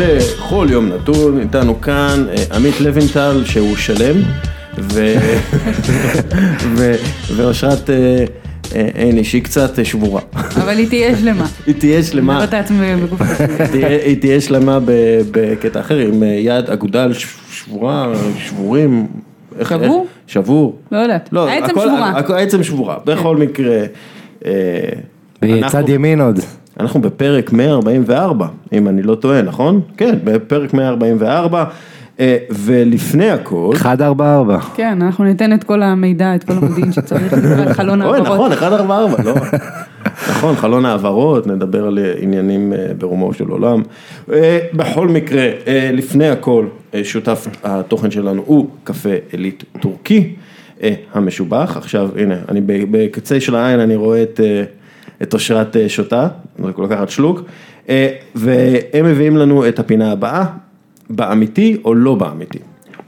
בכל יום נתון, איתנו כאן אה, עמית לוינטל שהוא שלם, ו- ו- ואושרת אה, אה, עיני שהיא קצת אה, שבורה. אבל היא תהיה שלמה. היא תהיה שלמה, היא תהיה שלמה בקטע אחר, עם אה, יד אגודל שבורה, שבורים. שבור? שבור. לא יודעת. לא, העצם שבורה. העצם שבורה, בכל מקרה. אה, בצד ימין עוד. אנחנו בפרק 144, אם אני לא טועה, נכון? כן, בפרק 144, אה, ולפני הכל, 144. כן, אנחנו ניתן את כל המידע, את כל המודיעין שצריך על חלון אוי, העברות. נכון, 144, לא? נכון, חלון העברות, נדבר על אה, עניינים אה, ברומו של עולם. בכל מקרה, לפני הכל, שותף התוכן שלנו הוא קפה עילית טורקי המשובח. עכשיו, הנה, אני בקצה של העין, אני רואה את, את אושרת אה, שותה, רק לקחת שלוק, אה, והם מביאים לנו את הפינה הבאה, באמיתי או לא באמיתי.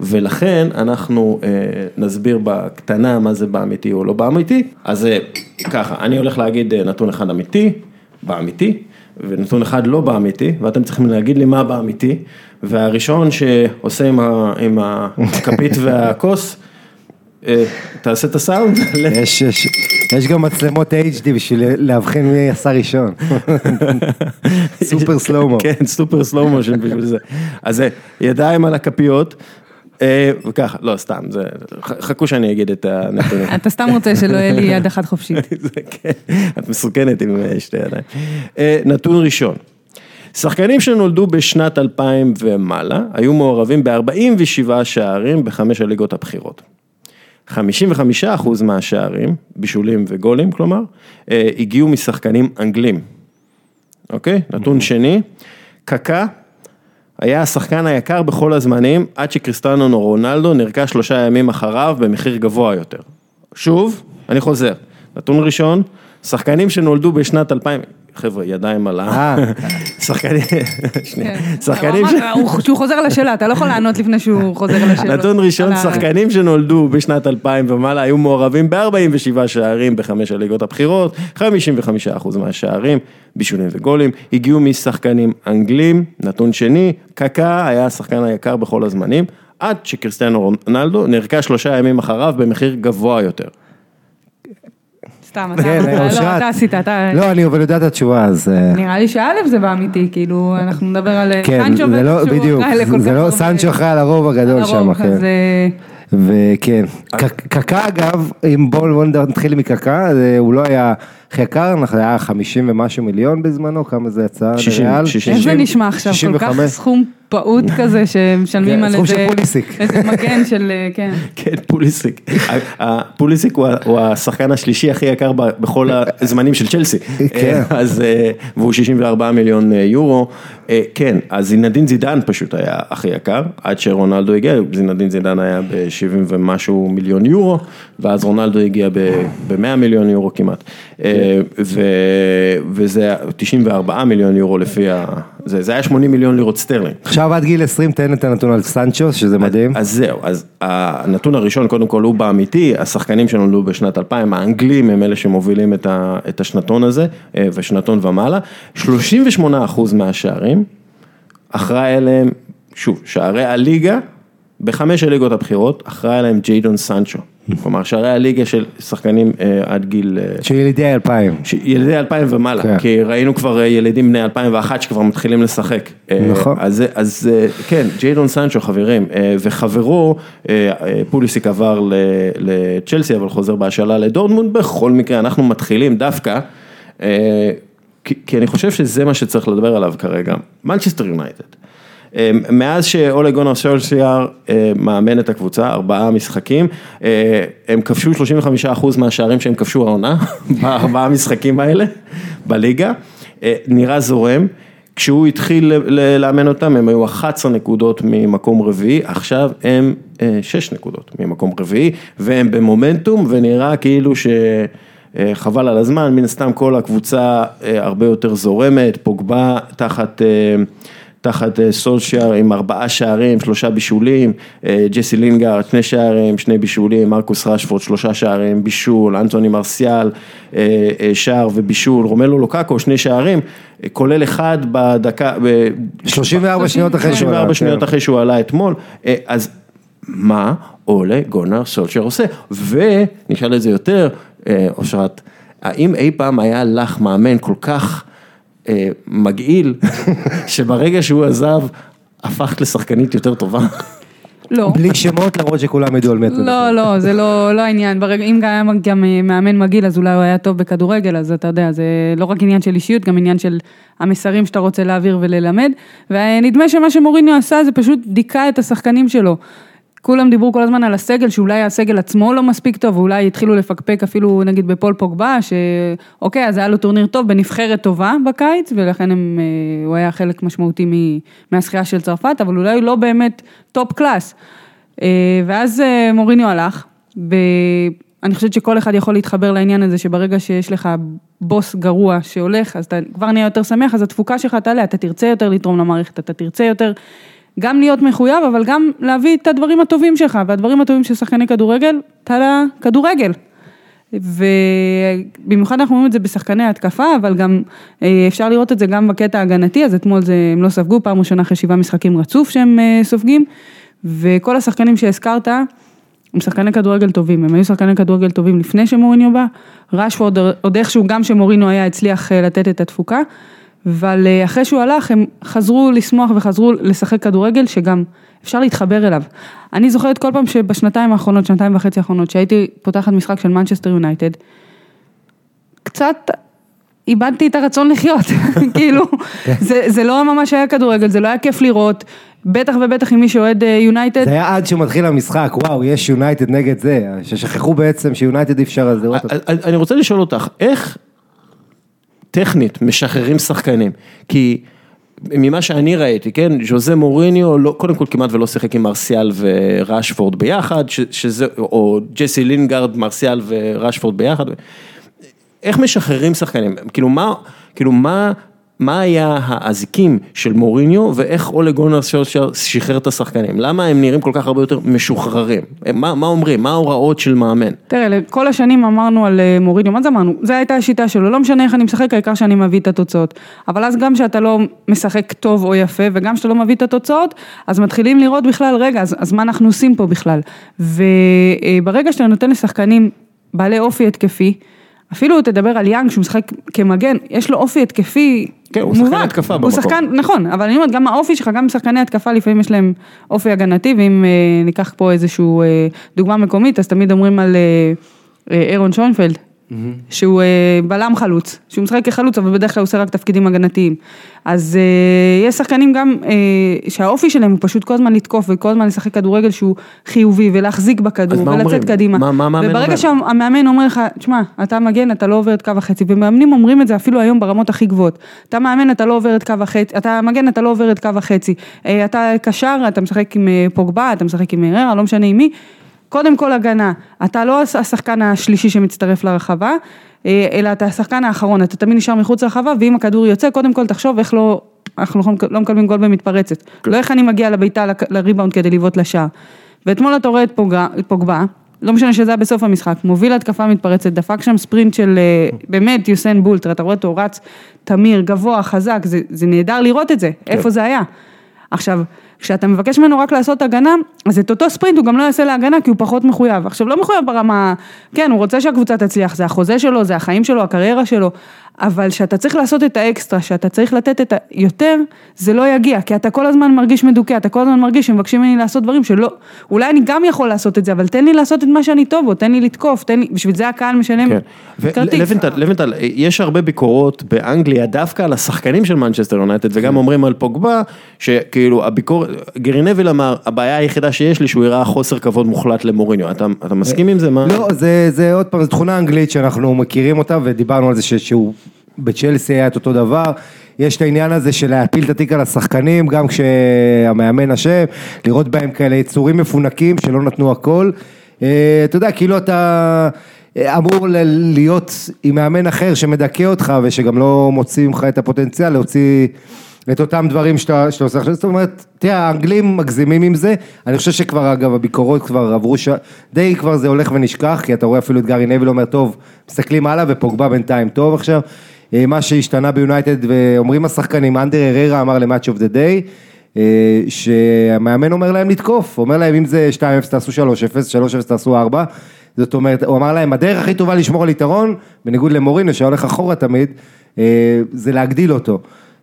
ולכן אנחנו אה, נסביר בקטנה מה זה באמיתי או לא באמיתי. אז אה, ככה, אני הולך להגיד אה, נתון אחד אמיתי, באמיתי, ונתון אחד לא באמיתי, ואתם צריכים להגיד לי מה באמיתי, והראשון שעושה עם, ה, עם הכפית והכוס, תעשה את הסאונד. יש, יש, יש גם מצלמות HD בשביל לאבחן מי עשה ראשון. סופר סלומו. כן, סופר סלואו מושן בשביל זה. אז זה ידיים על הכפיות, אה, וככה, לא סתם, זה, חכו שאני אגיד את הנתונים. אתה סתם רוצה שלא יהיה לי יד אחת חופשית. זה כן, את מסוכנת עם אה, שתי ידיים. אה, נתון ראשון, שחקנים שנולדו בשנת 2000 ומעלה, היו מעורבים ב-47 שערים בחמש הליגות הבכירות. 55% מהשערים, בישולים וגולים כלומר, אה, הגיעו משחקנים אנגלים. אוקיי? נתון שני, קקה היה השחקן היקר בכל הזמנים עד שקריסטנו רונלדו נרכש שלושה ימים אחריו במחיר גבוה יותר. שוב, אני חוזר, נתון ראשון, שחקנים שנולדו בשנת 2000, חבר'ה, ידיים על ה... אה. שחקנים, כן. שחקנים הוא ש... חוזר לשאלה, אתה לא יכול לענות לפני שהוא חוזר לשאלה. נתון ראשון, שחקנים שנולדו בשנת 2000 ומעלה היו מעורבים ב-47 שערים בחמש הליגות הבכירות, 55% מהשערים, בישולים וגולים, הגיעו משחקנים אנגלים, נתון שני, קקה היה השחקן היקר בכל הזמנים, עד שקריסטיאנו רונלדו נרכש שלושה ימים אחריו במחיר גבוה יותר. סתם, אתה כן, לא, אושרת. אתה עשית, אתה... לא, אני אבל יודע את התשובה, אז... אה, נראה לי שא' זה באמיתי, כאילו, אנחנו נדבר על כן, סנצ'ו לא, בדיוק, זה לא, הרבה- סנצ'ו אחראי על הרוב הגדול שם, כן. אה, וכן, קקה אגב, אם בואו בוא נתחיל מקקה, הוא לא היה הכי יקר, אנחנו- היה 50 ומשהו מיליון בזמנו, כמה זה יצא 60, לריאל? 60. איך זה נשמע עכשיו, כל כך 65. סכום פעוט כזה שמשלמים כן, על סכום של איזה... פוליסיק. איזה מגן של, אה, כן. כן, פוליסיק. פוליסיק הוא השחקן השלישי הכי יקר בכל הזמנים של צ'לסי. כן. אה, אז, אה, והוא 64 מיליון אה, יורו. אה, כן, אז זינדין זידן פשוט היה הכי יקר, עד שרונלדו הגיע, זינדין זידן היה ב-70 ומשהו מיליון יורו, ואז רונלדו הגיע ב-100 מיליון יורו כמעט. וזה 94 מיליון יורו לפי ה... זה זה היה 80 מיליון לירות סטרלינג. עכשיו עד גיל 20 תן את הנתון על סנצ'ו, שזה מדהים. אז זהו, אז הנתון הראשון קודם כל הוא באמיתי, השחקנים שנולדו בשנת 2000, האנגלים הם אלה שמובילים את ה- את השנתון הזה, אה, ושנתון ומעלה, 38% מהשערים, אחראי אליהם, שוב, שערי הליגה, בחמש הליגות הבכירות, אחראי עליהם ג'יידון סנצ'ו. כלומר, שערי הליגה של שחקנים אה, עד גיל... אה, של ילידי 2000. ש- ילידי 2000 ומעלה, כן. כי ראינו כבר אה, ילדים בני 2001 שכבר מתחילים לשחק. אה, נכון. אז, זה- אז אה, כן, ג'יידון סנצ'ו חברים, אה, וחברו, אה, אה, פוליסיק עבר לצ'לסי, אבל חוזר בהשאלה לדורטמונד, בכל מקרה אנחנו מתחילים דווקא, אה, כי, כי אני חושב שזה מה שצריך לדבר עליו כרגע, מנצ'סטר יונייטד. אה, מאז שאולה גונר סולשיאר אה, מאמן את הקבוצה, ארבעה משחקים, אה, הם כבשו 35% מהשערים שהם כבשו העונה, בארבעה המשחקים האלה, בליגה, אה, נראה זורם. כשהוא התחיל לאמן אותם, הם היו 11 נקודות ממקום רביעי, עכשיו הם 6 נקודות ממקום רביעי, והם במומנטום, ונראה כאילו ש... אה, חבל על הזמן, מן הסתם כל הקבוצה הרבה יותר זורמת, פוגבה תחת, תחת אה, סולשייר עם ארבעה שערים, שלושה בישולים, אה, ג'סי לינגארד, שני שערים, שני בישולים, מרקוס רשפורד, שלושה שערים, בישול, אנטוני מרסיאל, אה, שער ובישול, רומלו לוקאקו, שני שערים, כולל אחד בדקה, ב- 34 שניות אחרי שהוא 34 עלה, שניות כן. אחרי שהוא עלה אתמול, אז מה אולה גונר סולשר עושה? ונשאל את זה יותר, אושרת, האם אי פעם היה לך מאמן כל כך אה, מגעיל, שברגע שהוא עזב, הפכת לשחקנית יותר טובה? לא. בלי שמות למרות שכולם ידעו על מי אתה מדבר. לא, לא, זה לא, לא העניין. ברגע, אם היה גם אה, מאמן מגעיל, אז אולי הוא היה טוב בכדורגל, אז אתה יודע, זה לא רק עניין של אישיות, גם עניין של המסרים שאתה רוצה להעביר וללמד. ונדמה שמה שמוריניו עשה זה פשוט דיכא את השחקנים שלו. כולם דיברו כל הזמן על הסגל, שאולי הסגל עצמו לא מספיק טוב, ואולי התחילו לפקפק אפילו נגיד בפול פוגבה, שאוקיי, אז היה לו טורניר טוב בנבחרת טובה בקיץ, ולכן הם, אה, הוא היה חלק משמעותי מ- מהזכייה של צרפת, אבל אולי הוא לא באמת top class. אה, ואז אה, מוריניו הלך, ואני חושבת שכל אחד יכול להתחבר לעניין הזה, שברגע שיש לך בוס גרוע שהולך, אז אתה כבר נהיה יותר שמח, אז התפוקה שלך תעלה, אתה תרצה יותר לתרום למערכת, אתה תרצה יותר גם להיות מחויב, אבל גם להביא את הדברים הטובים שלך, והדברים הטובים של שחקני כדורגל, אתה כדורגל. ובמיוחד אנחנו רואים את זה בשחקני התקפה, אבל גם אה, אפשר לראות את זה גם בקטע ההגנתי, אז אתמול זה, הם לא ספגו, פעם ראשונה אחרי שבעה משחקים רצוף שהם אה, סופגים, וכל השחקנים שהזכרת, הם שחקני כדורגל טובים, הם היו שחקני כדורגל טובים לפני שמוריניו בא, רשפורד עוד איכשהו גם שמוריניו היה הצליח אה, לתת את התפוקה, אבל אה, אחרי שהוא הלך הם חזרו לשמוח וחזרו לשחק כדורגל שגם אפשר להתחבר אליו. אני זוכרת כל פעם שבשנתיים האחרונות, שנתיים וחצי האחרונות, שהייתי פותחת משחק של מנצ'סטר יונייטד, קצת איבדתי את הרצון לחיות, כאילו, זה, זה לא ממש היה כדורגל, זה לא היה כיף לראות, בטח ובטח עם מי שאוהד אה, יונייטד. זה היה עד שמתחיל המשחק, וואו, יש יונייטד נגד זה, ששכחו בעצם שיונייטד אי אפשר אז לראות אותו. אני אני רוצה לשאול אותך, איך טכנית משחררים שחקנים? כי ממה שאני ראיתי, כן, ז'וזה מוריניו, לא, קודם כל כמעט ולא שיחק עם מרסיאל וראשפורד ביחד, ש, שזה, או ג'סי לינגארד, מרסיאל וראשפורד ביחד. איך משחררים שחקנים? כאילו מה, כאילו מה, מה היה האזיקים של מוריניו ואיך אולה גונר סולשר שחרר את השחקנים? למה הם נראים כל כך הרבה יותר משוחררים? מה, מה אומרים? מה ההוראות של מאמן? תראה, כל השנים אמרנו על אה, מוריניו, מה זה אמרנו? זו הייתה השיטה שלו, לא משנה איך אני משחק, העיקר שאני מביא את התוצאות. אבל אז גם שאתה לא משחק טוב או יפה, וגם שאתה לא מביא את התוצאות, אז מתחילים לראות בכלל, רגע, אז, אז מה אנחנו עושים פה בכלל? וברגע שאתה נותן לשחקנים בעלי אופי התקפי, אפילו תדבר על יאנג שהוא משחק כמגן, יש לו אופי התקפי כן, הוא שחקן מובהק. התקפה הוא במקום. שחקן, נכון, אבל אני אומרת, גם האופי שלך, גם שחקני התקפה, לפעמים יש להם אופי הגנתי, ואם אה, ניקח פה איזשהו אה, דוגמה מקומית, אז תמיד אומרים על אה, אה, אירון שוינפלד, שהוא אה, בלם חלוץ, שהוא משחק כחלוץ, אבל בדרך כלל הוא עושה רק תפקידים הגנתיים. אז אה, יש שחקנים גם, אה, שהאופי שלהם הוא פשוט כל הזמן לתקוף, וכל הזמן לשחק כדורגל שהוא חיובי, ולהחזיק בכדור, ולצאת אומרים? קדימה. מה- מה המאמן אומר? וברגע שהמאמן אומר לך, תשמע, אתה מגן, אתה לא עובר את קו החצי, ומאמנים אומרים את זה אפילו היום ברמות הכי גבוהות. אתה מאמן, אתה לא עובר את קו החצי, אתה מגן, אתה לא עובר את קו החצי. אתה קשר, אתה משחק עם פוגבה, אתה משחק עם הררה, לא משנה עם מי. קודם כל הגנה, אתה לא השחקן השלישי שמצטרף לרחבה, אה, אלא אתה השחקן האחרון, אתה תמיד נשאר מחוץ לרחבה, ואם הכדור יוצא, קודם כל תחשוב איך לא, אנחנו לא- לא מקבלים גול במתפרצת. לא איך אני מגיע לבעיטה, לק- לריבאונד כדי לבעוט לשער. ואתמול אתה רואה את את פוגבה, לא משנה שזה היה בסוף המשחק, מוביל התקפה מתפרצת, דפק שם ספרינט של אה, באמת יוסיין בולט, אתה רואה אותו רץ, תמיר, גבוה, חזק, זה, זה נהדר לראות את זה, איפה זה היה. עכשיו, כשאתה מבקש ממנו רק לעשות הגנה, אז את אותו ספרינט הוא גם לא יעשה להגנה כי הוא פחות מחויב. עכשיו, לא מחויב ברמה, כן, הוא רוצה שהקבוצה תצליח, זה החוזה שלו, זה החיים שלו, הקריירה שלו, אבל שאתה צריך לעשות את האקסטרה, שאתה צריך לתת את היותר, זה לא יגיע, כי אתה כל הזמן מרגיש מדוכא, אתה כל הזמן מרגיש שמבקשים ממני לעשות דברים שלא, אולי אני גם יכול לעשות את זה, אבל תן לי לעשות את מה שאני טוב בו, תן לי לתקוף, תן לי, בשביל זה הקהל משלם כן. כרטיס. ולבנטל, לבנטל, יש הרבה ביקורות באנגליה דווקא על השחקנים של מנצ'סטר יונייטד וגם אומרים על פוגבה שכאילו הביקורת, גרי נביל אמר הבעיה היחידה שיש לי שהוא הראה חוסר כבוד מוחלט למוריניו, אתה, אתה מסכים עם זה? מה? לא, זה, זה עוד פעם, זו תכונה אנגלית שאנחנו מכירים אותה ודיברנו על זה ש- שהוא בצ'לסי היה את אותו דבר. יש את העניין הזה של להפיל את התיק על השחקנים, גם כשהמאמן אשם, לראות בהם כאלה יצורים מפונקים שלא נתנו הכל. אה, אתה יודע, כאילו אתה אה, אמור להיות עם מאמן אחר שמדכא אותך ושגם לא מוציא ממך את הפוטנציאל, להוציא את אותם דברים שאתה, שאתה עושה עכשיו, זאת אומרת, תראה, האנגלים מגזימים עם זה, אני חושב שכבר, אגב, הביקורות כבר עברו, ש... די כבר זה הולך ונשכח, כי אתה רואה אפילו את גארי נביל אומר, טוב, מסתכלים הלאה ופוגבה בינתיים טוב עכשיו, מה שהשתנה ביונייטד, ואומרים השחקנים, אנדר הררה אמר ל-Match of the Day, אה, שהמאמן אומר להם לתקוף, אומר להם אם זה 2-0 תעשו 3-0, 3-0 תעשו 4, זאת אומרת, הוא אמר להם, הדרך הכי טובה לשמור על יתרון, בניגוד למורינו שהולך אחורה תמיד, אה, זה להגדיל אותו.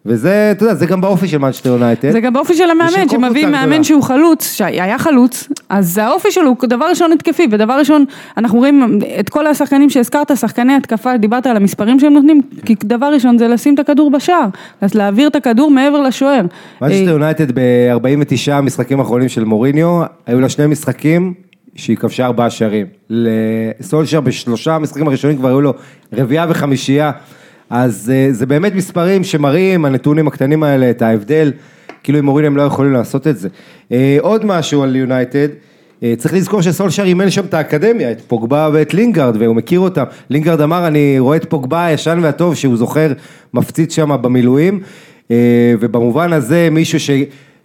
וזה, אתה יודע, זה גם באופי של מנצ'סטר יונייטד. זה גם באופי של המאמן, שמביא מאמן. שהוא חלוץ, שהיה חלוץ, אז האופי שלו הוא דבר ראשון התקפי, ודבר ראשון, אנחנו רואים את כל השחקנים שהזכרת, שחקני התקפה, דיברת על המספרים שהם נותנים, כי דבר ראשון זה לשים את הכדור בשער, אז להעביר את הכדור מעבר לשוער. מנצ'סטר אה, יונייטד ב-49 המשחקים האחרונים של מוריניו, היו לה שני משחקים שהיא כבשה ארבעה שערים. לסולשר בשלושה המשחקים הראשונים כבר היו לו רביעייה וחמישייה, אז אה, זה באמת מספרים שמראים, הנתונים הקטנים האלה, את ההבדל, כאילו עם מוריניו הם לא יכולים לעשות את זה. אה, עוד משהו על יונייטד. אה, צריך לזכור שסולשר אימן שם את האקדמיה, את פוגבה ואת לינגארד, והוא מכיר אותם. לינגארד אמר, אני רואה את פוגבה הישן והטוב, שהוא זוכר, מפציץ שם במילואים, ובמובן הזה מישהו ש...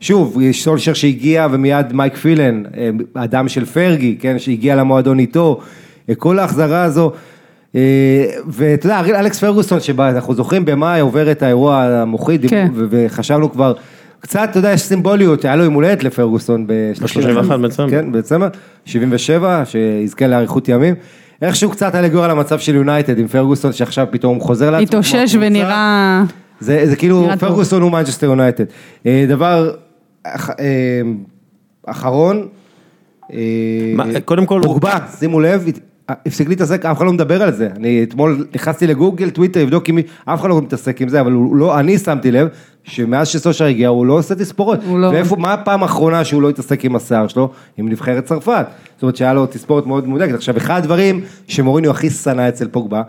שוב, יש סולשר שהגיע ומיד מייק פילן, אדם של פרגי, כן, שהגיע למועדון איתו, כל ההחזרה הזו, ואתה יודע, אלכס פרגוסון, שאנחנו זוכרים במאי עובר את האירוע המוחי, כן. וחשבנו כבר, קצת, אתה יודע, יש סימבוליות, היה לו יום הולדת לפרגוסון ב-31 בדצמבר. כן, בדצמבר, 77, שיזכה לאריכות ימים. איכשהו קצת אלגורי על המצב של יונייטד עם פרגוסון שעכשיו פתאום חוזר לעצמו. התאושש. ונראה... זה, זה כאילו נראה טוב. פרגוסון הוא מנצ'סטר יונייטד. אה, דבר אה, אחרון, אה, מה, קודם כל- פוגבה, שימו לב, הפסיק להתעסק, אף אחד לא מדבר על זה. אני אתמול נכנסתי לגוגל, טוויטר, לבדוק אם מי, אף אחד לא מתעסק עם זה, אבל הוא לא, אני שמתי לב, שמאז שסולשר הגיע הוא לא עושה תספורות. לא. ואיפה, מה הפעם האחרונה שהוא לא התעסק עם השיער שלו? עם נבחרת צרפת. זאת אומרת שהיה לו תספורת מאוד מודאגת. עכשיו, אחד הדברים שמוריניו הכי שנא אצל פוגבה,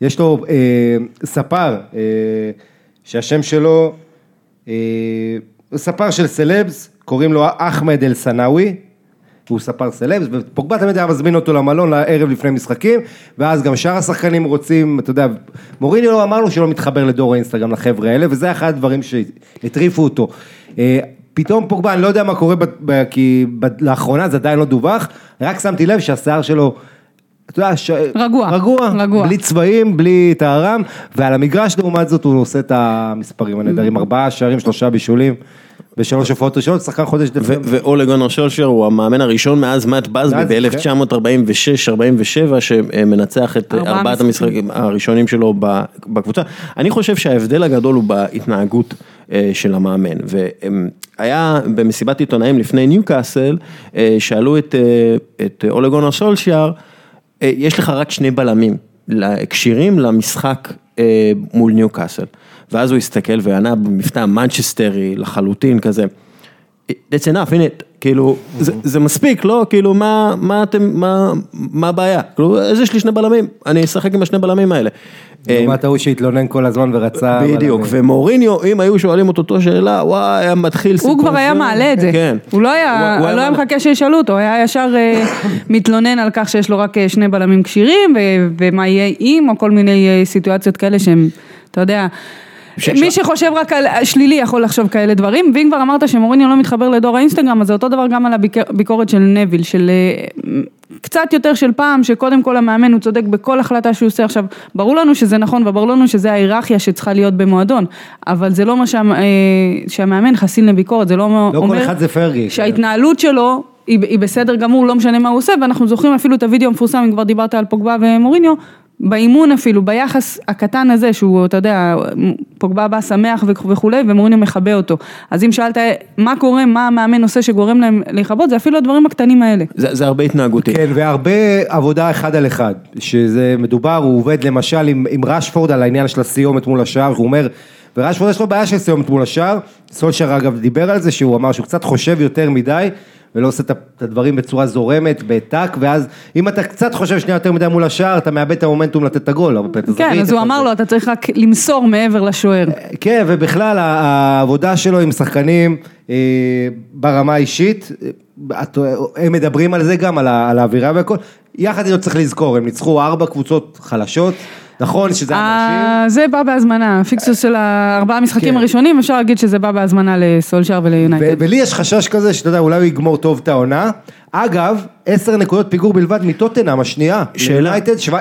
יש לו אה, ספר, אה, שהשם שלו, אה, ספר של סלבס, קוראים לו אחמד אל סנאווי, הוא ספר סלבס, ופוגבה תמיד היה מזמין אותו למלון לערב לפני משחקים, ואז גם שאר השחקנים רוצים, אתה יודע, מוריניו לא אמר לו שלא מתחבר לדור האינסטגרם לחבר'ה האלה, וזה אחד הדברים שהטריפו אותו. אה, פתאום פוגבה, אני לא יודע מה קורה, כי לאחרונה זה עדיין לא דווח, רק שמתי לב שהשיער שלו, אתה יודע, ש... רגוע, רגוע, רגוע. בלי צבעים, בלי טהרם, ועל המגרש לעומת זאת הוא עושה את המספרים הנהדרים, ארבעה שערים, שלושה בישולים, בשלוש הופעות ראשונות, שחקן חודש ו- דצמבר. ואולה גונר שולשר הוא המאמן הראשון מאז מאט בסבי מאז, ב-1946-47 שמנצח את ארבעת משחקים. המשחקים הראשונים שלו בקבוצה. אני חושב שההבדל הגדול הוא בהתנהגות אה, של המאמן. והיה במסיבת עיתונאים לפני ניוקאסל, אה, שאלו את, אה, את אולה גונר שולשר, יש לך רק שני בלמים כשירים למשחק מול ניוקאסל. ואז הוא הסתכל וענה במבטא מנצ'סטרי לחלוטין כזה. That's enough, הנה, כאילו, זה, זה מספיק, לא? כאילו, מה, מה אתם, מה, מה הבעיה? כאילו, אז יש לי שני בלמים, אני אשחק עם השני בלמים האלה. לעומת ההוא שהתלונן כל הזמן ורצה... בדיוק, ומוריניו, אם היו שואלים את אותו שאלה, וואי, היה מתחיל סיפור. הוא כבר היה זה. מעלה את זה, כן. הוא לא היה, לא מחכה שישאלו אותו, הוא היה ישר אה, מתלונן על כך שיש לו רק אה, שני בלמים כשירים, ומה יהיה אם, או כל מיני אה, סיטואציות כאלה שהם, אתה יודע, מי שחושב רק על שלילי יכול לחשוב כאלה דברים, ואם כבר אמרת שמוריניו לא מתחבר לדור האינסטגרם, אז זה אותו דבר גם על הביקורת של נביל, של אה, קצת יותר של פעם, שקודם כל המאמן הוא צודק בכל החלטה שהוא עושה עכשיו, ברור לנו שזה נכון וברור לנו שזה ההיררכיה שצריכה להיות במועדון, אבל זה לא מה שה, אה, שהמאמן חסין לביקורת, זה לא, לא כל אומר אחד זה פרגי. שההתנהלות שלו היא, היא בסדר גמור, לא משנה מה הוא עושה, ואנחנו זוכרים אפילו את הוידאו המפורסם, אם כבר דיברת על פוגבה ומוריניו, באימון אפילו, ביחס הקטן הזה, שהוא, אתה יודע, פוגבה בא שמח וכ- וכולי, ומוריניו מכבה אותו. אז אם שאלת מה קורה, מה המאמן עושה שגורם להם לכבות, זה אפילו הדברים הקטנים האלה. זה, זה הרבה התנהגותי. כן, והרבה עבודה אחד על אחד, שזה מדובר, הוא עובד למשל עם, עם רשפורד על העניין של הסיומת מול השער, הוא אומר, ורשפורד יש לו בעיה של סיומת מול השער, סולשר אגב דיבר על זה, שהוא אמר שהוא קצת חושב יותר מדי, ולא עושה את הדברים בצורה זורמת, בטק, ואז אם אתה קצת חושב שנייה יותר מדי מול השער, אתה מאבד את המומנטום לתת את הגול, כן, אז הוא אמר. לו, אתה צריך רק למסור מעבר לשוער. כן, ובכלל העבודה שלו עם שחקנים, אה, ברמה האישית, אה, הם מדברים על זה גם, על ה- על האווירה והכל, יחד עם זאת צריך לזכור, הם ניצחו ארבע קבוצות חלשות, נכון שזה אנשים, אה, זה בא בהזמנה, הפיקסצ'רס של הארבעה המשחקים כן. הראשונים, אפשר להגיד שזה בא בהזמנה לסולשאר וליונייטד. ולי יש חשש כזה, שאתה יודע, אולי הוא יגמור טוב את העונה. אגב, עשר נקודות פיגור בלבד מטוטנאם השנייה. שבע-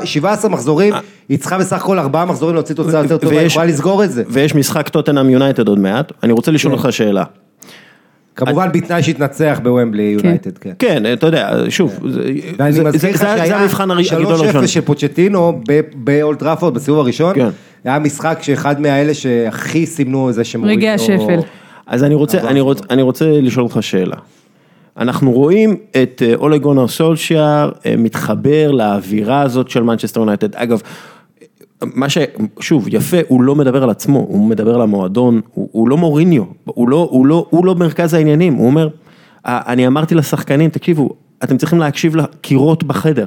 17 מחזורים, היא צריכה בסך הכל ארבעה מחזורים להוציא תוצאה יותר טובה, היא ויש- יכולה לסגור את זה. ויש משחק טוטנאם יונייטד עוד מעט, אני רוצה לשאול אותך שאלה. כמובן בתנאי שיתנצח בוומבלי יונייטד, כן. כן, אתה יודע, שוב, זה- המבחן הגדול 3-0 הראשון. של פוצ'טינו באולטראפורד בסיבוב הראשון. כן. היה משחק שאחד מהאלה שהכי סימנו איזה שמוריד. רגעי השפל. אז אני רוצה, אני רוצה, אני רוצה לשאול אותך שאלה. אנחנו רואים את אה, אולה גונר סולשיאר אה, מתחבר לאווירה הזאת של מנצ'סטר יונייטד. אגב, מה ש... שוב, יפה, הוא לא מדבר על עצמו, הוא מדבר על המועדון, הוא, הוא לא מוריניו, הוא לא, לא, לא מרכז העניינים, הוא אומר, "אה, אני אמרתי לשחקנים, תקשיבו, אתם צריכים להקשיב לקירות בחדר.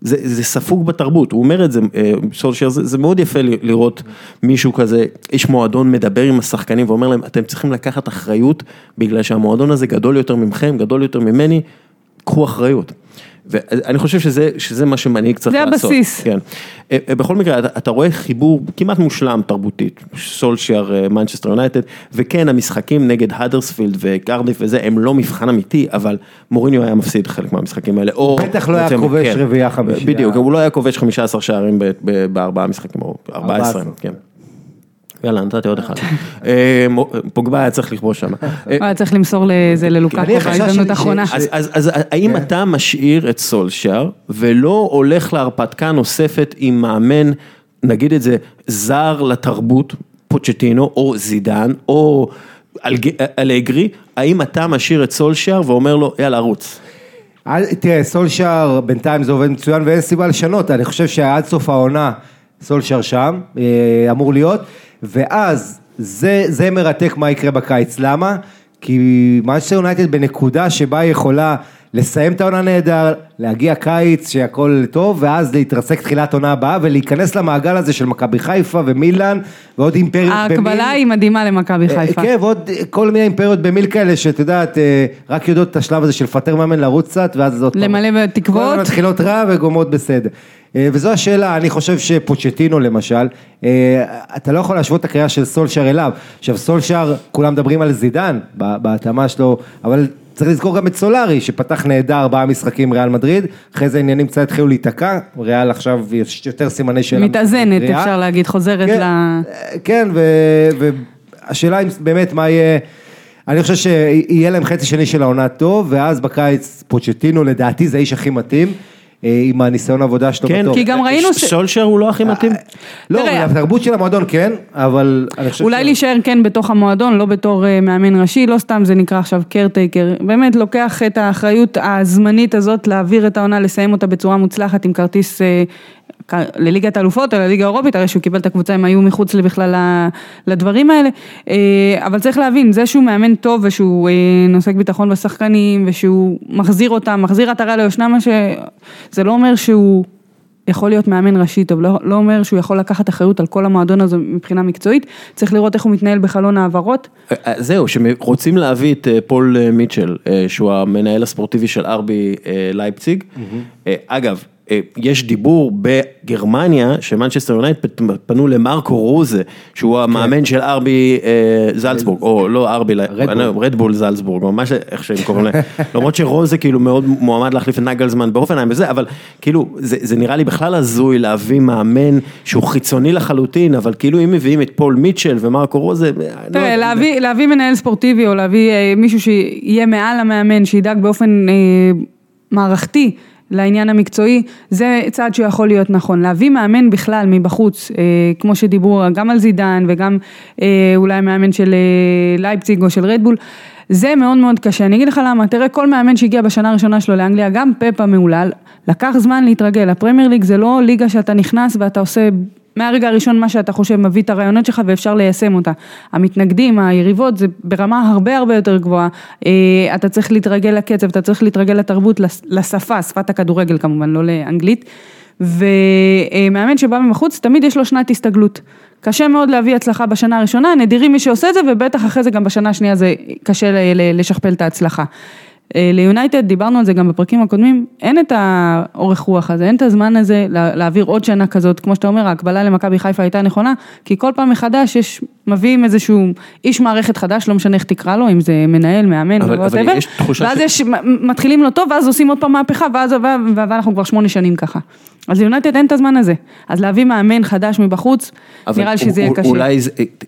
זה, זה ספוג בתרבות, הוא אומר את זה, אה, סולשייר, זה, זה מאוד יפה לראות מישהו כזה, איש מועדון מדבר עם השחקנים ואומר להם, אתם צריכים לקחת אחריות, בגלל שהמועדון הזה גדול יותר ממכם, גדול יותר ממני, קחו אחריות. ואני חושב שזה, שזה מה שמנהיג צריך זה לעשות. הבסיס. כן. אה, אה, בכל מקרה, אתה, אתה רואה חיבור כמעט מושלם תרבותית, סולשייר, מנצ'סטר יונייטד, וכן, המשחקים נגד האדרספילד וקרדיף וזה, הם לא מבחן אמיתי, אבל מוריניו היה מפסיד חלק מהמשחקים האלה, או... בטח לא היה כובש כן. רביעייה חמישייה. בדיוק, הוא לא היה כובש 15 שערים ב- ב- בארבעה משחקים, או 14, 14. כן. יאללה, נתתי עוד אחד. אה, פוגבה היה צריך לכבוש שם. אה, הוא היה צריך למסור לזה ללוקקו אני חשש בהזדמנות האחרונה. אז, האם אתה משאיר את סולשייר ולא הולך להרפתקה נוספת עם מאמן, נגיד את זה, זר לתרבות, פוצ'טינו או זידן או אלג- אלגרי, האם אתה משאיר את סולשייר ואומר לו יאללה רוץ? אל- תראה, סולשאר בינתיים זה עובד מצוין ואין סיבה לשנות, אני חושב שעד סוף העונה סולשאר שם, אה, אמור להיות, ואז זה, זה מרתק מה יקרה בקיץ, למה? כי מנצ'סטר יונייטד בנקודה שבה היא יכולה לסיים את העונה נהדר, להגיע קיץ שהכל טוב, ואז להתרסק תחילת עונה הבאה ולהיכנס למעגל הזה של מכבי חיפה ומילאן ועוד אימפריות ההקבלה היא מדהימה למכבי חיפה. כן, ועוד כל מיני אימפריות במיל כאלה, שאת יודעת, אה, רק יודעות את השלב הזה של לפטר מאמן, לרוץ קצת, ואז זאת... למלא בתקוות. כל הזמן מתחילות רע וגומרות בסדר. אה, וזו השאלה, אני חושב שפוצ'טינו למשל, אה, אתה לא יכול להשוות את הקריאה של סולשר אליו. עכשיו סולשר, כולם מדברים על זידן, בהתאמה שלו, אבל צריך לזכור גם את סולארי, שפתח נהדר ארבעה משחקים ריאל מדריד, אחרי זה העניינים קצת התחילו להיתקע, ריאל עכשיו יש יותר סימני שאלה. מתאזנת, בקריאה. אפשר להגיד, חוזרת כן, ל... כן, ו- והשאלה אם באמת מה יהיה, אני חושב שיהיה להם חצי שני של העונה טוב, ואז בקיץ פוצ'טינו לדעתי זה האיש הכי מתאים, אה, עם הניסיון העבודה שלו כן, בתור. כי גם ראינו ש- סולשייר הוא לא הכי מתאים? לא, התרבות של המועדון כן, אבל אני חושב אולי להישאר כן בתוך המועדון, לא בתור אה, מאמן ראשי, לא סתם זה נקרא עכשיו קרטייקר, באמת לוקח את האחריות הזמנית הזאת להעביר את העונה, לסיים אותה בצורה מוצלחת עם כרטיס אה, לליגת האלופות או לליגה האירופית, הרי שהוא קיבל את הקבוצה הם היו מחוץ בכלל לדברים האלה, אה, אבל צריך להבין, זה שהוא מאמן טוב ושהוא אה, נוסך ביטחון בשחקנים ושהוא מחזיר אותם, מחזיר עטרה ליושנה, מה ש... זה לא אומר שהוא... יכול להיות מאמן ראשי טוב, לא, לא אומר שהוא יכול לקחת אחריות על כל המועדון הזה מבחינה מקצועית, צריך לראות איך הוא מתנהל בחלון העברות. אה, זהו, שרוצים להביא את פול מיטשל, שהוא המנהל הספורטיבי של ארבי לייפציג. אה, אגב, יש דיבור בגרמניה שמנצ'סטר יונייטד פנו למרקו רוזה, שהוא המאמן של ארבי אה, זלצבורג, או לא ארבי, רדבול זלצבורג, או מה ש... איך שהם קוראים להם. למרות שרוזה כאילו מאוד מועמד להחליף את נגלזמן באופנהיים וזה, אבל כאילו זה זה נראה לי בכלל הזוי להביא מאמן שהוא חיצוני לחלוטין, אבל כאילו אם מביאים את פול מיטשל ומרקו רוזה, אה, לא תראה. להביא, להביא מנהל ספורטיבי או להביא אה, מישהו שיהיה מעל המאמן, שידאג באופן אה, מערכתי לעניין המקצועי, זה צעד שיכול להיות נכון. להביא מאמן בכלל מבחוץ, אה, כמו שדיברו גם על זידן וגם אה, אולי מאמן של אה, לייפציג או של רדבול, זה מאוד מאוד קשה. אני אגיד לך למה, תראה כל מאמן שהגיע בשנה הראשונה שלו לאנגליה, גם פפ המהולל, לקח זמן להתרגל. הפרמייר ליג זה לא ליגה שאתה נכנס ואתה עושה מהרגע הראשון מה שאתה חושב מביא את הרעיונות שלך ואפשר ליישם אותה. המתנגדים, היריבות, זה ברמה הרבה הרבה יותר גבוהה. אה, אתה צריך להתרגל לקצב, אתה צריך להתרגל לתרבות, לשפה, שפת הכדורגל כמובן, לא לאנגלית. ומאמן שבא מבחוץ, תמיד יש לו שנת הסתגלות. קשה מאוד להביא הצלחה בשנה הראשונה, נדירים מי שעושה את זה, ובטח אחרי זה גם בשנה השנייה זה קשה לשכפל את ההצלחה. אה, ליונייטד, דיברנו על זה גם בפרקים הקודמים, אין את האורך רוח הזה, אין את הזמן הזה להעביר עוד שנה כזאת, כמו שאתה אומר, ההקבלה למכבי חיפה הייתה נכונה, כי כל פעם מחדש יש, מביאים איזשהו איש מערכת חדש, לא משנה איך תקרא לו, אם זה מנהל, מאמן, אבל, אבל יש תחושה ואז ש... יש, מתחילים לו טוב, ואז עושים עוד פעם מהפכה, ואז ואנחנו כבר שמונה שנים ככה. אז ליונייטד אין את הזמן הזה, אז להביא מאמן חדש מבחוץ, נראה לי שזה יהיה קשה. אולי,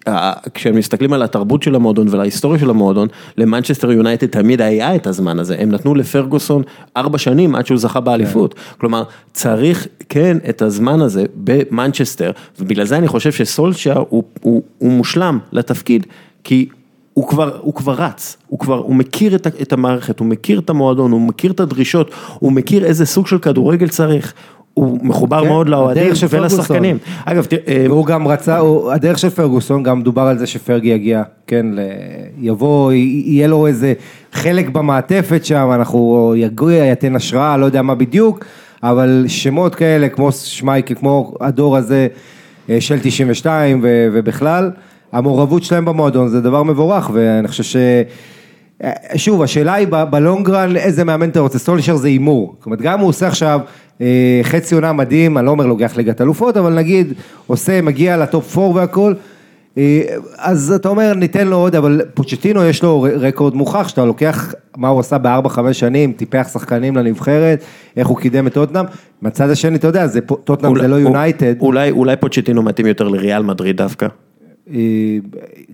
אה, כשמסתכלים על התרבות של המועדון ועל ההיסטוריה של המועדון, למנצ'סטר יונייטד תמיד היה את הזמן הזה, הם נתנו לפרגוסון ארבע שנים עד שהוא זכה באליפות, כלומר צריך כן את הזמן הזה במנצ'סטר, ובגלל זה אני חושב שסולשייר הוא, הוא, הוא מושלם לתפקיד, כי הוא כבר, הוא כבר רץ, הוא כבר, הוא מכיר את, את המערכת, הוא מכיר את המועדון, הוא מכיר את הדרישות, הוא מכיר איזה סוג של כדורגל צריך, הוא מחובר כן, מאוד לאוהדים ולשחקנים. אגב, תראה, אה, והוא גם רצה, הוא- הדרך של פרגוסון, גם דובר על זה שפרגי יגיע, כן, ל- יבוא, יהיה לו איזה חלק במעטפת שם, אנחנו יגיע, ייתן השראה, לא יודע מה בדיוק, אבל שמות כאלה, כמו שמייקל, כמו הדור הזה אה, של 92 ו- ובכלל, המעורבות שלהם במועדון זה דבר מבורך, ואני חושב ש... אה, שוב, השאלה היא בלונגרן איזה מאמן אתה רוצה, סטולשר זה הימור, זאת אומרת גם הוא עושה עכשיו אה, חצי עונה מדהים, אני לא אומר לוקח ליגת אלופות, אבל נגיד עושה, מגיע לטופ 4 והכל, אה, אז אתה אומר ניתן לו עוד, אבל פוצ'טינו יש לו רקורד מוכח, שאתה לוקח מה הוא עשה בארבע חמש שנים, טיפח שחקנים לנבחרת, איך הוא קידם את טוטנאם, מהצד השני אתה יודע, טוטנאם זה לא יונייטד, אולי, אולי פוצ'טינו מתאים יותר לריאל מדריד דווקא. אה,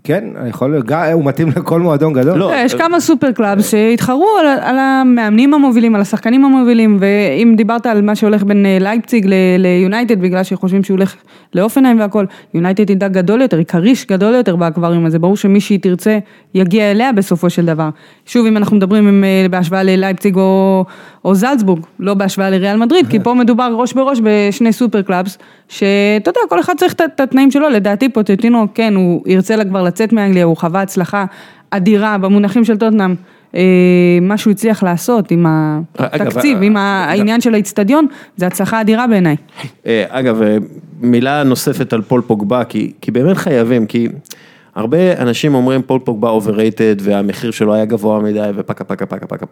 כן, יכול להיות, הוא מתאים לכל מועדון גדול. לא, יש כמה super clubs שהתחרו על, על המאמנים המובילים, על השחקנים המובילים, ואם דיברת על מה שהולך בין אה, לייפציג ליונייטד, בגלל שחושבים שהוא הולך לאופנהיים והכל, יונייטד היא דג גדול יותר, היא כריש גדול יותר באקווריום הזה, ברור שמי שהיא תרצה יגיע אליה בסופו של דבר. שוב, אם אנחנו מדברים עם, אה, בהשוואה ללייפציג או, או זלצבורג, לא בהשוואה לריאל מדריד, כי פה מדובר ראש בראש בשני super clubs, שאתה יודע, כל אחד צריך את- את התנאים שלו, לדעתי פוצ'טינו, כן, הוא ירצה לה כבר לצאת מאנגליה, הוא חווה הצלחה אדירה במונחים של טוטנאם, אה, מה שהוא הצליח לעשות עם התקציב, אגב, עם אגב, העניין של האיצטדיון, זה הצלחה אדירה בעיניי. אה, אגב, אה, מילה נוספת על פול פוגבה, כי, כי באמת חייבים, כי הרבה אנשים אומרים פול פוגבה overrated והמחיר שלו היה גבוה מדי ופקה פקה פקה פקה.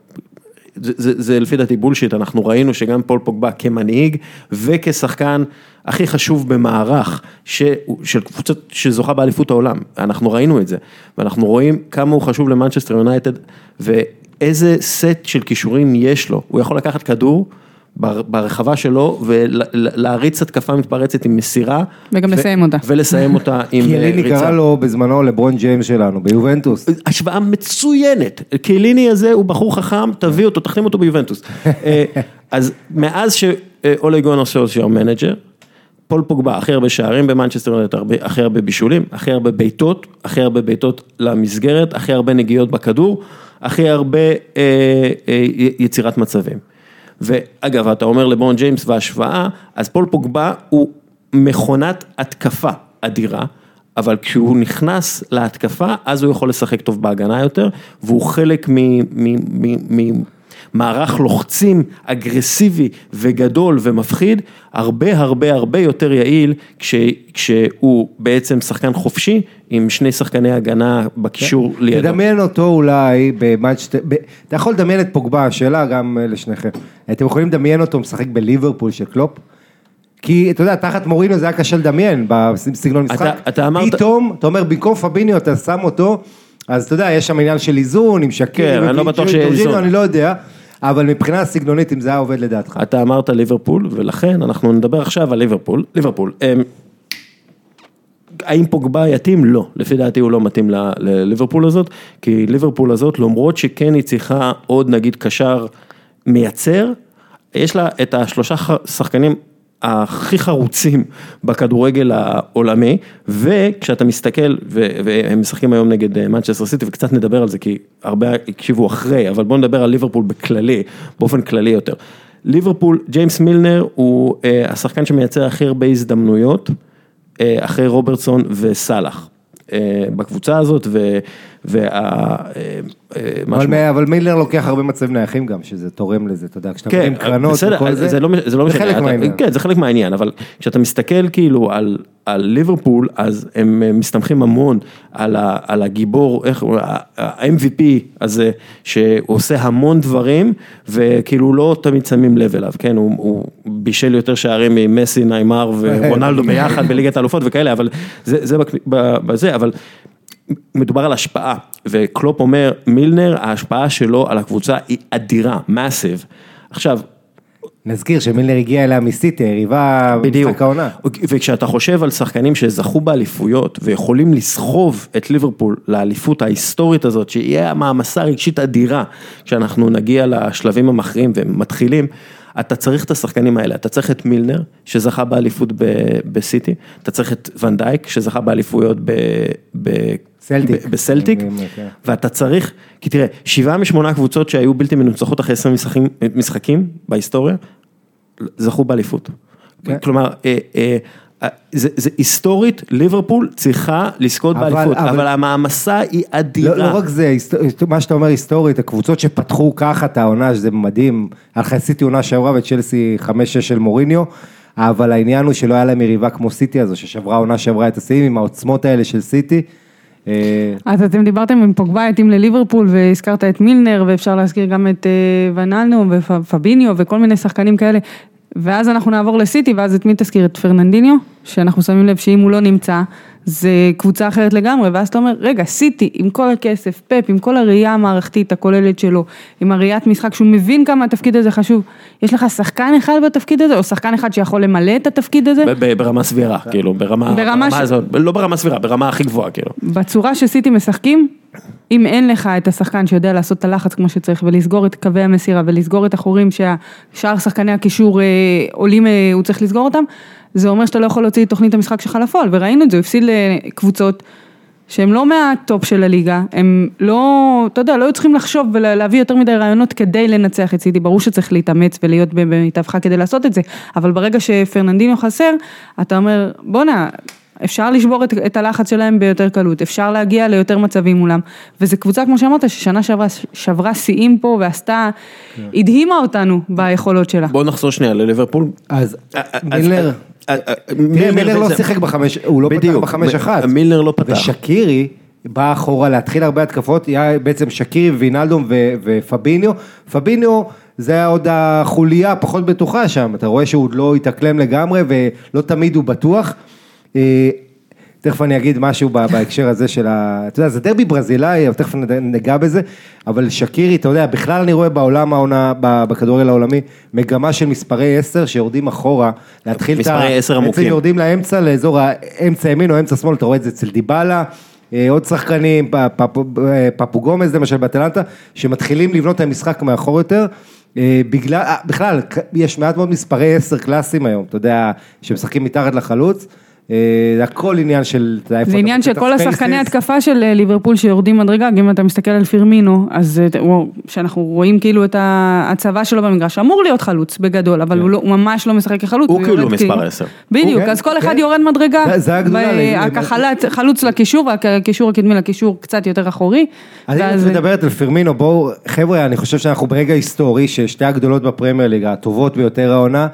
זה, זה, זה לפי דעתי bullshit, אנחנו ראינו שגם פול פוגבה כמנהיג וכשחקן הכי חשוב במערך ש, של קבוצה שזוכה באליפות העולם, אנחנו ראינו את זה, ואנחנו רואים כמה הוא חשוב למנצ'סטר יונייטד ואיזה סט של כישורים יש לו, הוא יכול לקחת כדור ברחבה שלו ולהריץ התקפה מתפרצת עם מסירה. וגם לסיים אותה. ולסיים אותה עם אה, ריצה. קרא לו בזמנו לברון ג'יימס שלנו, ביובנטוס. השוואה מצוינת, קייליני הזה הוא בחור חכם, תביא אותו, תחתים אותו ביובנטוס. אה, אז מאז שאולה גונאר סולשייר manager, פול פוגבה, הכי הרבה שערים במנצ'סטר הכי הרבה בישולים, הכי הרבה בעיטות, הכי הרבה בעיטות למסגרת, הכי הרבה נגיעות בכדור, הכי הרבה אה, אה, יצירת מצבים. ואגב, אתה אומר לברון ג'יימס והשוואה, אז פול פוגבה הוא מכונת התקפה אדירה. אבל כשהוא נכנס להתקפה, אז הוא יכול לשחק טוב בהגנה יותר, והוא חלק ממערך לוחצים אגרסיבי וגדול ומפחיד, הרבה הרבה הרבה יותר יעיל כש, כשהוא בעצם שחקן חופשי עם שני שחקני הגנה בקישור לידו. תדמיין אותו אולי במאצ'ט... ב- אתה יכול לדמיין את פוגבה, שאלה גם אה, לשניכם. אתם יכולים לדמיין אותו משחק בליברפול של קלופ? כי אתה יודע, תחת מורינו זה היה קשה לדמיין בסגנון משחק. אתה- אתה אמרת- פתאום, אתה אומר, במקום פביניו אתה שם אותו, אז אתה יודע, יש שם עניין של איזון, עם שקיר, כן, אני לא בטוח שיהיה איזון. אני לא יודע, אבל מבחינה סגנונית, אם זה היה עובד לדעתך. אתה אמרת ליברפול, ולכן אנחנו נדבר עכשיו על ליברפול. ליברפול, אמ, האם פוגבה יתאים? לא, לפי דעתי הוא לא מתאים לליברפול הזאת, כי ליברפול הזאת, למרות שכן היא צריכה עוד נגיד קשר מייצר, יש לה את השלושה שחקנים הכי חרוצים בכדורגל העולמי, וכשאתה מסתכל, והם משחקים היום נגד מנצ'סטר סיטי, וקצת נדבר על זה, כי הרבה הקשיבו אחרי, אבל בואו נדבר על ליברפול בכללי, באופן כללי יותר. ליברפול, ג'יימס מילנר הוא אה, השחקן שמייצר הכי הרבה הזדמנויות, אה, אחרי רוברטסון וסאלח. אה, בקבוצה הזאת, ו, וה... אה, אה, אבל, אבל מילר לוקח הרבה מצבים נייחים גם, שזה תורם לזה, אתה יודע, כשאתה כן, מבין קרנות בסדר, וכל זה, זה לא, זה לא זה משנה, חלק מהעניין. כן, זה חלק מהעניין, אבל כשאתה מסתכל כאילו על, על ליברפול, אז הם אה, מסתמכים המון על, ה, על הגיבור, איך ה-MVP הזה, שהוא עושה המון דברים, וכאילו לא תמיד שמים לב אליו, כן, הוא, הוא בישל יותר שערים ממסי, ניימר ורונלדו ביחד בליגת האלופות וכאלה, אבל זה, זה בזה, אבל מדובר על השפעה, וקלופ אומר, מילנר, ההשפעה שלו על הקבוצה היא אדירה, מאסיב. עכשיו, נזכיר שמילר הגיע אליה מסיטי, היריבה במשחק העונה. וכשאתה חושב על שחקנים שזכו באליפויות ויכולים לסחוב את ליברפול לאליפות ההיסטורית הזאת, שיהיה מעמסה רגשית אדירה, כשאנחנו נגיע לשלבים המכריעים ומתחילים, אתה צריך את השחקנים האלה, אתה צריך את מילנר, שזכה באליפות ב- בסיטי, אתה צריך את ונדייק, שזכה באליפויות ב... סלטיק. בסלטיק, כן. ואתה צריך, כי תראה, שבעה משמונה קבוצות שהיו בלתי מנוצחות אחרי 20 משחקים, משחקים בהיסטוריה, זכו באליפות. כן. כלומר, אה, אה, אה, זה, זה היסטורית, ליברפול צריכה לזכות אבל- באליפות, אבל- אבל המעמסה היא אדירה. לא, לא רק זה, מה שאתה אומר היסטורית, הקבוצות שפתחו ככה את העונה, שזה מדהים, לך סיטי עונה שעברה וצ'לסי 5-6 של מוריניו, אבל העניין הוא שלא היה להם יריבה כמו סיטי הזו, ששברה עונה שעברה את השיאים עם העוצמות האלה של סיטי. אה, אז אתם דיברתם עם פוגבה התאים לליברפול והזכרת את מילנר ואפשר להזכיר גם את אה, ונלנו ופביניו וכל מיני שחקנים כאלה. ואז אנחנו נעבור לסיטי ואז את מי תזכיר? את פרננדיניו? שאנחנו שמים לב שאם הוא לא נמצא זה קבוצה אחרת לגמרי ואז אתה אומר רגע סיטי עם כל הכסף, פפ עם כל הראייה המערכתית הכוללת שלו, עם הראיית משחק שהוא מבין כמה התפקיד הזה חשוב, יש לך שחקן אחד בתפקיד הזה או שחקן אחד שיכול למלא את התפקיד הזה? ברמה סבירה, כאילו, ברמה, ברמה ברמה ש- הזאת, לא ברמה סבירה, ברמה הכי גבוהה, כאילו. בצורה שסיטי משחקים, אם אין לך את השחקן שיודע לעשות את הלחץ כמו שצריך ולסגור את קווי המסירה ולסגור את החורים שהשאר שחקני הקישור אה, עולים, אה, הוא צריך לסגור אותם, זה אומר שאתה לא יכול להוציא את תוכנית המשחק שלך לפועל, וראינו את זה, הוא הפסיד לקבוצות שהם לא מהטופ של הליגה, הם לא, אתה יודע, לא היו צריכים לחשוב ולהביא יותר מדי רעיונות כדי לנצח את סיטי, ברור שצריך להתאמץ ולהיות במיטבך כדי לעשות את זה, אבל ברגע שפרננדינו חסר, אתה אומר, בואנה, אפשר לשבור את, את הלחץ שלהם ביותר קלות, אפשר להגיע ליותר מצבים מולם, וזו קבוצה כמו שאמרת, ששנה שעברה שברה שיאים פה ועשתה, הדהימה אותנו ביכולות שלה. בואו נחזור שנייה לליברפול. אז אה, אה, מילר, אה, מילר לא שיחק בחמש, הוא לא פתח בחמש אחת. מילנר לא פתח. ושקירי בא אחורה להתחיל הרבה התקפות, היה בעצם שקירי וינלדום ו- ופביניו, פביניו זה היה עוד החוליה הפחות בטוחה שם, אתה רואה שהוא עוד לא התאקלם לגמרי ולא תמיד הוא בטוח. אה, תכף אני אגיד משהו בהקשר הזה של ה... אתה יודע, זה דרבי ברזילאי, אבל תכף ניגע בזה, אבל שקירי, אתה יודע, בכלל אני רואה בעולם העונה, בכדורגל העולמי, מגמה של מספרי 10 שיורדים אחורה, להתחיל את ה... מספרי 10 בעצם עמוקים. יורדים לאמצע, לאזור האמצע ימין או אמצע שמאל, אתה רואה את זה אצל דיבלה, אה, עוד שחקנים, אה, פפו גומז למשל באטלנטה, שמתחילים לבנות את המשחק מאחור יותר. בגלל, בכלל, יש מעט מאוד מספרי 10 קלאסיים היום, אתה יודע, שמשחקים מתחת לחלוץ. אה, זה הכל עניין של, זה עניין של כל. השחקני התקפה של אה, ליברפול שיורדים מדרגה, גם אם אתה מסתכל על פירמינו, אז אה, שאנחנו רואים כאילו את ההצבה שלו במגרש, אמור להיות חלוץ בגדול, אבל הוא לא- הוא ממש לא משחק כחלוץ. הוא כאילו מספר 10. בדיוק, הוא, אז כן, כל אחד כן. יורד מדרגה. זה- הגדולה, חלוץ לקישור, והקישור הקדמי לקישור קצת יותר אחורי. אז אם את מדברת על פרמינו, בואו, חבר'ה, אני חושב שאנחנו ברגע היסטורי, ששתי הגדולות בפרמייר ליג, הטובות ביותר העונה,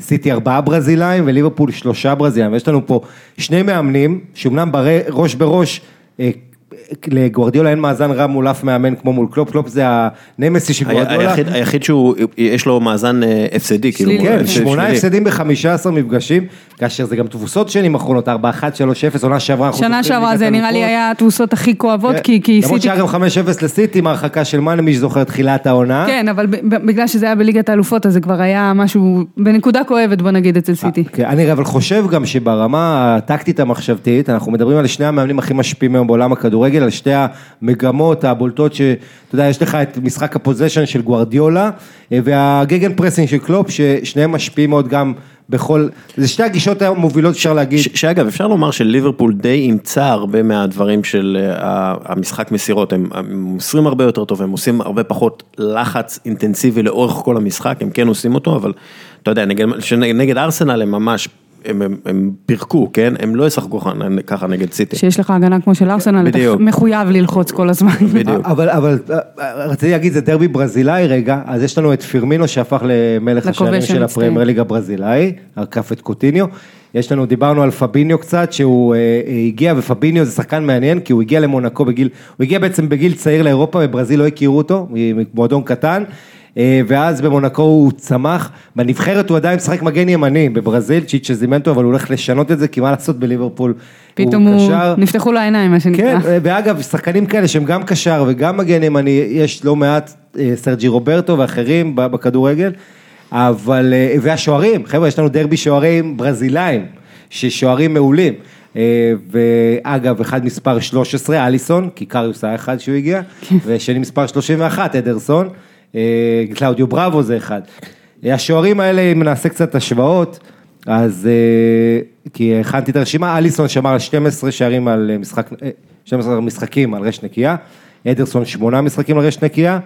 סיטי ארבעה ברזילאים וליברפול שלושה ברזילאים, ויש לנו פה שני מאמנים, שאומנם ברי, ראש בראש, אה, לגוורדיולה אין מאזן רע מול אף מאמן כמו מול קלופ, קלופ זה הנמסיס של גוורדיולה. היחיד, שהוא, יש לו מאזן אה, הפסדי, כאילו. כן, שמונה. הפסדים ב-15 מפגשים, כאשר זה גם תבוסות שנים אחרונות, 4-1, 3-0, עונה שעברה. שנה שעברה זה נראה לי. היה התבוסות הכי כואבות, כן, כי כי למרות סיטי... שהיה גם 5-0 לסיטי עם ההרחקה של מאנה, מי שזוכר תחילת העונה. כן, אבל בגלל שזה היה בליגת האלופות, אז זה כבר היה משהו, בנקודה כואבת, בוא נגיד, אצל סיטי. כן, אני אבל חושב גם שברמה הטקטית המחשבתית, אנחנו מדברים על שני המאמנים הכי משפיעים היום בעולם הכדורגל, על שתי המגמות הבולטות שאתה יודע, יש לך את משחק הפוזיישן של גוורדיולה, אה, והגגן pressing של קלופ, ששניהם משפיעים מאוד גם בכל, זה שתי הגישות המובילות אפשר להגיד. שאגב, אפשר לומר שליברפול די אימצה הרבה מהדברים של אה, המשחק מסירות, הם הם מוסרים הרבה יותר טוב, הם עושים הרבה פחות לחץ אינטנסיבי לאורך כל המשחק, הם כן עושים אותו, אבל אתה יודע, נגד, שנגד ארסנל הם ממש הם, הם, הם פירקו, כן? הם לא ישחקו ככה נגד סיטי. שיש לך הגנה כמו של ארסנל, אתה. מחויב ללחוץ כל הזמן. בדיוק. אבל, אבל רציתי להגיד, זה דרבי ברזילאי רגע, אז יש לנו את פירמינו שהפך למלך השערים של. הפרמייר ליג הברזילאי, עקף את קוטיניו. יש לנו, דיברנו על פביניו קצת, שהוא אה, אה, הגיע, ופביניו זה שחקן מעניין, כי הוא הגיע למונקו בגיל, הוא הגיע בעצם בגיל צעיר לאירופה, בברזיל לא הכירו אותו, מועדון קטן. אה, ואז במונקו הוא צמח, בנבחרת הוא עדיין משחק מגן ימני בברזיל, צ'יצ'ה זימנטו, אבל הוא הולך לשנות את זה, כי מה לעשות בליברפול, פתאום הוא, קשר. נפתחו לו העיניים, מה שנקרא. כן, ואגב, שחקנים כאלה שהם גם קשר וגם מגן ימני, יש לא מעט, אה, סרג'י רוברטו ואחרים בכדורגל, אבל, אה, והשוערים, חבר'ה, יש לנו דרבי שוערים ברזילאים, ששוערים מעולים. אה, ואגב, אחד מספר 13, אליסון, כי קריוס היה אחד שהוא הגיע, ושני מספר 31, אדרסון, אה, קלאודיו בראבו זה אחד. השוערים האלה, אם נעשה קצת השוואות, אז אה, כי הכנתי את הרשימה, אליסון שמר על 12 שערים על אה, משחק, אה, 12 משחקים על רשת נקייה, אדרסון 8 משחקים על רשת נקייה,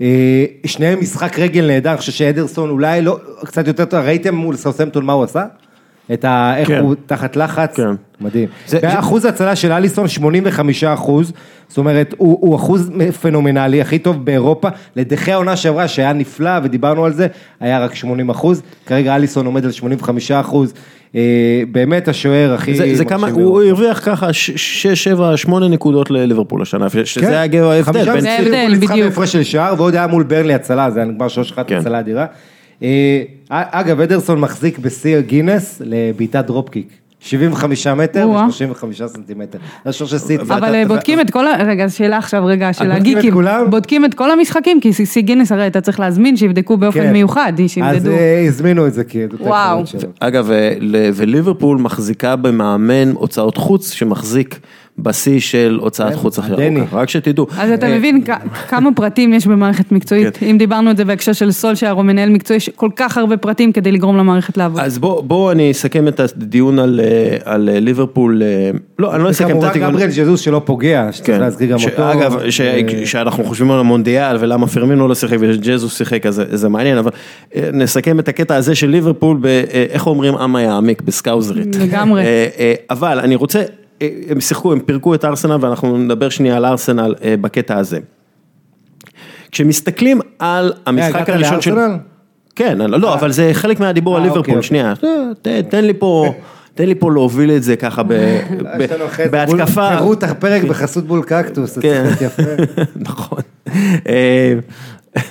אה, שניהם משחק רגל נהדר, אני חושב שאדרסון אולי לא, קצת יותר טוב, ראיתם מול סאוסמפטון מה הוא עשה? את ה... איך כן. הוא תחת לחץ, כן. מדהים. זה- ואחוז ההצלה של אליסון 85 אחוז, זאת אומרת, הוא, הוא אחוז פנומנלי, הכי טוב באירופה, לדחי העונה שעברה שהיה נפלא ודיברנו על זה, היה רק 80 אחוז, כרגע אליסון עומד על 85 אחוז, אה, באמת השוער הכי זה, זה כמה, מרשים הוא באירופה. הרוויח ככה 6, 7, 8 נקודות לליברפול השנה, שזה כן. היה ההבדל. חמישה בין- זה משחקים ההבדל, ליברפול ניצחה בדיוק. בהפרש של שער, ועוד היה מול ברלי הצלה, זה היה נגמר 3-1 כן. הצלה אדירה. אה, אגב, אדרסון מחזיק בשיא גינס לבעיטת דרופקיק. 75 מטר או-אה. ו-35 סנטימטר. זה השור של סיטי. אבל אה, בודקים את כל ה... רגע, שאלה עכשיו, רגע, של בודקים את הגיקים. בודקים את כל המשחקים, כי שיא גינס הרי אתה צריך להזמין, שיבדקו באופן כן. מיוחד, אז שימדדו. אה, הזמינו את זה כעדות וואו. אגב, אה, וליברפול מחזיקה במאמן הוצאות חוץ שמחזיק בשיא של הוצאת חוץ הכי דני. ארוכה, רק שתדעו. אז אתה אה, מבין כמה פרטים יש במערכת מקצועית, כן. אם דיברנו את זה בהקשר של סולשייר או מנהל מקצועי, יש כל כך הרבה פרטים כדי לגרום למערכת לעבוד. אז בוא, בוא אני אסכם את הדיון על, אה, על אה, ליברפול, לא, אני לא אסכם את הדיון. גבריאל ז'זוס שלא פוגע, שצריך כן, להזכיר גם אותו. אגב, כשאנחנו חושבים על המונדיאל ולמה פרמינו לא שיחק וג'זוס שיחק, אז זה- מעניין, אבל נסכם את הקטע הזה של ליברפול, איך אומרים עם היעמיק בסקאוזרית. לגמרי. אבל אני רוצה, הם שיחקו, הם פירקו את ארסנל ואנחנו נדבר שנייה על ארסנל אה, בקטע הזה. כשמסתכלים על המשחק הגעת הראשון של... כן, לא, אבל זה חלק מהדיבור על אה, ליברפול, אוקיי, שנייה, ת- תן לי פה, תן לי פה להוביל את זה ככה בהתקפה. פירוט הפרק בחסות בול קקטוס, זה כן. יפה. נכון. אה,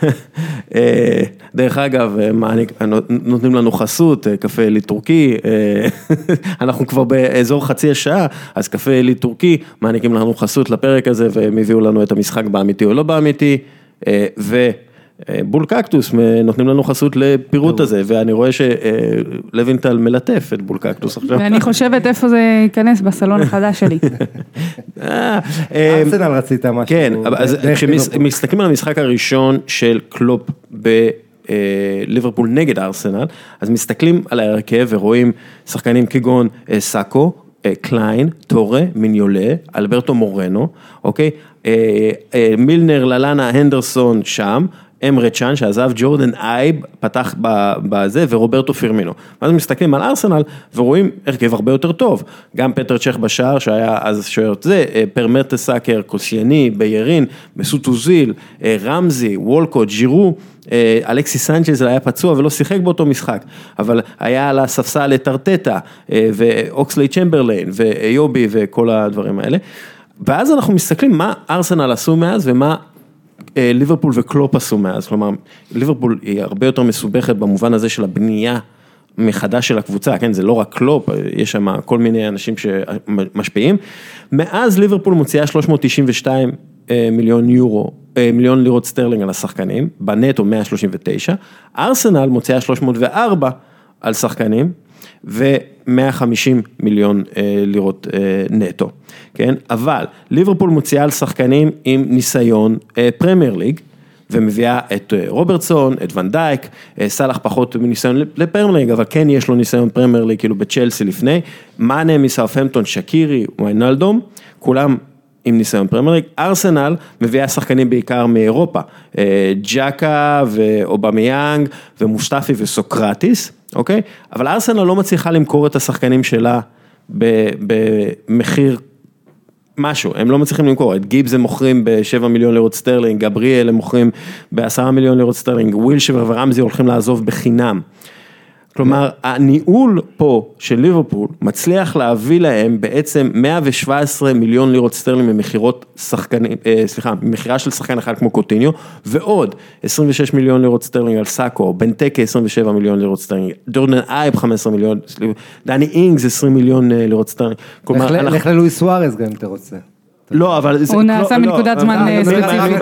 אה, דרך אגב, אה, מעניק- נותנים לנו חסות, אה, קפה אלי טורקי, אה, אנחנו כבר באזור חצי השעה, אז קפה אלי טורקי מעניקים לנו חסות לפרק הזה והם הביאו לנו את המשחק באמיתי או לא באמיתי, אה, ובול קקטוס אה, נותנים לנו חסות לפירוט הזה, ואני רואה שלוינטל מלטף את בול קקטוס עכשיו. ואני חושבת איפה זה ייכנס בסלון החדש שלי. אה, אה, ארסנל רצית משהו. כן, אבל אז. כשמסתכלים על המשחק הראשון של קלופ בליברפול נגד ארסנל, אז מסתכלים על ההרכב ורואים שחקנים כגון אה, סאקו, אה, קליין, טורה, מיניולה, אלברטו מורנו, אוקיי? אה, אה, מילנר, ללאנה, הנדרסון שם. אמרה צ'אן שעזב, ג'ורדון אייב פתח בזה ורוברטו פירמינו. ואז מסתכלים על ארסנל ורואים הרכב הרבה יותר טוב. גם פטר צ'ך בשער שהיה אז שוער זה, אה, פר מרטסאקר, קושיילני, ביירין, מסוט אוזיל, אה, רמזי, וולקוט, ג'ירו, אה, אלכסיס סנצ'ז היה פצוע ולא שיחק באותו משחק, אבל היה על הספסל את ארטטה ואוקסלייד צ'מברליין ואיוובי וכל הדברים האלה. ואז אנחנו מסתכלים מה ארסנל עשו מאז ומה ליברפול וקלופ עשו מאז, כלומר ליברפול היא הרבה יותר מסובכת במובן הזה של הבנייה מחדש של הקבוצה, כן, זה לא רק קלופ, אה, יש שם כל מיני אנשים שמשפיעים. מאז ליברפול מוציאה 392 אה, מיליון יורו, אה, מיליון לירות סטרלינג על השחקנים, בנטו 139, ארסנל מוציאה 304 על שחקנים, ו-150 מיליון אה, לירות אה, נטו, כן? אבל ליברפול מוציאה על שחקנים עם ניסיון אה, פרמייר ליג, ומביאה את אה, רוברטסון, את ונדייק, אה, סאלח פחות מניסיון לפרמייר ליג, אבל כן יש לו ניסיון פרמייר ליג, כאילו בצ'לסי לפני, מאנה מסאות'המפטון, שקירי, ויינלדום, כולם עם ניסיון פרמייר ליג, ארסנל מביאה שחקנים בעיקר מאירופה, אה, ג'קה ואובמיאנג ומושטפי וסוקרטיס, אוקיי? אבל ארסנל לא מצליחה למכור את השחקנים שלה במחיר משהו, הם לא מצליחים למכור, את גיבס הם מוכרים ב-7 מיליון לירות סטרלינג, גבריאל הם מוכרים ב-10 מיליון לירות סטרלינג, ווילשר ורמזי הולכים לעזוב בחינם. כלומר, הניהול פה של ליברפול מצליח להביא להם בעצם 117 מיליון לירות סטרלינג ממכירות שחקנים, אה, סליחה, ממכירה של שחקן אחד כמו קוטיניו, ועוד 26 מיליון לירות סטרלינג על סאקו, בנטקה 27 מיליון לירות סטרלינג, ג'ורדון אייב 15 מיליון, דני אינגס 20 מיליון אה, לירות סטרלינג. כלומר, לך ללואיס סוארז גם אם אתה רוצה. לא, אבל זה... הוא נעשה לא, מנקודת לא, זמן, אני- אה, ספציפית.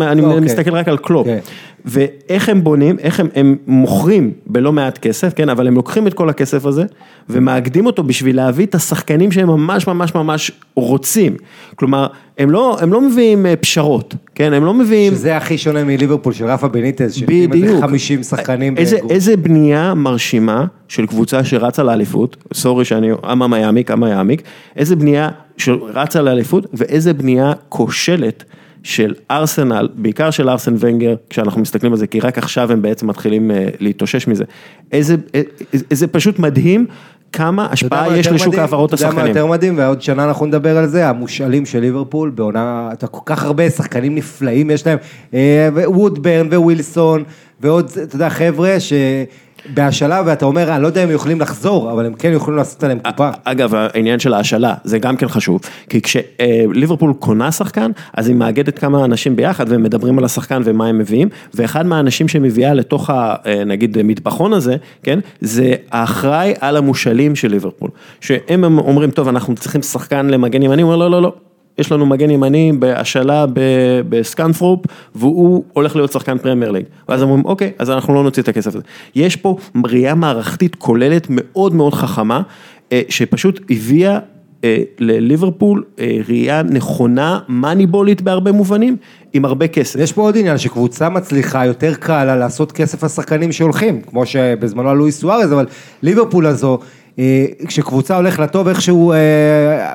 אני אוקיי. מסתכל רק על קלופ. כן. ואיך הם בונים, איך הם, הם מוכרים בלא מעט כסף, כן, אבל הם לוקחים את כל הכסף הזה ומאגדים אותו בשביל להביא את השחקנים שהם ממש ממש ממש רוצים. כלומר, הם לא, הם לא מביאים אה, פשרות, כן, הם לא מביאים... שזה הכי שונה מליברפול של רפה בניטז, שנותנים איזה בדיוק. 50 שחקנים. איזה. איזה בנייה מרשימה של קבוצה שרצה לאליפות, סורי שאני אמה יעמיק, אמה יעמיק, איזה בנייה שרצה לאליפות ואיזה בנייה כושלת של ארסנל, בעיקר של ארסן ונגר, כשאנחנו מסתכלים על זה, כי רק עכשיו הם בעצם מתחילים אה, להתאושש מזה. איזה, איזה, איזה פשוט מדהים כמה השפעה יש לשוק? העברות אתה יודע מה השחקנים. יותר מדהים, ועוד שנה אנחנו נדבר על זה, המושאלים של ליברפול, בעונה, אתה כל כך הרבה שחקנים נפלאים יש להם, אה, וודברן ווילסון, ועוד, אתה יודע, חבר'ה שבהשאלה, ואתה אומר, אני לא יודע אם הם יכולים לחזור, אבל הם כן יכולים לעשות עליהם קופה. אגב, העניין של ההשאלה, זה גם כן חשוב, כי כשליברפול קונה שחקן, אז היא מאגדת כמה אנשים ביחד והם מדברים על השחקן ומה הם מביאים, ואחד מהאנשים שמביאה לתוך, ה, אה, נגיד, מטבחון הזה, כן, זה האחראי על המושאלים של ליברפול, שהם הם אומרים, טוב, אנחנו צריכים שחקן למגן ימני, הוא אומר, לא, לא, לא. יש לנו מגן ימני בהשאלה בסקאנת'ורפ, והוא הולך להיות שחקן פרמייר ליג. ואז אומרים, אוקיי, אז אנחנו לא נוציא את הכסף הזה. יש פה ראייה מערכתית כוללת מאוד מאוד חכמה, אה, שפשוט הביאה אה, לליברפול אה, ראייה נכונה, מאניבולית בהרבה מובנים, עם הרבה כסף. יש פה עוד עניין, שקבוצה מצליחה, יותר קל לה לעשות כסף לשחקנים שהולכים, כמו שבזמנו על לואיס סוארז, אבל ליברפול הזו, כשקבוצה הולך לטוב, איכשהו אה,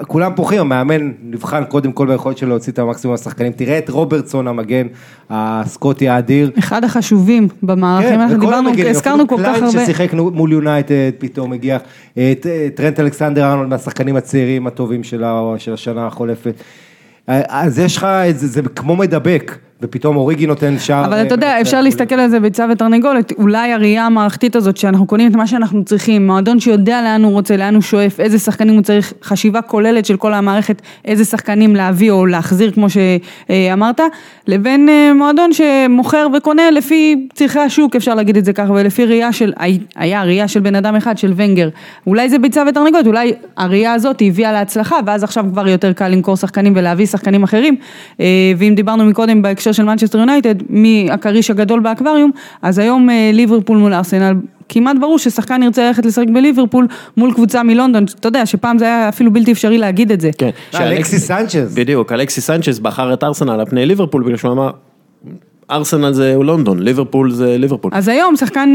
כולם פורחים, המאמן נבחן קודם כל ביכולת שלו להוציא את המקסימום מהשחקנים. תראה את רוברטסון המגן הסקוטי האדיר. אחד החשובים במערכים, אנחנו וכל דיברנו, המגנים, הזכרנו כל כך קליין הרבה. ששיחק מול יונייטד פתאום הגיע, אה, ט- טרנט אלכסנדר ארנולד מהשחקנים הצעירים הטובים של של השנה החולפת. אה, אז יש לך, זה, זה כמו מדבק, ופתאום אוריגי נותן שער. אבל אה, אתה יודע, מנצח אפשר גול. להסתכל על זה ביצה ותרנגולת, אולי הראייה המערכתית הזאת שאנחנו קונים את מה שאנחנו צריכים, מועדון שיודע לאן הוא רוצה, לאן הוא שואף, איזה שחקנים הוא צריך, חשיבה כוללת של כל המערכת, איזה שחקנים להביא או להחזיר כמו שאמרת, לבין אה, מועדון שמוכר וקונה לפי צרכי השוק, אפשר להגיד את זה ככה, ולפי ראייה של, היה ראייה של בן אדם אחד, של ונגר, אולי זה ביצה ותרנגולת, אולי הראייה הזאת הביאה להצלחה, ואז עכשיו כבר יותר קל למכור שחקנים ולהביא שחקנים אחרים, אה, ואם דיברנו מקודם בהקשר של מנצ'סטר יונייטד, מי הכריש הגדול באקווריום, אז היום אה, ליברפול מול ארסנל, כמעט ברור ששחקן ירצה ללכת לשחק בליברפול מול קבוצה מלונדון, אתה יודע שפעם זה היה אפילו בלתי אפשרי להגיד את זה. כן. אה, אלכסיס סנצ'ז. בדיוק, אלכסיס סנצ'ס בחר את ארסנל על פני ליברפול, בגלל שהוא אמר, ארסנל זה לונדון, ליברפול זה ליברפול. אז היום שחקן,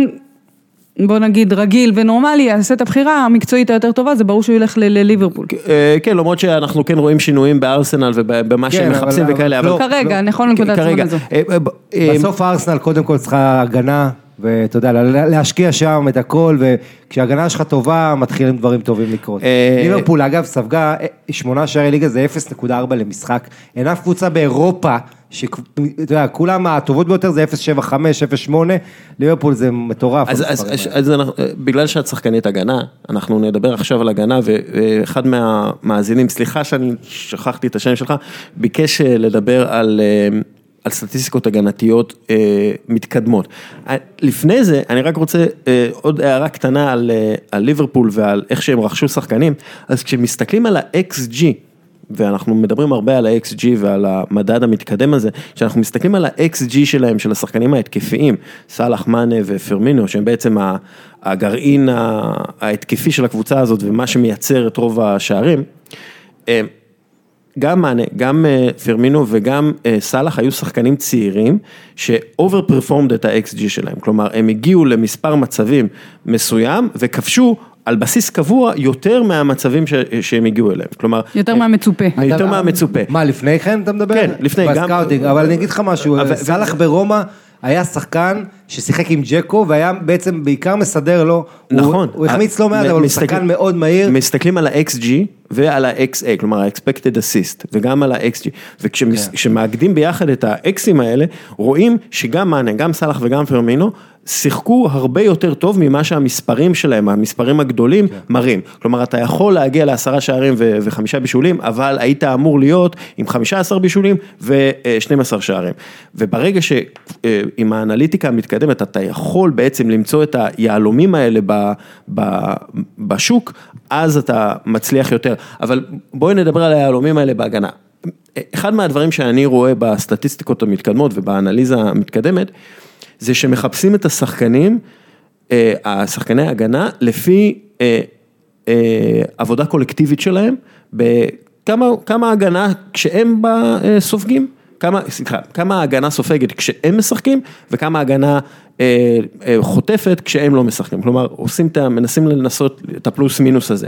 בוא נגיד רגיל ונורמלי, יעשה את הבחירה המקצועית היותר טובה, זה ברור שהוא ילך ל- לליברפול. אה, כן, למרות שאנחנו כן רואים שינויים בארסנל ובמה כן, שהם מחפשים אבל וכאלה, לא. אבל כרגע, נכון לנקודת הזמן כרגע, הזו. אה, אה, בסוף ארסנל קודם כל צריכה הגנה, ואתה יודע, לה- להשקיע שם את הכל, וכשההגנה שלך טובה, מתחילים דברים טובים לקרות. אה, ליברפול, אגב, ספגה אה, שמונה שערי ליגה, זה 0.4 למשחק. אין אף קבוצה באירופה, שאתה יודע, כולם הטובות ביותר זה 0.75, 0.8, ליברפול זה מטורף. אז, אז, המספרים אז, האלה. אז אנחנו, בגלל שאת שחקנית הגנה, אנחנו נדבר עכשיו על הגנה, ואחד מהמאזינים, סליחה שאני שכחתי את השם שלך, ביקש אה, לדבר על, אה, על סטטיסטיקות הגנתיות אה, מתקדמות. אה, לפני זה, אני רק רוצה אה, עוד הערה קטנה על, אה, ליברפול ועל איך שהם רכשו שחקנים, אז כשמסתכלים על ה-XG, ואנחנו מדברים הרבה על ה-XG ועל המדד המתקדם הזה, כשאנחנו מסתכלים על ה-XG שלהם, של השחקנים ההתקפיים, סאלח מאנה ופירמינו, שהם בעצם הגרעין ההתקפי של הקבוצה הזאת ומה שמייצר את רוב השערים, אה, גם מאנה, גם אה, פירמינו וגם אה, סאלח היו שחקנים צעירים ש over performed את ה-xG שלהם, כלומר הם הגיעו למספר מצבים מסוים וכבשו על בסיס קבוע יותר מהמצבים ש, שהם הגיעו אליהם, כלומר, יותר מהמצופה. יותר מהמצופה. מה, לפני כן אתה מדבר? כן, לפני, גם- ב scouting, אבל אני אגיד לך משהו, אבל- סאלח ברומא היה שחקן ששיחק עם ג'קו והיה בעצם בעיקר מסדר לו, הוא- נכון. הוא החמיץ לא מעט, אבל הוא מסתכל- שחקן מאוד מהיר. מסתכלים על ה-XG ועל ה-XA, כלומר ה-expected assist, וגם על ה-XG, כן. וכשמאגדים ביחד את ה-Xים האלה, רואים שגם מאנה, גם סאלח וגם פרמינו, שיחקו הרבה יותר טוב ממה שהמספרים שלהם, המספרים הגדולים, כן. מראים. כלומר, אתה יכול להגיע לעשרה שערים ו- וחמישה בישולים, אבל היית אמור להיות עם 15 בישולים ו-12 שערים. וברגע שעם האנליטיקה המתקדמת, אתה יכול בעצם למצוא את היהלומים האלה ב- ב- בשוק, אז אתה מצליח יותר. אבל בואי נדבר על היהלומים האלה בהגנה. אחד מהדברים שאני רואה בסטטיסטיקות המתקדמות ובאנליזה המתקדמת, זה שמחפשים את השחקנים, אה, השחקני ההגנה, לפי אה, אה, עבודה קולקטיבית שלהם, בכמה כמה הגנה כשהם בה, סופגים, כמה, סליחה, כמה ההגנה סופגת כשהם משחקים, וכמה ההגנה אה, אה, חוטפת כשהם לא משחקים. כלומר, עושים את ה... מנסים לנסות את הפלוס מינוס הזה.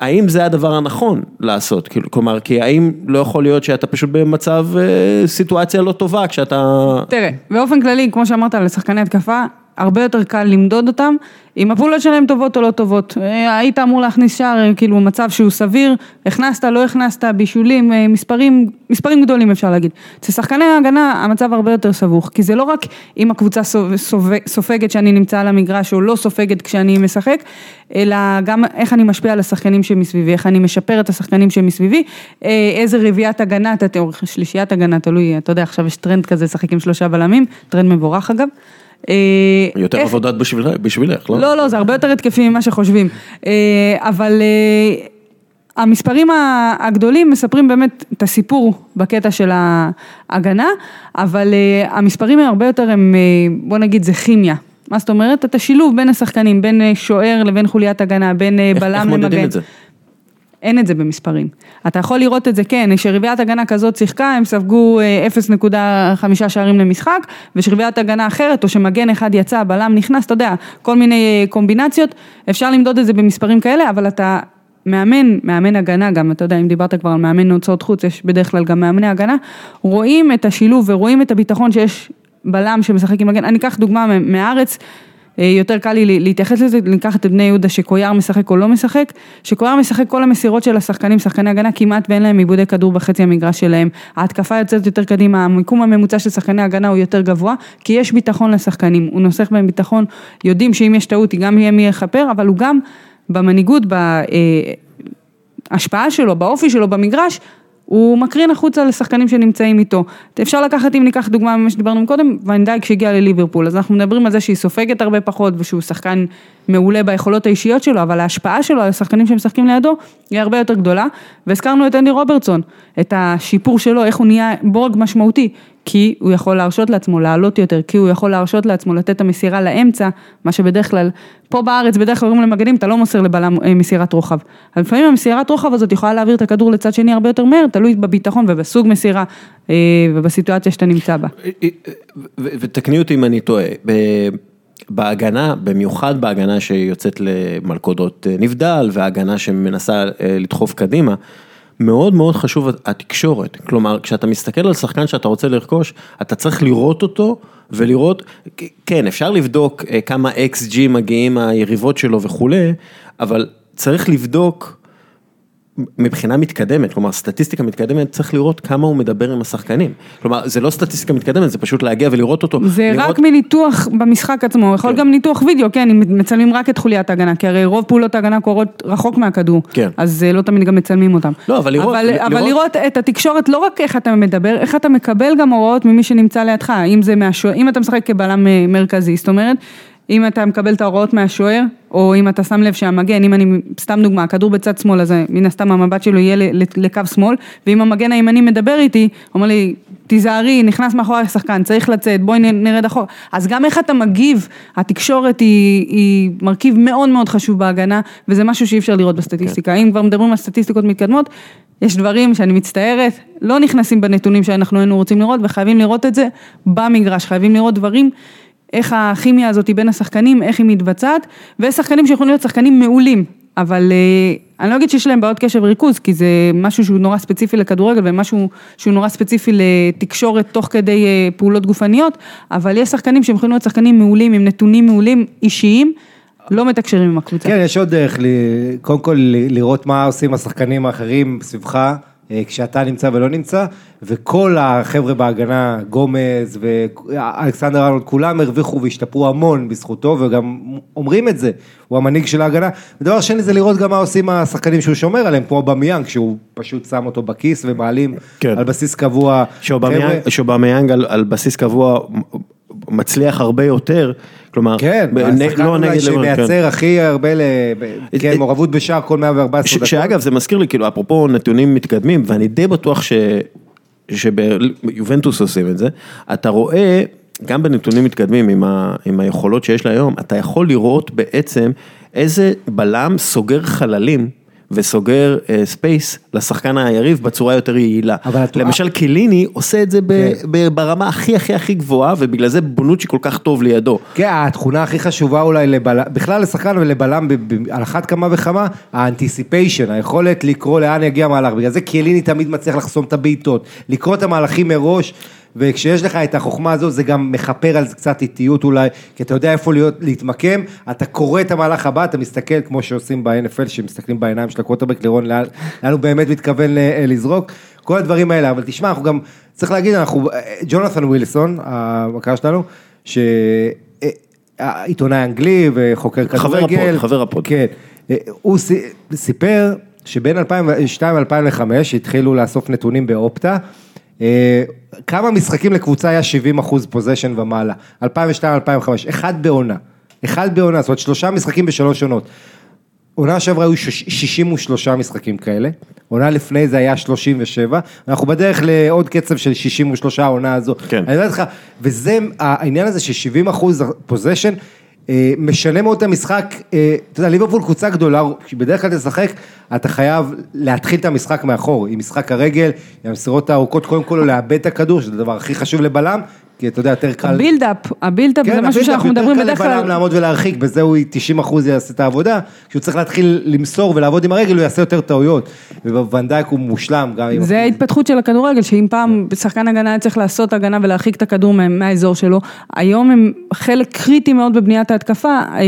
האם זה הדבר הנכון לעשות? כאילו, כלומר, כי האם לא יכול להיות שאתה פשוט במצב, אה, סיטואציה לא טובה כשאתה... תראה, באופן כללי, כמו שאמרת, לשחקני התקפה, הרבה יותר קל למדוד אותם, אם הפעולות שלהם טובות או לא טובות. אה, היית אמור להכניס שער, אה, כאילו, מצב שהוא סביר, הכנסת, לא הכנסת, בישולים, אה, מספרים, מספרים גדולים אפשר להגיד. אצל שחקני ההגנה המצב הרבה יותר סבוך, כי זה לא רק אם הקבוצה סופ- סופג- סופגת שאני נמצא על המגרש או לא סופגת כשאני משחק, אלא גם איך אני משפיע על השחקנים שמסביבי, איך אני משפר את השחקנים שמסביבי, איזה רביעיית הגנה, או שלישיית הגנה, תלוי, אתה יודע, עכשיו יש טרנד כזה, לשחק עם שלושה בלמים, טרנד מבורך אגב. אה, יותר איך- עבודת בשביל, בשבילך, לא? לא, לא, זה הרבה יותר התקפי ממה שחושבים. אה, אבל אה, המספרים הגדולים מספרים באמת את הסיפור בקטע של ההגנה, אבל המספרים הם הרבה יותר, הם, בוא נגיד, זה כימיה. מה זאת אומרת? את השילוב בין השחקנים, בין שוער לבין חוליית הגנה, בין איך- בלם איך למגן. מודדים את זה? אין את זה במספרים. אתה יכול לראות את זה, כן, שרביעיית הגנה כזאת שיחקה, הם ספגו אה, 0.5 שערים למשחק, ושרביעיית הגנה אחרת, או שמגן אחד יצא, בלם נכנס, אתה יודע, כל מיני אה, קומבינציות, אפשר למדוד את זה במספרים כאלה, אבל אתה מאמן, מאמן הגנה גם, אתה יודע, אם דיברת כבר על מאמן הוצאות חוץ, יש בדרך כלל גם מאמני הגנה, רואים את השילוב ורואים את הביטחון שיש בלם שמשחק עם מגן, אני אקח דוגמה מה- מהארץ, אה, יותר קל לי להתייחס לזה, ניקח את בני יהודה שקויאר משחק או לא משחק, שקויאר משחק כל המסירות של השחקנים, שחקני הגנה כמעט ואין להם עיבודי כדור בחצי המגרש שלהם, ההתקפה יוצאת יותר קדימה, המיקום הממוצע של שחקני הגנה הוא יותר גבוה, כי יש ביטחון לשחקנים, הוא נוסח בהם ביטחון, יודעים שאם יש טעות היא גם יהיה מי יכפר, אבל הוא גם במנהיגות, בהשפעה שלו, באופי שלו במגרש, הוא מקרין החוצה לשחקנים שנמצאים איתו. אפשר לקחת, אם ניקח דוגמה ממה שדיברנו קודם, ואנדייק שהגיע לליברפול, אז אנחנו מדברים על זה שהיא סופגת הרבה פחות ושהוא שחקן מעולה ביכולות האישיות שלו, אבל ההשפעה שלו על השחקנים שמשחקים לידו היא הרבה יותר גדולה. והזכרנו את אנדי רוברטסון, את השיפור שלו, איך הוא נהיה בורג משמעותי, כי הוא יכול להרשות לעצמו לעלות יותר, כי הוא יכול להרשות לעצמו לתת את המסירה לאמצע, מה שבדרך כלל, פה בארץ בדרך כלל אומרים למגנים, אתה לא מוסר לבלם אה, מסירת רוחב. אבל לפעמים המסירת רוחב הזאת יכולה להעביר את הכדור לצד שני הרבה יותר מהר, תלוי בביטחון ובסוג מסירה אה, ובסיטואציה שאתה נמצא בה. ו- ותקני אותי אם אני טועה, בהגנה, במיוחד בהגנה שיוצאת למלכודות אה, נבדל והגנה שמנסה אה, לדחוף קדימה, מאוד מאוד חשוב התקשורת, כלומר כשאתה מסתכל על שחקן שאתה רוצה לרכוש, אתה צריך לראות אותו ולראות, כן אפשר לבדוק אה, כמה XG מגיעים היריבות שלו וכולי, אבל צריך לבדוק מבחינה מתקדמת, כלומר סטטיסטיקה מתקדמת, צריך לראות כמה הוא מדבר עם השחקנים. כלומר, זה לא סטטיסטיקה מתקדמת, זה פשוט להגיע ולראות אותו. זה לראות... רק מניתוח במשחק עצמו, יכול כן. גם ניתוח וידאו, כן, אם מצלמים רק את חוליית ההגנה, כי הרי רוב פעולות ההגנה קורות רחוק מהכדור, כן. אז אה, לא תמיד גם מצלמים אותם. לא, אבל לראות- אבל, לראות- אבל לראות את התקשורת, לא רק איך אתה מדבר, איך אתה מקבל גם הוראות ממי שנמצא לידך, אם זה מהשוער, אם אתה משחק כבלם אה, מרכזי, זאת אומרת, אם אתה מקבל את ההוראות מהשוער, או אם אתה שם לב שהמגן, אם אני, סתם דוגמה, הכדור בצד שמאל, אז מן הסתם המבט שלו יהיה לקו שמאל, ואם המגן הימני מדבר איתי, אומר לי, תיזהרי, נכנס מאחורי השחקן, צריך לצאת, בואי נרד אחורה. אז גם איך אתה מגיב, התקשורת היא, היא מרכיב מאוד מאוד חשוב בהגנה, וזה משהו שאי אפשר לראות בסטטיסטיקה. אם כבר מדברים על סטטיסטיקות מתקדמות, יש דברים שאני מצטערת, לא נכנסים בנתונים שאנחנו היינו רוצים לראות, וחייבים לראות את זה במגרש, חייבים לראות דברים. איך הכימיה הזאת בין השחקנים, איך היא מתבצעת, ויש שחקנים שיכולים להיות שחקנים מעולים, אבל אה, אני לא אגיד שיש להם בעיות קשב וריכוז, כי זה משהו שהוא נורא ספציפי לכדורגל ומשהו שהוא נורא ספציפי לתקשורת תוך כדי אה, פעולות גופניות, אבל יש שחקנים שהם יכולים להיות שחקנים מעולים עם נתונים מעולים אישיים. לא מתקשרים עם הקבוצה. כן, יש עוד דרך, קודם כל לראות מה עושים השחקנים האחרים סביבך, כשאתה נמצא ולא נמצא, וכל החבר'ה בהגנה, גומז ואלכסנדר ארנולד, כולם הרוויחו והשתפרו המון בזכותו, וגם אומרים את זה, הוא המנהיג של ההגנה. ודבר שני זה לראות גם מה עושים השחקנים שהוא שומר עליהם, כמו במיאנג, שהוא פשוט שם אותו בכיס ומעלים כן. על בסיס קבוע. חבר'ה. שאובמיאנג על, על בסיס קבוע מצליח הרבה יותר, כלומר, כן, השחקן לא אולי לבון, כן. שמייצר הכי הרבה, כן, מעורבות בשער כל 114 ש- דקות. שאגב זה מזכיר לי כאילו אפרופו נתונים מתקדמים ואני די בטוח ש... שביובנטוס עושים את זה, אתה רואה גם בנתונים מתקדמים עם, ה... עם היכולות שיש לה היום, אתה יכול לראות בעצם איזה בלם סוגר חללים. וסוגר space לשחקן היריב בצורה יותר יעילה. למשל קייליני עושה את זה כן. ברמה הכי הכי הכי גבוהה ובגלל זה בונוצ'י כל כך טוב לידו. כן, התכונה הכי חשובה אולי בכלל לשחקן ולבלם על אחת כמה וכמה, האנטיסיפיישן, היכולת לקרוא לאן יגיע המהלך, בגלל זה קיליני תמיד מצליח לחסום את הבעיטות, לקרוא את המהלכים מראש, וכשיש לך את החוכמה הזו זה גם מכפר על קצת איטיות אולי, כי אתה יודע איפה להיות, להתמקם, אתה קורא את המהלך הבא, אתה מסתכל כמו שעושים ב-NFL, שמסתכלים בעיניים של הקווטרבק, לראות לאן הוא באמת מתכוון ל- לזרוק, כל הדברים האלה, אבל תשמע, אנחנו גם, צריך להגיד, אנחנו, ג'ונתן ווילסון, המכר שלנו, ש... עיתונאי אנגלי וחוקר חבר כדורגל. ה pod, חבר ה pod. כן. הוא סי- סיפר שבין 2002 ל-2005 התחילו לאסוף נתונים באופטה. אה, כמה משחקים לקבוצה היה 70 אחוז possession ומעלה? 2002-2005, אחד בעונה. אחד בעונה, זאת אומרת שלושה משחקים בשלוש עונות. עונה שעברה היו שש- 63 משחקים כאלה, עונה לפני זה היה 37, אנחנו בדרך לעוד קצב של 63 העונה הזו. כן. אני אומר לך, וזה העניין הזה ש-70 אחוז possession, משנה מאוד את המשחק, אה, אתה יודע, ליברפול קבוצה גדולה, כשבדרך כלל תשחק, אתה חייב להתחיל את המשחק מאחור, עם משחק הרגל, עם המסירות הארוכות, קודם כל לאבד את הכדור, שזה הדבר הכי חשוב לבלם, כי אתה יודע, יותר קל. ה build-up, ה build-up זה משהו ה build-up שאנחנו יותר מדברים קל בדרך לבלם כלל, לעמוד ולהרחיק, בזה הוא 90 אחוז יעשה את העבודה, כשהוא צריך להתחיל למסור ולעבוד עם הרגל, הוא יעשה יותר טעויות. ובוונדייק הוא מושלם, גם עם... זה ההתפתחות של הכדורגל, שאם פעם שחקן הגנה היה צריך לעשות הגנה ולהרחיק את הכדור מה- מהאזור שלו, היום הם חלק קריטי מאוד בבניית ההתקפה, אה,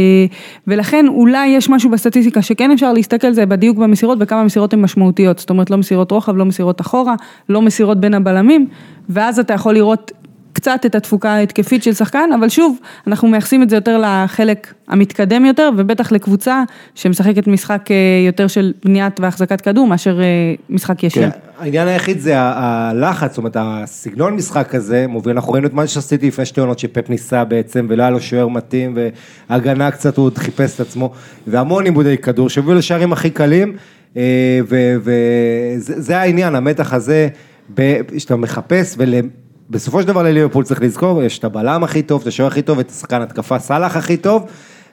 ולכן אולי יש משהו בסטטיסטיקה שכן אפשר להסתכל זה בדיוק במסירות וכמה מסירות הן משמעותיות, זאת אומרת לא מסירות רוחב, לא מסירות אחורה, לא מסירות בין הבלמים, ואז אתה יכול לראות קצת את התפוקה ההתקפית של שחקן, אבל שוב, אנחנו מייחסים את זה יותר לחלק המתקדם יותר, ובטח לקבוצה שמשחקת משחק אה, יותר של בניית והחזקת כדור, מאשר אה, משחק ישיר. כן, העניין היחיד זה הלחץ, זאת אומרת, הסגנון משחק הזה מוביל, אנחנו ראינו את מה שעשיתי לפני שתי עונות שפפ ניסה בעצם, ולא היה לו שוער מתאים, והגנה קצת הוא עוד חיפש את עצמו, והמון עיבודי כדור, שהובילו לשערים הכי קלים, וזה העניין, המתח הזה, שאתה מחפש, ובסופו של דבר לליברפול צריך לזכור, יש את הבלם הכי טוב, את השוער הכי טוב, את השחקן התקפה סאלח הכי טוב,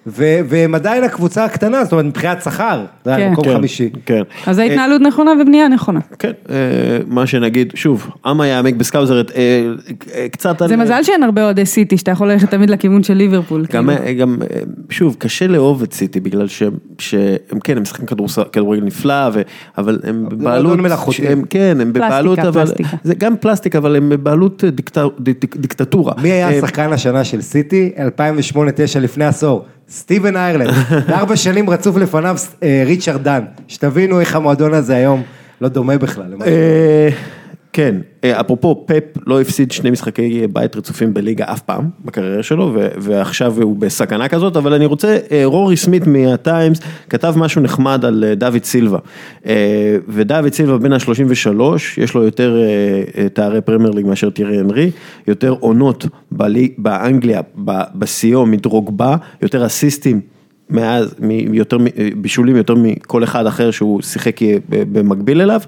והם עדיין הקבוצה הקטנה, זאת אומרת, מבחינת שכר, אתה יודע, כן. מקום כן, חמישי. כן. אז זה התנהלות נכונה ובנייה נכונה. כן, אה, מה שנגיד, שוב, אמה יעמק בסקאוזרת, אה, אה, קצת על... זה מזל שאין הרבה אוהדי סיטי, שאתה יכול ללכת תמיד לכיוון של ליברפול. גם, כאילו. גם, אה, שוב, קשה לאהוב את סיטי בגלל שהם, שהם כן, הם משחקים כדורגל נפלא, ו, אבל הם בבעלות. הם, כן, הם בבעלות, פלסטיקה, אבל, פלסטיקה. זה גם פלסטיק, אבל הם בבעלות דיקט, דיק, דיקטטורה. מי היה אה, השחקן השנה של סיטי? 2008-2009 לפני עשור. סטיבן איירלנד. ארבע שנים רצוף לפניו אה, ריצ'רד דן. שתבינו איך המועדון הזה היום לא דומה בכלל. כן, אה, אפרופו פפ לא הפסיד שני משחקי בית רצופים בליגה אף פעם בקריירה שלו ועכשיו הוא בסכנה כזאת, אבל אני רוצה, אה, רורי סמית מהטיימס כתב משהו נחמד על אה, דוד סילבה ודוד סילבה בין ה-33, יש לו יותר תארי פרמייר ליג מאשר תיארי הנרי, יותר עונות באנגליה בשיאו מדרוגבה, יותר אסיסטים. מאז, יותר, בישולים יותר מכל אחד אחר שהוא שיחק במקביל אליו.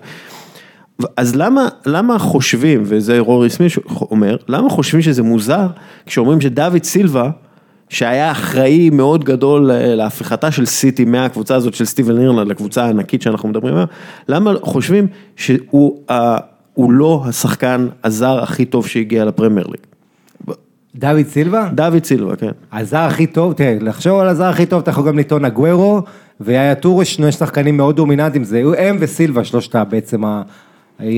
אז למה, למה חושבים, וזה רורי סמית אומר, למה חושבים שזה מוזר כשאומרים שדוד סילבה, שהיה אחראי מאוד גדול להפיכתה של סיטי מהקבוצה הזאת של סטיבן לירלנד לקבוצה הענקית שאנחנו מדברים עליה, למה חושבים שהוא הוא לא השחקן הזר הכי טוב שהגיע לפרמייר ליג? דוד סילבה? דוד סילבה, כן. הזר הכי טוב, תראה, לחשוב על הזר הכי טוב, אתה יכול גם לטעון אגוורו, ויאיה טורו, שני שחקנים מאוד דומיננטיים, זה הם וסילבה, שלושתה בעצם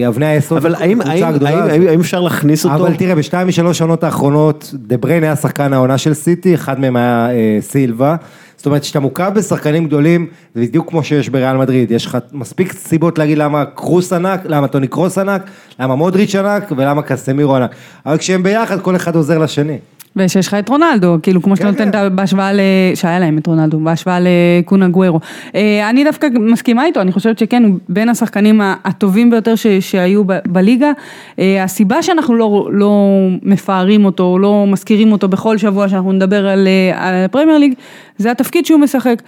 אבני היסוד, אבל האם, האם, האם. האם, האם אפשר להכניס אותו? אבל תראה, בשתיים משלוש שנות האחרונות, דה בריין היה שחקן העונה של סיטי, אחד מהם היה אה, סילבה. זאת אומרת, כשאתה מוקף בשחקנים גדולים, זה בדיוק כמו שיש בריאל מדריד, יש לך מספיק סיבות להגיד למה קרוס ענק, למה טוני קרוס ענק, למה מודריץ' ענק ולמה קסמירו ענק. אבל כשהם ביחד, כל אחד עוזר לשני. ושיש לך את רונלדו, כאילו כמו שאתה כן, נותן כן. בהשוואה ל... שהיה להם את רונלדו, בהשוואה לקונה גוורו. אה, אני דווקא מסכימה איתו, אני חושבת שכן, הוא בין השחקנים הטובים ביותר ש... שהיו ב... בליגה. אה, הסיבה שאנחנו לא, לא מפארים אותו, לא מזכירים אותו בכל שבוע שאנחנו נדבר על, אה, על הפרמייר ליג, זה התפקיד שהוא משחק.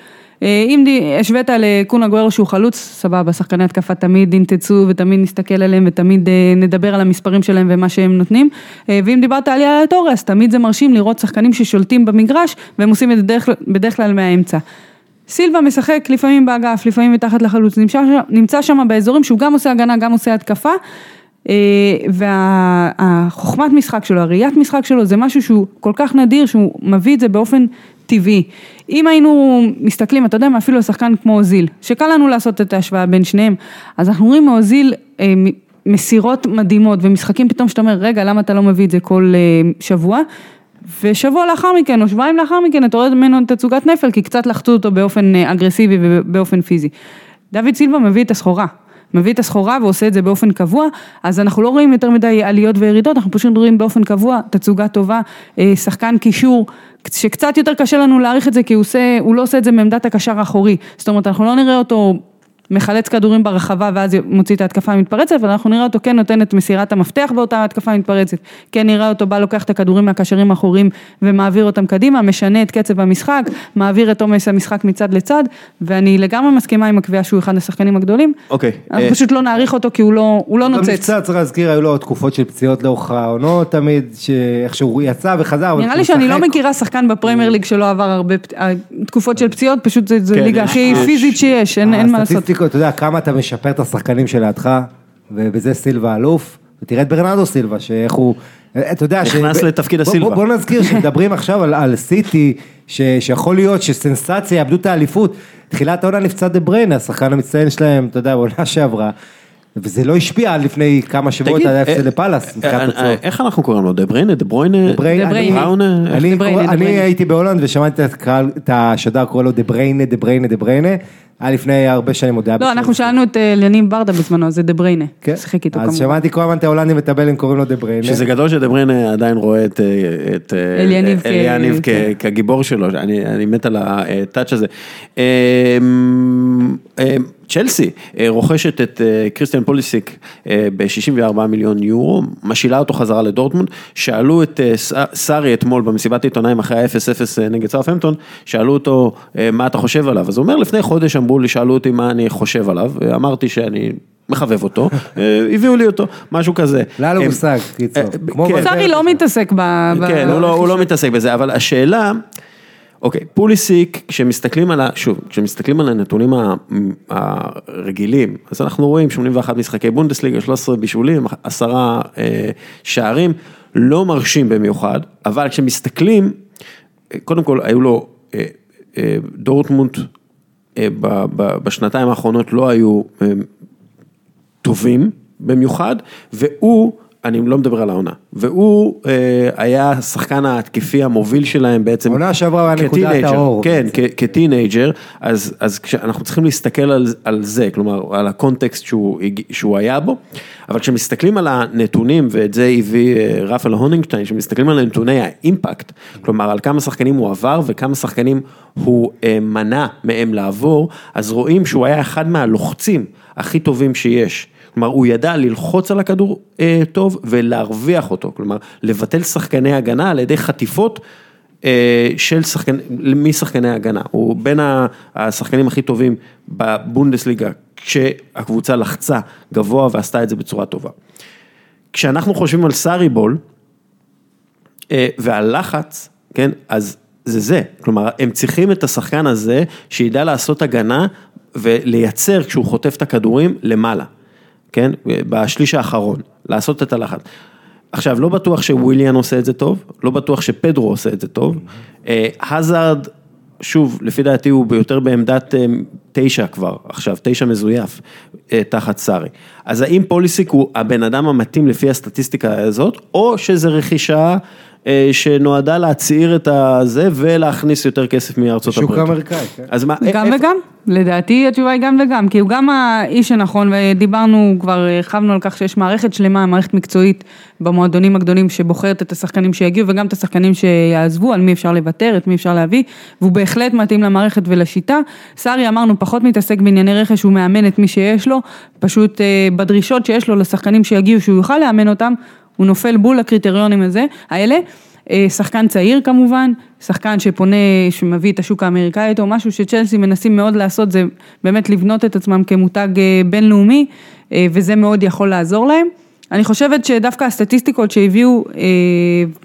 אה, אם השווית לקונה גוארו שהוא חלוץ, סבבה, שחקני התקפה תמיד ינטצו ותמיד נסתכל עליהם ותמיד אה, נדבר על המספרים שלהם ומה שהם נותנים. אה, ואם דיברת על יאללה תורס, תמיד זה מרשים לראות שחקנים ששולטים במגרש והם עושים את זה דרך- בדרך כלל מהאמצע. סילבה משחק לפעמים באגף, לפעמים מתחת לחלוץ, נמצא, נמצא שם באזורים שהוא גם עושה הגנה, גם עושה התקפה. והחוכמת משחק שלו, הראיית משחק שלו, זה משהו שהוא כל כך נדיר שהוא מביא את זה באופן טבעי. אם היינו מסתכלים, אתה יודע מה, אפילו שחקן כמו אוזיל, שקל לנו לעשות את ההשוואה בין שניהם, אז אנחנו רואים מאוזיל אה, מסירות מדהימות ומשחקים פתאום שאתה אומר, רגע, למה אתה לא מביא את זה כל אה, שבוע? ושבוע לאחר מכן, או שבועיים לאחר מכן, אתה רואה ממנו תצוגת נפל, כי קצת לחצו אותו באופן אה, אגרסיבי ובאופן פיזי. דוד סילבה מביא את הסחורה. מביא את הסחורה ועושה את זה באופן קבוע, אז אנחנו לא רואים יותר מדי עליות וירידות, אנחנו פשוט רואים באופן קבוע תצוגה טובה, אה, שחקן קישור, שקצת יותר קשה לנו להעריך את זה, כי הוא, עושה, הוא לא עושה את זה מעמדת הקשר האחורי, זאת אומרת אנחנו לא נראה אותו מחלץ כדורים ברחבה ואז מוציא את ההתקפה המתפרצת, אבל אנחנו נראה אותו כן נותן את מסירת המפתח באותה התקפה המתפרצת, כן נראה אותו בא לוקח את הכדורים מהקשרים האחוריים ומעביר אותם קדימה, משנה את קצב המשחק, מעביר את עומס המשחק מצד לצד, ואני לגמרי מסכימה עם הקביעה שהוא אחד השחקנים הגדולים, אוקיי. אנחנו אה, פשוט לא נעריך אותו כי הוא לא, הוא לא נוצץ. במבצע צריך להזכיר, היו לו תקופות של פציעות לאורך העונות תמיד, שאיכשהו הוא יצא וחזר. נראה לי שאני לא מכירה שחקן בפרמייר ליג שלא עבר הרבה אה, תקופות של פציעות, פשוט זה- זה כן, ליגה הכי פיזית שיש, אין מה לעשות. הסטטיסטיקות, אתה יודע, כמה אתה משפר את השחקנים שלידך, ובזה סילבה אלוף, ותראה את ברנרדו סילבה, שאיך הוא, אתה יודע, נכנס לתפקיד בוא- הסילבה. בוא, בוא נזכיר שמדברים עכשיו על, על סיטי, ש, שיכול להיות שסנסציה יאבדו את האליפות, תחילת העונה נפצע דה בריינה, השחקן המצטיין שלהם, אתה יודע, בעונה שעברה, וזה לא השפיע עד לפני כמה שבועות, עד ההפסד אה, לפאלאס, איך אנחנו קוראים לו? דה בריינה? דה ברוינה? דה בריינה? אני. הייתי בהולנד ושמעתי את השדר קורא לו דה בריינה, דה בריינה, דה בריינה, היה לפני הרבה שנים עוד היה לא, אנחנו שאלנו את אה, אליניב ברדה בזמנו, זה דה בריינה, כן, שיחק איתו אז כמובן. שמעתי כל הזמן את ההולנדים ואת הבלגים קוראים לו דה בריינה. שזה גדול שדה בריינה עדיין רואה את, אה, את אה, אליניב כ- אליניב כ- כן. כגיבור שלו, אני, אני מת על ה touch הזה. אה, אה, צ'לסי אה, רוכשת את אה, קריסטיאן פוליסיק ב-64 מיליון יורו, משאילה אותו חזרה לדורטמונד, שאלו את אה, סארי אתמול במסיבת עיתונאים אחרי ה-0-0 נגד סארפהמפטון, שאלו אותו אה, מה אתה חושב עליו, אז הוא אומר לפני חודש אמרו לי, שאלו אותי מה אני חושב עליו, אמרתי שאני מחבב אותו, אה, הביאו לי אותו, משהו כזה. לא לו מושג, קיצור. אה, כמו כן. סארי לא מתעסק ב... כן, הוא לא, הוא לא מתעסק בזה, אבל השאלה, אוקיי, פוליסיק, כשמסתכלים על ה... שוב, כשמסתכלים על הנתונים הרגילים, אז אנחנו רואים 81 משחקי בונדסליגה, 13 בישולים, 10 אה, שערים, לא מרשים במיוחד, אבל כשמסתכלים, אה, קודם כל היו לו, אה, דורטמונד בשנתיים האחרונות לא היו טובים במיוחד, והוא, אני לא מדבר על העונה, והוא אה, היה השחקן ההתקפי המוביל שלהם בעצם. העונה שעברה היה נקודת האור. כן, כטינג'ר, אז, אז אנחנו צריכים להסתכל על, על זה, כלומר, על הקונטקסט שהוא, שהוא היה בו, אבל כשמסתכלים על הנתונים, ואת זה הביא אה, רפאל הונינגשטיין, כשמסתכלים על נתוני האימפקט, כלומר, על כמה שחקנים הוא עבר וכמה שחקנים הוא אה, מנע מהם לעבור, אז רואים שהוא היה אחד מהלוחצים הכי טובים שיש. כלומר, הוא ידע ללחוץ על הכדור אה, טוב ולהרוויח אותו, כלומר, לבטל שחקני הגנה על ידי חטיפות אה, של שחקן, משחקני הגנה, הוא בין השחקנים הכי טובים בבונדסליגה, כשהקבוצה לחצה גבוה ועשתה את זה בצורה טובה. כשאנחנו חושבים על סארי בול, אה, ועל לחץ, כן, אז זה זה, כלומר, הם צריכים את השחקן הזה שידע לעשות הגנה ולייצר כשהוא חוטף את הכדורים למעלה, כן, בשליש האחרון, לעשות את הלחץ. עכשיו, לא בטוח שוויליאן עושה את זה טוב, לא בטוח שפדרו עושה את זה טוב. אה, הזארד, שוב, לפי דעתי הוא יותר בעמדת אה, תשע כבר, עכשיו, תשע מזויף, אה, תחת סארי. אז האם פוליסיק הוא הבן אדם המתאים לפי הסטטיסטיקה הזאת, או שזה רכישה שנועדה להצעיר את הזה ולהכניס יותר כסף מארצות שוק הברית? אמריקאי, כן. אז מה, גם איפה- וגם, לדעתי התשובה היא גם וגם, כי הוא גם האיש הנכון, ודיברנו, כבר הרחבנו על כך שיש מערכת שלמה, מערכת מקצועית במועדונים הגדולים שבוחרת את השחקנים שיגיעו וגם את השחקנים שיעזבו, על מי אפשר לוותר, את מי אפשר להביא, והוא בהחלט מתאים למערכת ולשיטה. סארי אמרנו פחות מתעסק בענייני רכש, הוא מאמן את מי שיש לו, פשוט אה, בדרישות שיש לו לשחקנים שיגיעו, שהוא יוכל לאמן אותם, הוא נופל בול לקריטריונים הזה, האלה. אה, שחקן צעיר כמובן, שחקן שפונה, שמביא את השוק האמריקאי איתו, משהו שצ'לסי מנסים מאוד לעשות זה באמת לבנות את עצמם כמותג אה, בינלאומי, אה, וזה מאוד יכול לעזור להם. אני חושבת שדווקא הסטטיסטיקות שהביאו,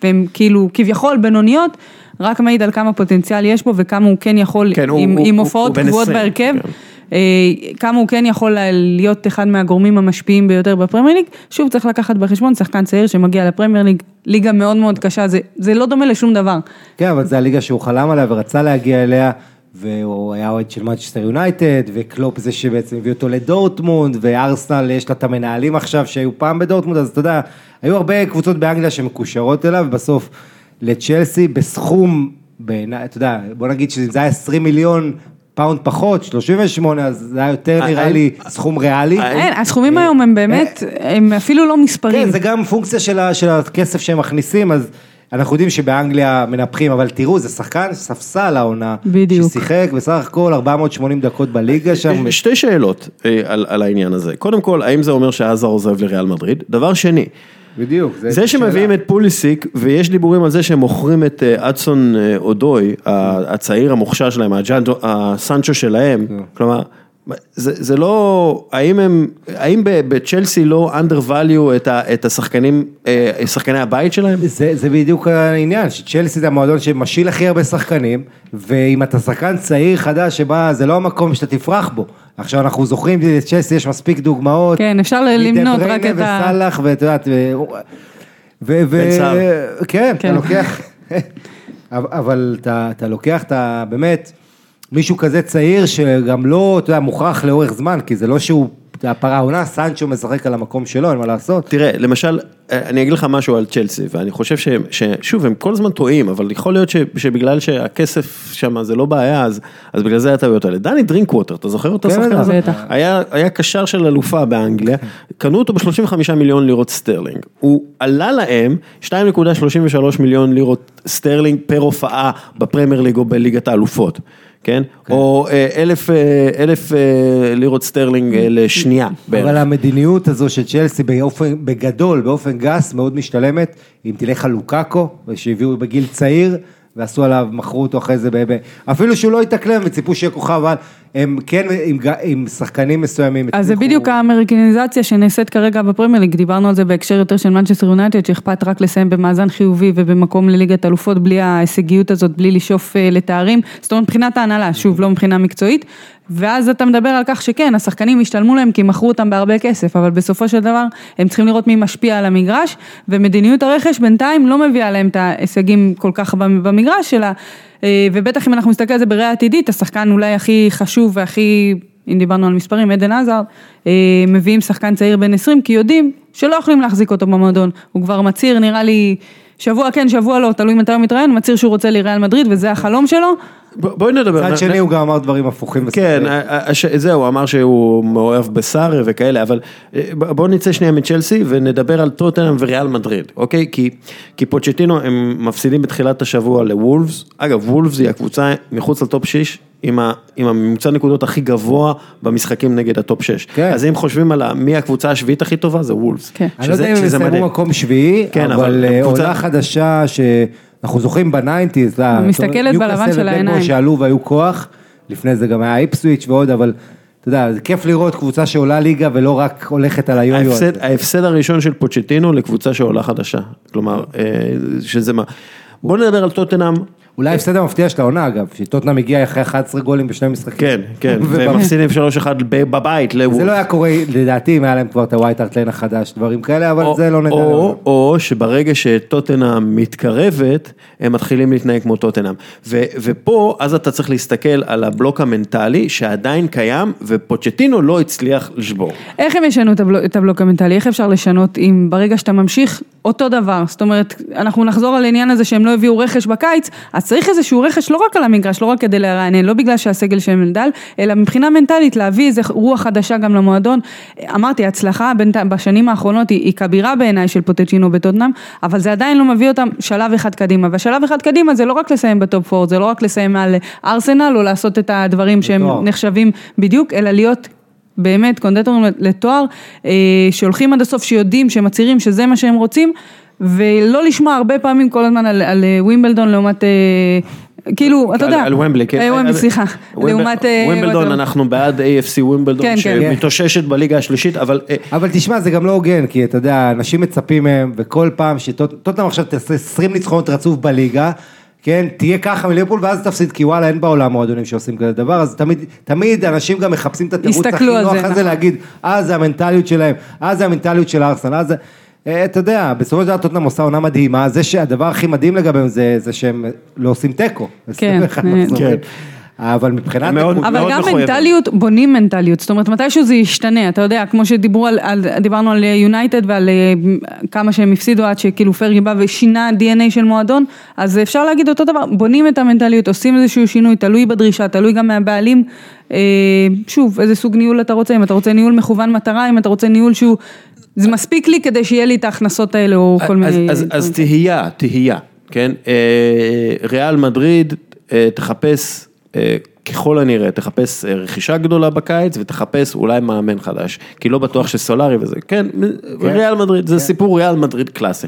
והן כאילו כביכול בינוניות, רק מעיד על כמה פוטנציאל יש בו וכמה הוא כן יכול, כן, עם, הוא- עם הוא- הופעות הוא קבועות 20, בהרכב. כן. אה, כמה הוא כן יכול להיות אחד מהגורמים המשפיעים ביותר בפרמייר ליג, שוב צריך לקחת בחשבון שחקן צעיר שמגיע לפרמייר ליג, ליגה מאוד מאוד קשה, זה, זה לא דומה לשום דבר. כן, אבל זה הליגה שהוא חלם עליה ורצה להגיע אליה, והוא היה אוהד של מנצ'סטר יונייטד, וקלופ זה שבעצם הביא אותו לדורטמונד, וארסנל יש לה את המנהלים עכשיו שהיו פעם בדורטמונד, אז אתה יודע, היו הרבה קבוצות באנגליה שמקושרות אליו, ובסוף לצ'לסי בסכום, בעיניי, אתה יודע, בוא נגיד שזה היה 20 מיליון פאונד פחות, 38, אז זה היה יותר אה, נראה אה, לי סכום ריאלי. אה, אין, הסכומים היום הם באמת, הם אפילו לא מספרים. כן, זה גם פונקציה של, הכסף שהם מכניסים, אז אנחנו יודעים שבאנגליה מנפחים, אבל תראו, זה שחקן ספסל העונה. בדיוק. ששיחק בסך הכל 480 דקות בליגה שם. שתי שאלות אה, על, על העניין הזה. קודם כל, האם זה אומר שעזר עוזב לריאל מדריד? דבר שני, בדיוק. זה שמביאים את פוליסיק, ויש דיבורים על זה שהם מוכרים את אה, אדסון אה, אודוי, הצעיר המוכשר שלהם, הג'אנג'ו- הסנצ'ו שלהם, כלומר, זה, זה לא, האם הם, האם בצ'לסי לא undervalue את, ה, את השחקנים, אה, שחקני הבית שלהם? זה, זה בדיוק העניין, שצ'לסי זה המועדון שמשיל הכי הרבה שחקנים, ואם אתה שחקן צעיר חדש שבא, זה לא המקום שאתה תפרח בו. עכשיו אנחנו זוכרים, לצ'לסי יש מספיק דוגמאות. כן, אפשר למנות רק את ה... וסאלח, ואת יודעת, ו... ו... ו... בן סער. כן, אתה כן. לוקח, אבל- אתה לוקח את ה... באמת, מישהו כזה צעיר שגם לא, אתה יודע, מוכרח לאורך זמן, כי זה לא שהוא, אתה יודע, פרה עונה, סנצ'ו משחק על המקום שלו, אין מה לעשות. תראה, למשל, אני אגיד לך משהו על צ'לסי, ואני חושב שהם, ששוב, הם כל הזמן טועים, אבל יכול להיות ש, שבגלל שהכסף שם זה לא בעיה, אז, אז בגלל זה הטעויות האלה. דני דרינקווטר, אתה זוכר את כן, השחקן הזה? בטח. היה, היה קשר של אלופה באנגליה, קנו אותו ב-35 מיליון לירות סטרלינג. הוא עלה להם 2.33 מיליון לירות סטרלינג פר הופעה בפרמייר ליג או בליגת האלופות. כן? או אה, אלף, אה, אה, לירות סטרלינג לשנייה. אבל המדיניות הזו של צ'לסי בגדול, באופן גס, מאוד משתלמת. אם תלך על לוקאקו, שהביאו בגיל צעיר, ועשו עליו, מכרו אותו אחרי זה, ב- ב- אפילו שהוא לא התאקלם וציפו שיהיה כוכב, אבל הם כן עם, עם שחקנים מסוימים. אז זה בדיוק האמריקניזציה שנעשית כרגע בפרמייר ליג, דיברנו על זה בהקשר יותר של מנצ'סטר יונייטד, שאכפת רק לסיים במאזן חיובי ובמקום לליגת אלופות, בלי ההישגיות הזאת, בלי לשאוף אה, לתארים, זאת אומרת מבחינת ההנהלה, שוב, לא מבחינה מקצועית, ואז אתה מדבר על כך שכן, השחקנים השתלמו להם כי מכרו אותם בהרבה כסף, אבל בסופו של דבר הם צריכים לראות מי משפיע על המגרש, ומדיניות הרכש בינתיים לא מביאה להם את ההישגים כל כך במגרש שלה, אה, ובטח אם אנחנו נסתכל על זה בראייה עתידית, השחקן אולי הכי חשוב והכי, אם דיברנו על מספרים, עדן עזר, אה, מביאים שחקן צעיר בן 20, כי יודעים שלא יכולים להחזיק אותו במועדון, הוא כבר מצהיר, נראה לי, שבוע כן, שבוע לא, תלוי מתי הוא מתראיין, מצהיר שהוא רוצה לריאל מדריד וזה החלום שלו, בואי נדבר. מצד שני הוא גם אמר דברים הפוכים. כן, וספרים. ה- ה- ש- זהו, הוא אמר שהוא מאוהב בסארה וכאלה, אבל אה, בואו נצא שנייה מצ'לסי ונדבר על טוטנאם וריאל מדריד, אוקיי? כי, כי פוצ'טינו הם מפסידים בתחילת השבוע לוולפס, אגב וולפס היא הקבוצה מחוץ ל top 6 עם, ה, עם הממוצע נקודות הכי גבוה במשחקים נגד ה top 6. כן. אז אם חושבים על מי הקבוצה השביעית הכי טובה זה וולפס. כן. אני לא יודע אם הם יסיימו מקום שביעי, כן, אבל אבל אה, קבוצה- עונה חדשה שאנחנו זוכרים ב nineties, מסתכלת בלבן של העיניים. שעלו והיו כוח, לפני זה גם היה איפסוויץ' ועוד, אבל אתה יודע, זה כיף לראות קבוצה שעולה ליגה ולא רק הולכת על היו-יו. ההפסד, ההפסד הראשון של פוצ'טינו לקבוצה שעולה חדשה, כלומר, אה, שזה מה, בוא נדבר על טוטנאם, אולי ההפסד המפתיע של העונה אגב, שטוטנאם הגיע אחרי 11 גולים בשני משחקים. כן, כן, ובמ- והם מפסידים 3-1 ב- בבית לוולף. זה לא היה קורה, לדעתי, אם היה להם כבר את הווייט ארטליין החדש, דברים כאלה, אבל זה לא נדע. או, או שברגע שטוטנאם מתקרבת, הם מתחילים להתנהג כמו טוטנאם. ו, ופה, אז אתה צריך להסתכל על הבלוק המנטלי שעדיין קיים, ופוצ'טינו לא הצליח לשבור. איך הם ישנו את הבלוק, את הבלוק המנטלי? איך אפשר לשנות אם ברגע שאתה ממשיך אותו דבר? זאת אומרת, אנחנו נחזור על העניין הזה שהם לא הביאו רכש בקיץ, אז צריך איזשהו רכש לא רק על המגרש, לא רק כדי לרענן, לא בגלל שהסגל שלהם דל, אלא מבחינה מנטלית להביא איזה רוח חדשה גם למועדון. אמרתי, בינתיים- בשנים האחרונות היא, היא כבירה בעיניי של פוטצ'ינו בטוטנאם, אבל זה עדיין לא מביא אותם שלב אחד קדימה, והשלב אחד קדימה זה לא רק לסיים בטופ 4, זה לא רק לסיים מעל ארסנל או לעשות את הדברים שהם. נחשבים בדיוק, אלא להיות באמת קונדטורים לתואר, אה, שהולכים עד הסוף, שיודעים, שמצהירים שזה מה שהם רוצים, ולא לשמוע הרבה פעמים כל הזמן על, על אה, ווימבלדון לעומת, אה, כאילו, אתה יודע, על ומבלי, כן. אה, ומבלי, סליחה, לעומת, ווימבלדון, וואטר. אנחנו בעד AFC ווימבלדון, כן, כן. שמתאוששת בליגה השלישית, אבל... אבל תשמע, זה גם לא הוגן, כי אתה יודע, אנשים מצפים מהם, וכל פעם שטוטנאם עכשיו תעשה 20 ניצחונות רצוף בליגה, כן, תהיה ככה מליברפול ואז תפסיד, כי וואלה, אין בעולם מועדונים שעושים כזה דבר, אז תמיד, תמיד אנשים גם מחפשים את התירוץ הכי נוח זה, הזה נכון. להגיד, אה, זה המנטליות שלהם, אה, זה המנטליות של ארסנל, אה, זה... אה, אתה יודע, בסופו של דבר טוטנאם עושה עונה מדהימה, זה שהדבר הכי מדהים לגביהם זה, זה שהם לא עושים תיקו. כן, 21 אה. כן. אבל מבחינת... מאוד- אבל גם מחויבים. מנטליות, בונים מנטליות, זאת אומרת מתישהו זה ישתנה, אתה יודע, כמו שדיברו על, על דיברנו על יונייטד ועל אה, כמה שהם הפסידו עד שכאילו פרגי בא ושינה DNA של מועדון, אז אפשר להגיד אותו דבר, בונים את המנטליות, עושים איזשהו שינוי, תלוי בדרישה, תלוי גם מהבעלים, אה, שוב, איזה סוג ניהול אתה רוצה, אם אתה רוצה ניהול מכוון מטרה, אם אתה רוצה ניהול שהוא, זה מספיק לי כדי שיהיה לי את ההכנסות האלה או כל מיני... אז. תהייה, תהייה, כן? אה, ריאל מדריד אה, תחפש, אה, ככל הנראה, תחפש רכישה גדולה בקיץ ותחפש אולי מאמן חדש, כי לא בטוח שסולארי וזה, כן, ריאל מדריד, זה סיפור ריאל מדריד קלאסי.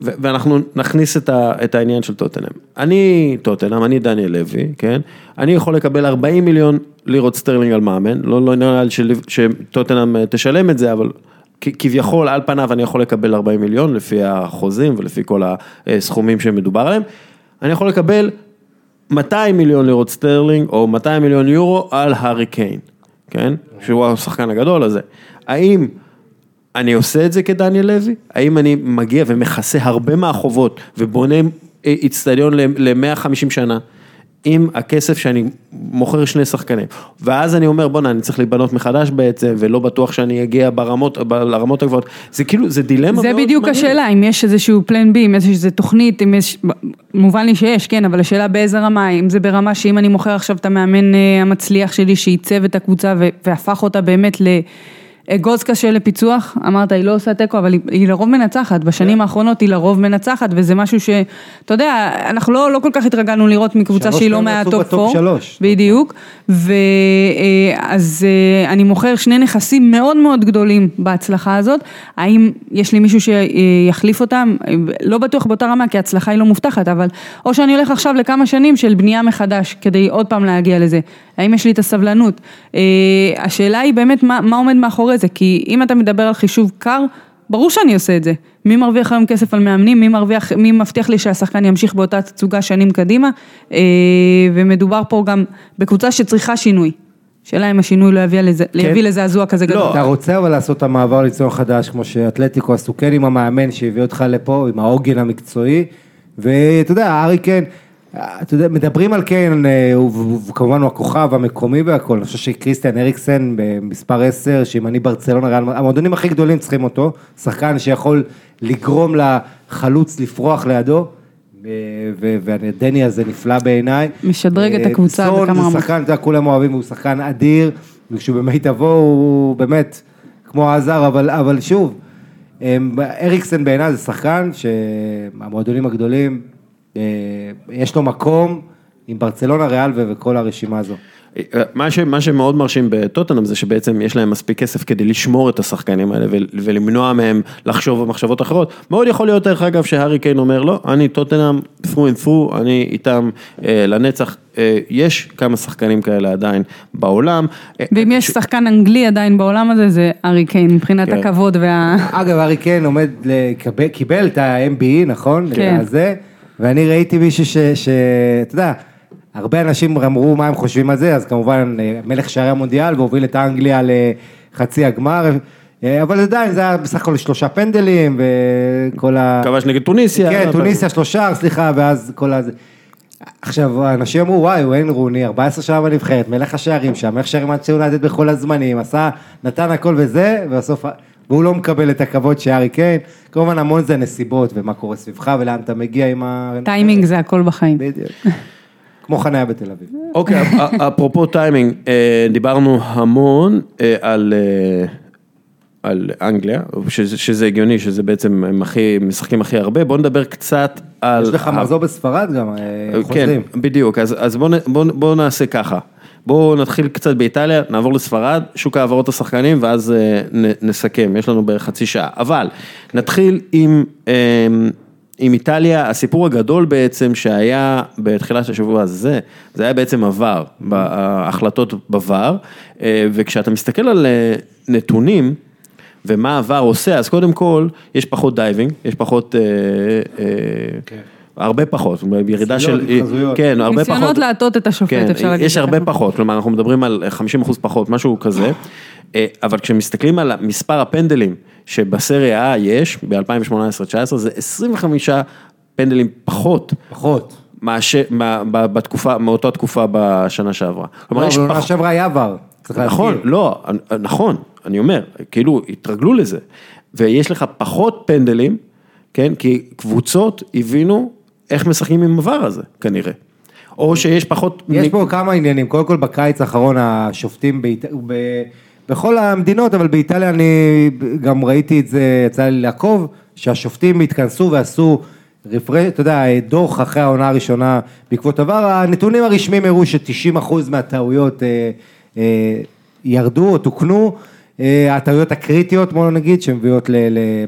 ואנחנו נכניס את, ה, את העניין של טוטנאם. אני טוטנאם, אני דניאל לוי, כן? אני יכול לקבל 40 מיליון לירות סטרלינג על מאמן, לא, לא נראה לי שטוטנאם תשלם את זה, אבל כביכול על פניו אני יכול לקבל 40 מיליון לפי החוזים ולפי כל הסכומים שמדובר עליהם. אני יכול לקבל 200 מיליון לירות סטרלינג או 200 מיליון יורו על הארי קיין, כן? שהוא השחקן הגדול הזה. האם אני עושה את זה כדניאל לוי? האם אני מגיע ומכסה הרבה מהחובות ובונה אה, איצטדיון ל-150 שנה? עם הכסף שאני מוכר שני שחקנים, ואז אני אומר בואנה אני צריך להיבנות מחדש בעצם ולא בטוח שאני אגיע ברמות, לרמות הגבוהות, זה כאילו זה דילמה זה מאוד בדיוק מעניינת. השאלה, אם יש איזשהו פלן בי, אם יש איזו תוכנית, אם יש, מובן לי שיש, כן, אבל השאלה באיזה רמה, אם זה ברמה שאם אני מוכר עכשיו את המאמן אה, המצליח שלי, שעיצב את הקבוצה והפך אותה באמת לאגוז קשה לפיצוח, אמרת, היא לא עושה תיקו, אבל היא, היא לרוב מנצחת, בשנים האחרונות היא לרוב מנצחת, וזה משהו ש, אתה יודע, אנחנו לא, לא כל כך התרגלנו לראות מקבוצה שהיא לא מה top ב top 4, שלוש. בדיוק, ואז אני מוכר שני נכסים מאוד מאוד גדולים בהצלחה הזאת, האם יש לי מישהו שיחליף אותם? לא בטוח באותה רמה, כי ההצלחה היא לא מובטחת, אבל או שאני הולך עכשיו לכמה שנים של בנייה מחדש, כדי עוד פעם להגיע לזה, האם יש לי את הסבלנות? אה, השאלה היא באמת מה, מה עומד מאחורי זה, כי אם אתה מדבר על חישוב קר, ברור שאני עושה את זה. מי מרוויח היום כסף על מאמנים, מי מרוויח, מי מבטיח לי שהשחקן ימשיך באותה תצוגה שנים קדימה, אה, ומדובר פה גם בקבוצה שצריכה שינוי. שאלה אם השינוי לא יביא, לזה, כן. יביא לזעזוע כזה גדול. אתה רוצה אבל לעשות את המעבר ליצור חדש, כמו שאתלטיקו עשו כן עם המאמן שהביא אותך לפה, עם העוגן המקצועי, ואתה יודע, ארי קיין, אתה יודע, מדברים על קיין, אה, הוא כמובן הוא הכוכב המקומי והכל, אני חושב שקריסטיאן אריקסן במספר 10, שאם אני ברצלונה, ריאל- המועדונים הכי גדולים צריכים אותו, שחקן שיכול לגרום לחלוץ לפרוח לידו. אה, והדני הזה נפלא בעיניי. משדרג את אה, הקבוצה סון בכמה זה רמות. שחקן, אתה יודע, כולם אוהבים, הוא שחקן אדיר, וכשהוא במיטבו הוא באמת כמו עזר, אבל, אבל שוב, אריקסן בעיניי זה שחקן שהמועדונים הגדולים, אה, יש לו מקום עם ברצלונה, ריאל וכל הרשימה הזו. מה, ש, מה שמאוד מרשים בטוטנאם זה שבעצם יש להם מספיק כסף כדי לשמור את השחקנים האלה ול, ולמנוע מהם לחשוב במחשבות אחרות. מאוד יכול להיות דרך אגב שהארי קיין אומר לא, אני טוטנאם through and through, אני איתם אה, לנצח. אה, יש כמה שחקנים כאלה עדיין בעולם. אה, ואם יש ש- שחקן אנגלי עדיין בעולם הזה, זה ארי קיין, מבחינת כן. הכבוד וה... אגב, ארי קיין עומד, לקבל, קיבל את ה-MBE, נכון? כן. ואני ראיתי מישהו ש... ש- אתה יודע, הרבה אנשים אמרו מה הם חושבים על זה, אז כמובן אה, מלך שערי המונדיאל והוביל את אנגליה לחצי הגמר, אה, אבל עדיין זה היה בסך הכל שלושה פנדלים וכל ה... כבש נגד טוניסיה. כן, טוניסיה שלושה, סליחה, ואז כל הזה. עכשיו, האנשים אמרו, וואי, וויין רוני, 14 שנה בנבחרת, מלך השערים שם, מלך שערים עד יונייטד בכל הזמנים, עשה, נתן הכל וזה, ובסוף, והוא לא מקבל את הכבוד שהארי קיין. כמובן, המון זה נסיבות, ומה קורה סביבך, ולאן אתה מגיע עם ה... טיימינג זה הכל בחיים. בדיוק. כמו חניה בתל אביב. אוקיי, אפ- אפרופו טיימינג, אה, דיברנו המון אה, על... אה, על אנגליה, שזה, שזה הגיוני, שזה בעצם הם הכי, משחקים הכי הרבה, בוא נדבר קצת על... יש לך ה- מחזור בספרד גם, אה, כן, חוזרים. בדיוק, אז, אז בואו בוא, בוא נעשה ככה. בואו נתחיל קצת באיטליה, נעבור לספרד, שוק העברות השחקנים ואז אה, נ, נסכם, יש לנו בערך חצי שעה. אבל נתחיל עם, אה, עם איטליה, הסיפור הגדול בעצם שהיה בתחילת השבוע הזה, זה היה בעצם עבר, ההחלטות בVAR, אה, וכשאתה מסתכל על אה, נתונים, ומה ה VAR עושה, אז קודם כל, יש פחות diving, יש פחות, אה, אה, הרבה פחות, ירידה של. כן, הרבה פחות. ניסיונות להטות את השופט, כן, אפשר להגיד. יש. הרבה פחות, כלומר אנחנו מדברים על 50 אחוז פחות, משהו כזה, אה, אבל כשמסתכלים על מספר הפנדלים שבסריה A יש, ב-2018-2019, זה 25 פנדלים פחות. פחות. מאשר, מה- בתקופה, מאותה תקופה בשנה שעברה. כלומר, לא, יש פחות- שעברה היה עבר. נכון. לא, נכון, אני אומר, כאילו, התרגלו לזה. ויש לך פחות פנדלים, כן, כי קבוצות הבינו איך משחקים עם עבר הזה, כנראה. או שיש פחות... יש פה כמה עניינים, קודם כל בקיץ האחרון השופטים באיט... ב... בכל המדינות, אבל באיטליה אני גם ראיתי את זה, יצא לי לעקוב, שהשופטים התכנסו ועשו רפרש, אתה יודע, דוח אחרי העונה הראשונה בעקבות עבר, הנתונים הרשמיים הראו ש-90% מהטעויות אה, אה, ירדו או תוקנו, אה, הטעויות הקריטיות בוא נגיד, שמביאות, ל...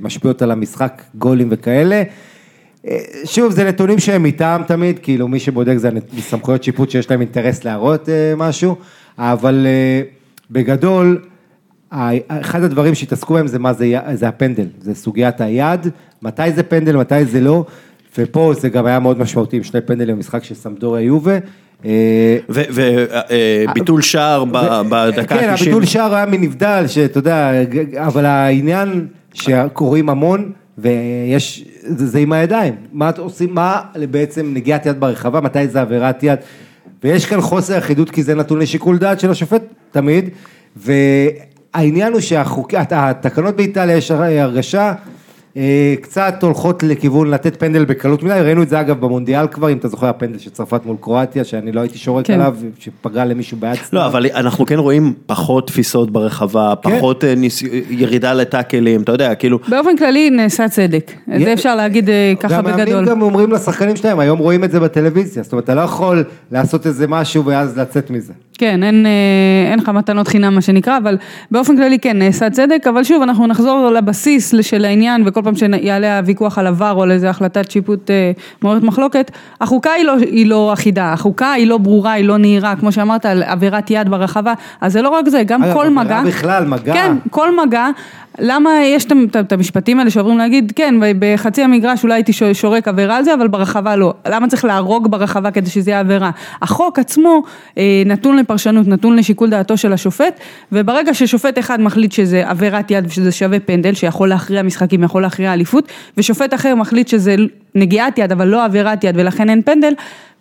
משפיעות על המשחק, גולים וכאלה. שוב, זה נתונים שהם איתם תמיד, כאילו מי שבודק זה סמכויות שיפוט שיש להם אינטרס להראות אה, משהו, אבל אה, בגדול, אחד הדברים שהתעסקו בהם זה מה זה, זה הפנדל, זה סוגיית היד, מתי זה פנדל, מתי זה לא, ופה זה גם היה מאוד משמעותי עם שני פנדלים במשחק של סמדוריה יובה. אה, וביטול שער בדקה כן, ה-90. הביטול שער היה מנבדל, שאתה יודע, אבל העניין שקוראים המון, ויש, זה, זה עם הידיים, מה עושים, מה בעצם נגיעת יד ברחבה, מתי זה עבירת יד, ויש כאן חוסר אחידות כי זה נתון לשיקול דעת של השופט תמיד, והעניין הוא שהתקנות באיטליה יש הרגשה, קצת הולכות לכיוון לתת פנדל בקלות מדי, ראינו את זה אגב במונדיאל כבר, אם אתה זוכר הפנדל של צרפת מול קרואטיה, שאני לא הייתי שורק כן. עליו, שפגע למישהו ביד. לא, אבל אנחנו כן רואים פחות תפיסות ברחבה, כן. פחות אה, ניס- ירידה לטאקלים, אתה יודע, כאילו, באופן כללי נעשה צדק, זה אפשר להגיד אה, ככה בגדול. והמאמנים גם אומרים לשחקנים שלהם, היום רואים את זה בטלוויזיה, זאת אומרת, אתה לא יכול לעשות איזה משהו ואז לצאת מזה. כן, אין, אה, אין לך מתנות חינם מה שנקרא, אבל באופן כללי כן, נעשה צדק, אבל שוב, אנחנו נחזור לבסיס של העניין, וכל פעם שיעלה הוויכוח על עבר או על איזה החלטת שיפוט אה, מעוררת מחלוקת, החוקה היא לא, היא לא אחידה, החוקה היא לא ברורה, היא לא נהירה, כמו שאמרת, על עבירת יד ברחבה, אז זה לא רק זה, גם כל מגע, בכלל, מגע. כן, כל מגע, למה יש את- המשפטים האלה שעוברים להגיד, כן, בחצי המגרש אולי הייתי שורק עבירה על זה, אבל ברחבה לא. למה צריך להרוג ברחבה כדי שזה יהיה עבירה? החוק עצמו אה, נתון לפרשנות, נתון לשיקול דעתו של השופט, וברגע ששופט אחד מחליט שזה עבירת יד ושזה שווה פנדל, שיכול להכריע משחקים, יכול להכריע אליפות, ושופט אחר מחליט שזה נגיעת יד, אבל לא עבירת יד, ולכן אין פנדל,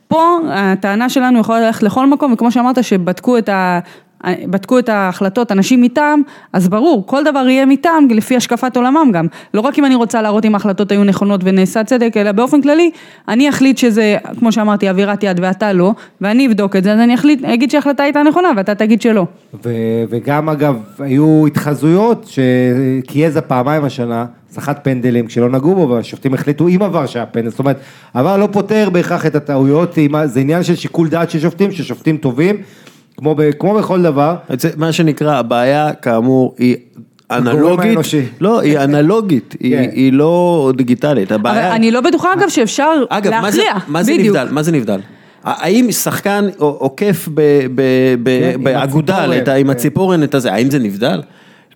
פה הטענה שלנו יכולה ללכת לכל מקום, וכמו שאמרת שבדקו את ה... בדקו את ההחלטות אנשים מטעם, אז ברור, כל דבר יהיה מטעם לפי השקפת עולמם גם. לא רק אם אני רוצה להראות אם ההחלטות היו נכונות ונעשה צדק, אלא באופן כללי, אני אחליט שזה, כמו שאמרתי, עבירת יד ואתה לא, ואני אבדוק את זה, אז אני אחליט, אגיד שההחלטה הייתה נכונה ואתה תגיד שלא. ו- וגם אגב, היו התחזויות שקייזה פעמיים השנה, סחט פנדלים כשלא נגעו בו, והשופטים החליטו עם עבר שהיה פנדל, זאת אומרת, עבר לא פותר בהכרח את הטעויות, זה עניין של שיקול דעת של שופטים, ששופטים טובים, כמו, ב- כמו בכל דבר. זה מה שנקרא, הבעיה כאמור היא אנלוגית. לא, היא אנלוגית, היא- כן. היא לא דיגיטלית, אבל הבעיה, אני לא בטוחה אגב שאפשר אגב, מה זה- להכריע, מה זה בדיוק. נבדל, מה זה נבדל? האם שחקן עוקף כן, עם באגודל עם. הציפורן את הזה, האם זה נבדל?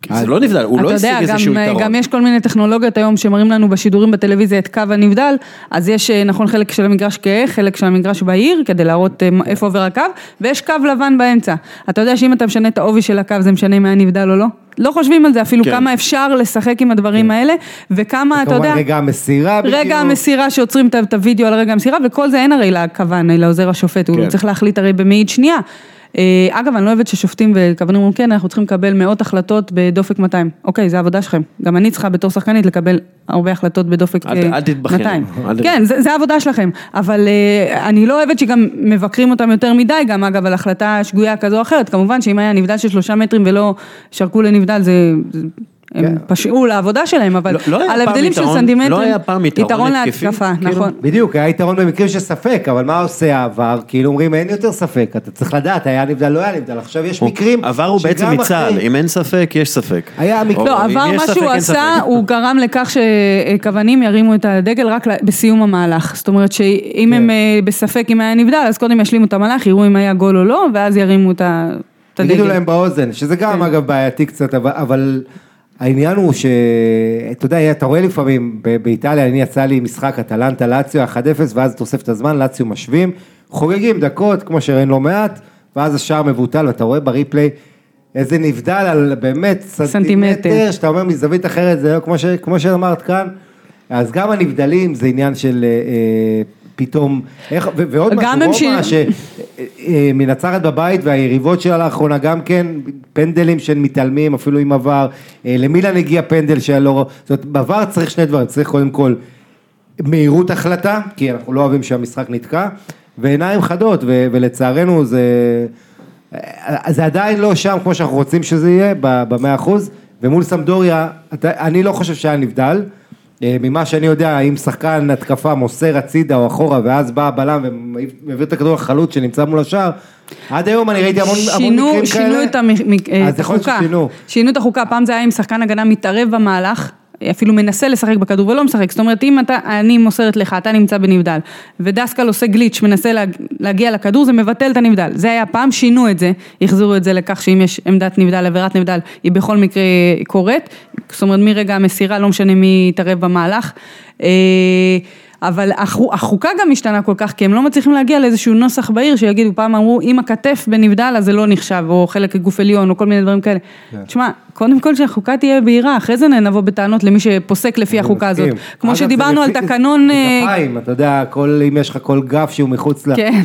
כי זה לא נבדל, הוא לא אתה השיג יודע, איזשהו גם, אה, יתרון. גם יש כל מיני טכנולוגיות היום שמראים לנו בשידורים בטלוויזיה את קו הנבדל, אז יש אה, נכון חלק של המגרש כהה, חלק של המגרש בהיר, כדי להראות אה, איפה עובר הקו, ויש קו לבן באמצע. אתה יודע שאם אתה משנה את העובי של הקו זה משנה אם היה נבדל או לא? לא חושבים על זה אפילו כן. כמה אפשר לשחק עם הדברים האלה, וכמה אתה יודע... רגע המסירה. רגע בדיוק. המסירה שעוצרים את- את הוידאו על רגע המסירה וכל זה אין הרי לכוון, לעוזר השופט, הוא כן. צריך להחליט הרי במאית שנייה. אה, אגב, אני לא אוהבת ששופטים וכוונים אומרים כן, אנחנו צריכים לקבל מאות החלטות בדופק 200. אוקיי, זה העבודה שלכם. גם אני צריכה בתור שחקנית לקבל הרבה החלטות בדופק אל ת- אה, אל תתבכיינו, 200. אל תת- כן, זה זה העבודה שלכם. אבל אה, אני לא אוהבת שגם מבקרים אותם יותר מדי, גם אגב על החלטה שגויה כזו או אחרת. כמובן שאם היה נבדל של שלושה מטרים ולא שרקו לנבדל, זה... זה- הם כן. פשעו לעבודה שלהם, אבל לא- לא על הבדלים של יתרון- סנטימטרים, לא היה פעם יתרון התקפי? להתקפה, כאילו? נכון. בדיוק, היה יתרון במקרים של ספק, אבל מה עושה העבר? כאילו אומרים אין יותר ספק, אתה צריך לדעת, היה נבדל, לא היה נבדל, עכשיו יש מקרים עבר הוא בעצם מצה"ל, אחרי- אם אין ספק, יש ספק. היה או לא, עבר מה שהוא עשה. הוא גרם לכך שכוונים ירימו את הדגל רק בסיום המהלך. זאת אומרת שאם כן. הם אה, בספק אם היה נבדל, אז קודם ישלימו את המהלך, יראו אם היה גול או לא, ואז ירימו את הדגל. תגידו להם באוזן, שזה גם כן. אגב בעייתי קצת, אבל, אבל העניין הוא שאתה יודע, אתה רואה לפעמים באיטליה, אני יצא לי משחק אטלנטה לאציו 1-0 ואז תוספת הזמן, לאציו משווים, חוגגים דקות כמו שראינו לא מעט, ואז השער מבוטל ואתה רואה בריפליי איזה נבדל על באמת סנטימטר, סנטימטר. שאתה אומר מזווית אחרת, זה לא כמו, ש, כמו שאמרת כאן, אז גם הנבדלים זה עניין של... אה, אה, פתאום, איך, ו- ועוד משהו, רומא, ש- שמנצחת בבית והיריבות שלה לאחרונה גם כן, פנדלים של מתעלמים אפילו עם עבר, אה, למילן הגיע פנדל שהיה לא, זאת אומרת בעבר צריך שני דברים, צריך קודם כל מהירות החלטה, כי אנחנו לא אוהבים שהמשחק נתקע, ועיניים חדות, ו- ולצערנו זה, אה, זה עדיין לא שם כמו שאנחנו רוצים שזה יהיה, במאה אחוז, ומול סמדוריה, אני לא חושב שהיה נבדל. אה, ממה שאני יודע, אם שחקן התקפה מוסר הצידה או אחורה ואז בא הבלם ומעביר את הכדור לחלוץ שנמצא מול השער, עד היום אני ראיתי המון, המון שינו, מקרים שינו כאלה. את המ- מ- אה, אז את יכול להיות החוקה, ששינו. שינו את החוקה, פעם זה היה אם שחקן הגנה מתערב במהלך, אפילו מנסה לשחק בכדור ולא משחק, זאת אומרת אם אתה, אני מוסרת לך, אתה נמצא בנבדל, ודסקל עושה גליץ', מנסה לה, להגיע לכדור, זה מבטל את הנבדל, זה היה פעם, שינו את זה, החזירו את זה לכך שאם יש עמדת נבדל, עבירת נבדל, היא בכל מקרה קורית, זאת אומרת מרגע המסירה, לא משנה מי יתערב במהלך. אה, אבל החו- החוקה גם השתנה כל כך, כי הם לא מצליחים להגיע לאיזשהו נוסח בעיר שיגידו, פעם אמרו, אם הכתף בנבדל אז זה לא נחשב, או חלק גוף עליון, או כל מיני דברים כאלה. תשמע, קודם כל שהחוקה תהיה בהירה, אחרי זה נבוא בטענות למי שפוסק לפי החוקה הזאת. כמו שדיברנו על תקנון... אה, גפיים, אתה יודע, כל, אם יש לך כל גף שהוא מחוץ ל... כן.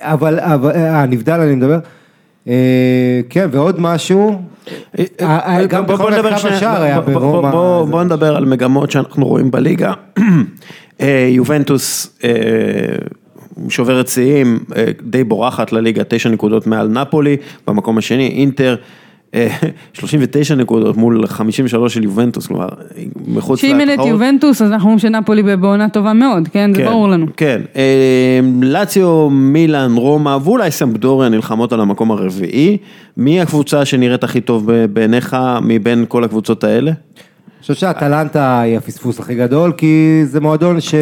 אבל, אבל, אה, נבדל אני מדבר. אה, כן, ועוד משהו, אה, אה, גם בכל שנייה, השער היה ברומא. בוא- זה- בוא נדבר על מגמות שאנחנו רואים בליגה. אה, יובנטוס אה, שוברת שיאים, אה, די בורחת לליגה, תשע נקודות מעל נפולי, במקום השני אינטר. אה, 39 נקודות מול 53 של יובנטוס, כלומר, מחוץ שאם אין את לתחרות. יובנטוס, אז אנחנו אומרים שנפולי בעונה טובה מאוד, כן? זה כן, ברור לנו. כן, לאציו, מילאן, רומא ואולי סמפדוריה נלחמות על המקום הרביעי. מי הקבוצה שנראית הכי טוב בעיניך מבין כל הקבוצות האלה? חושב שאטלנטה היא הפספוס הכי גדול, כי זה מועדון ש...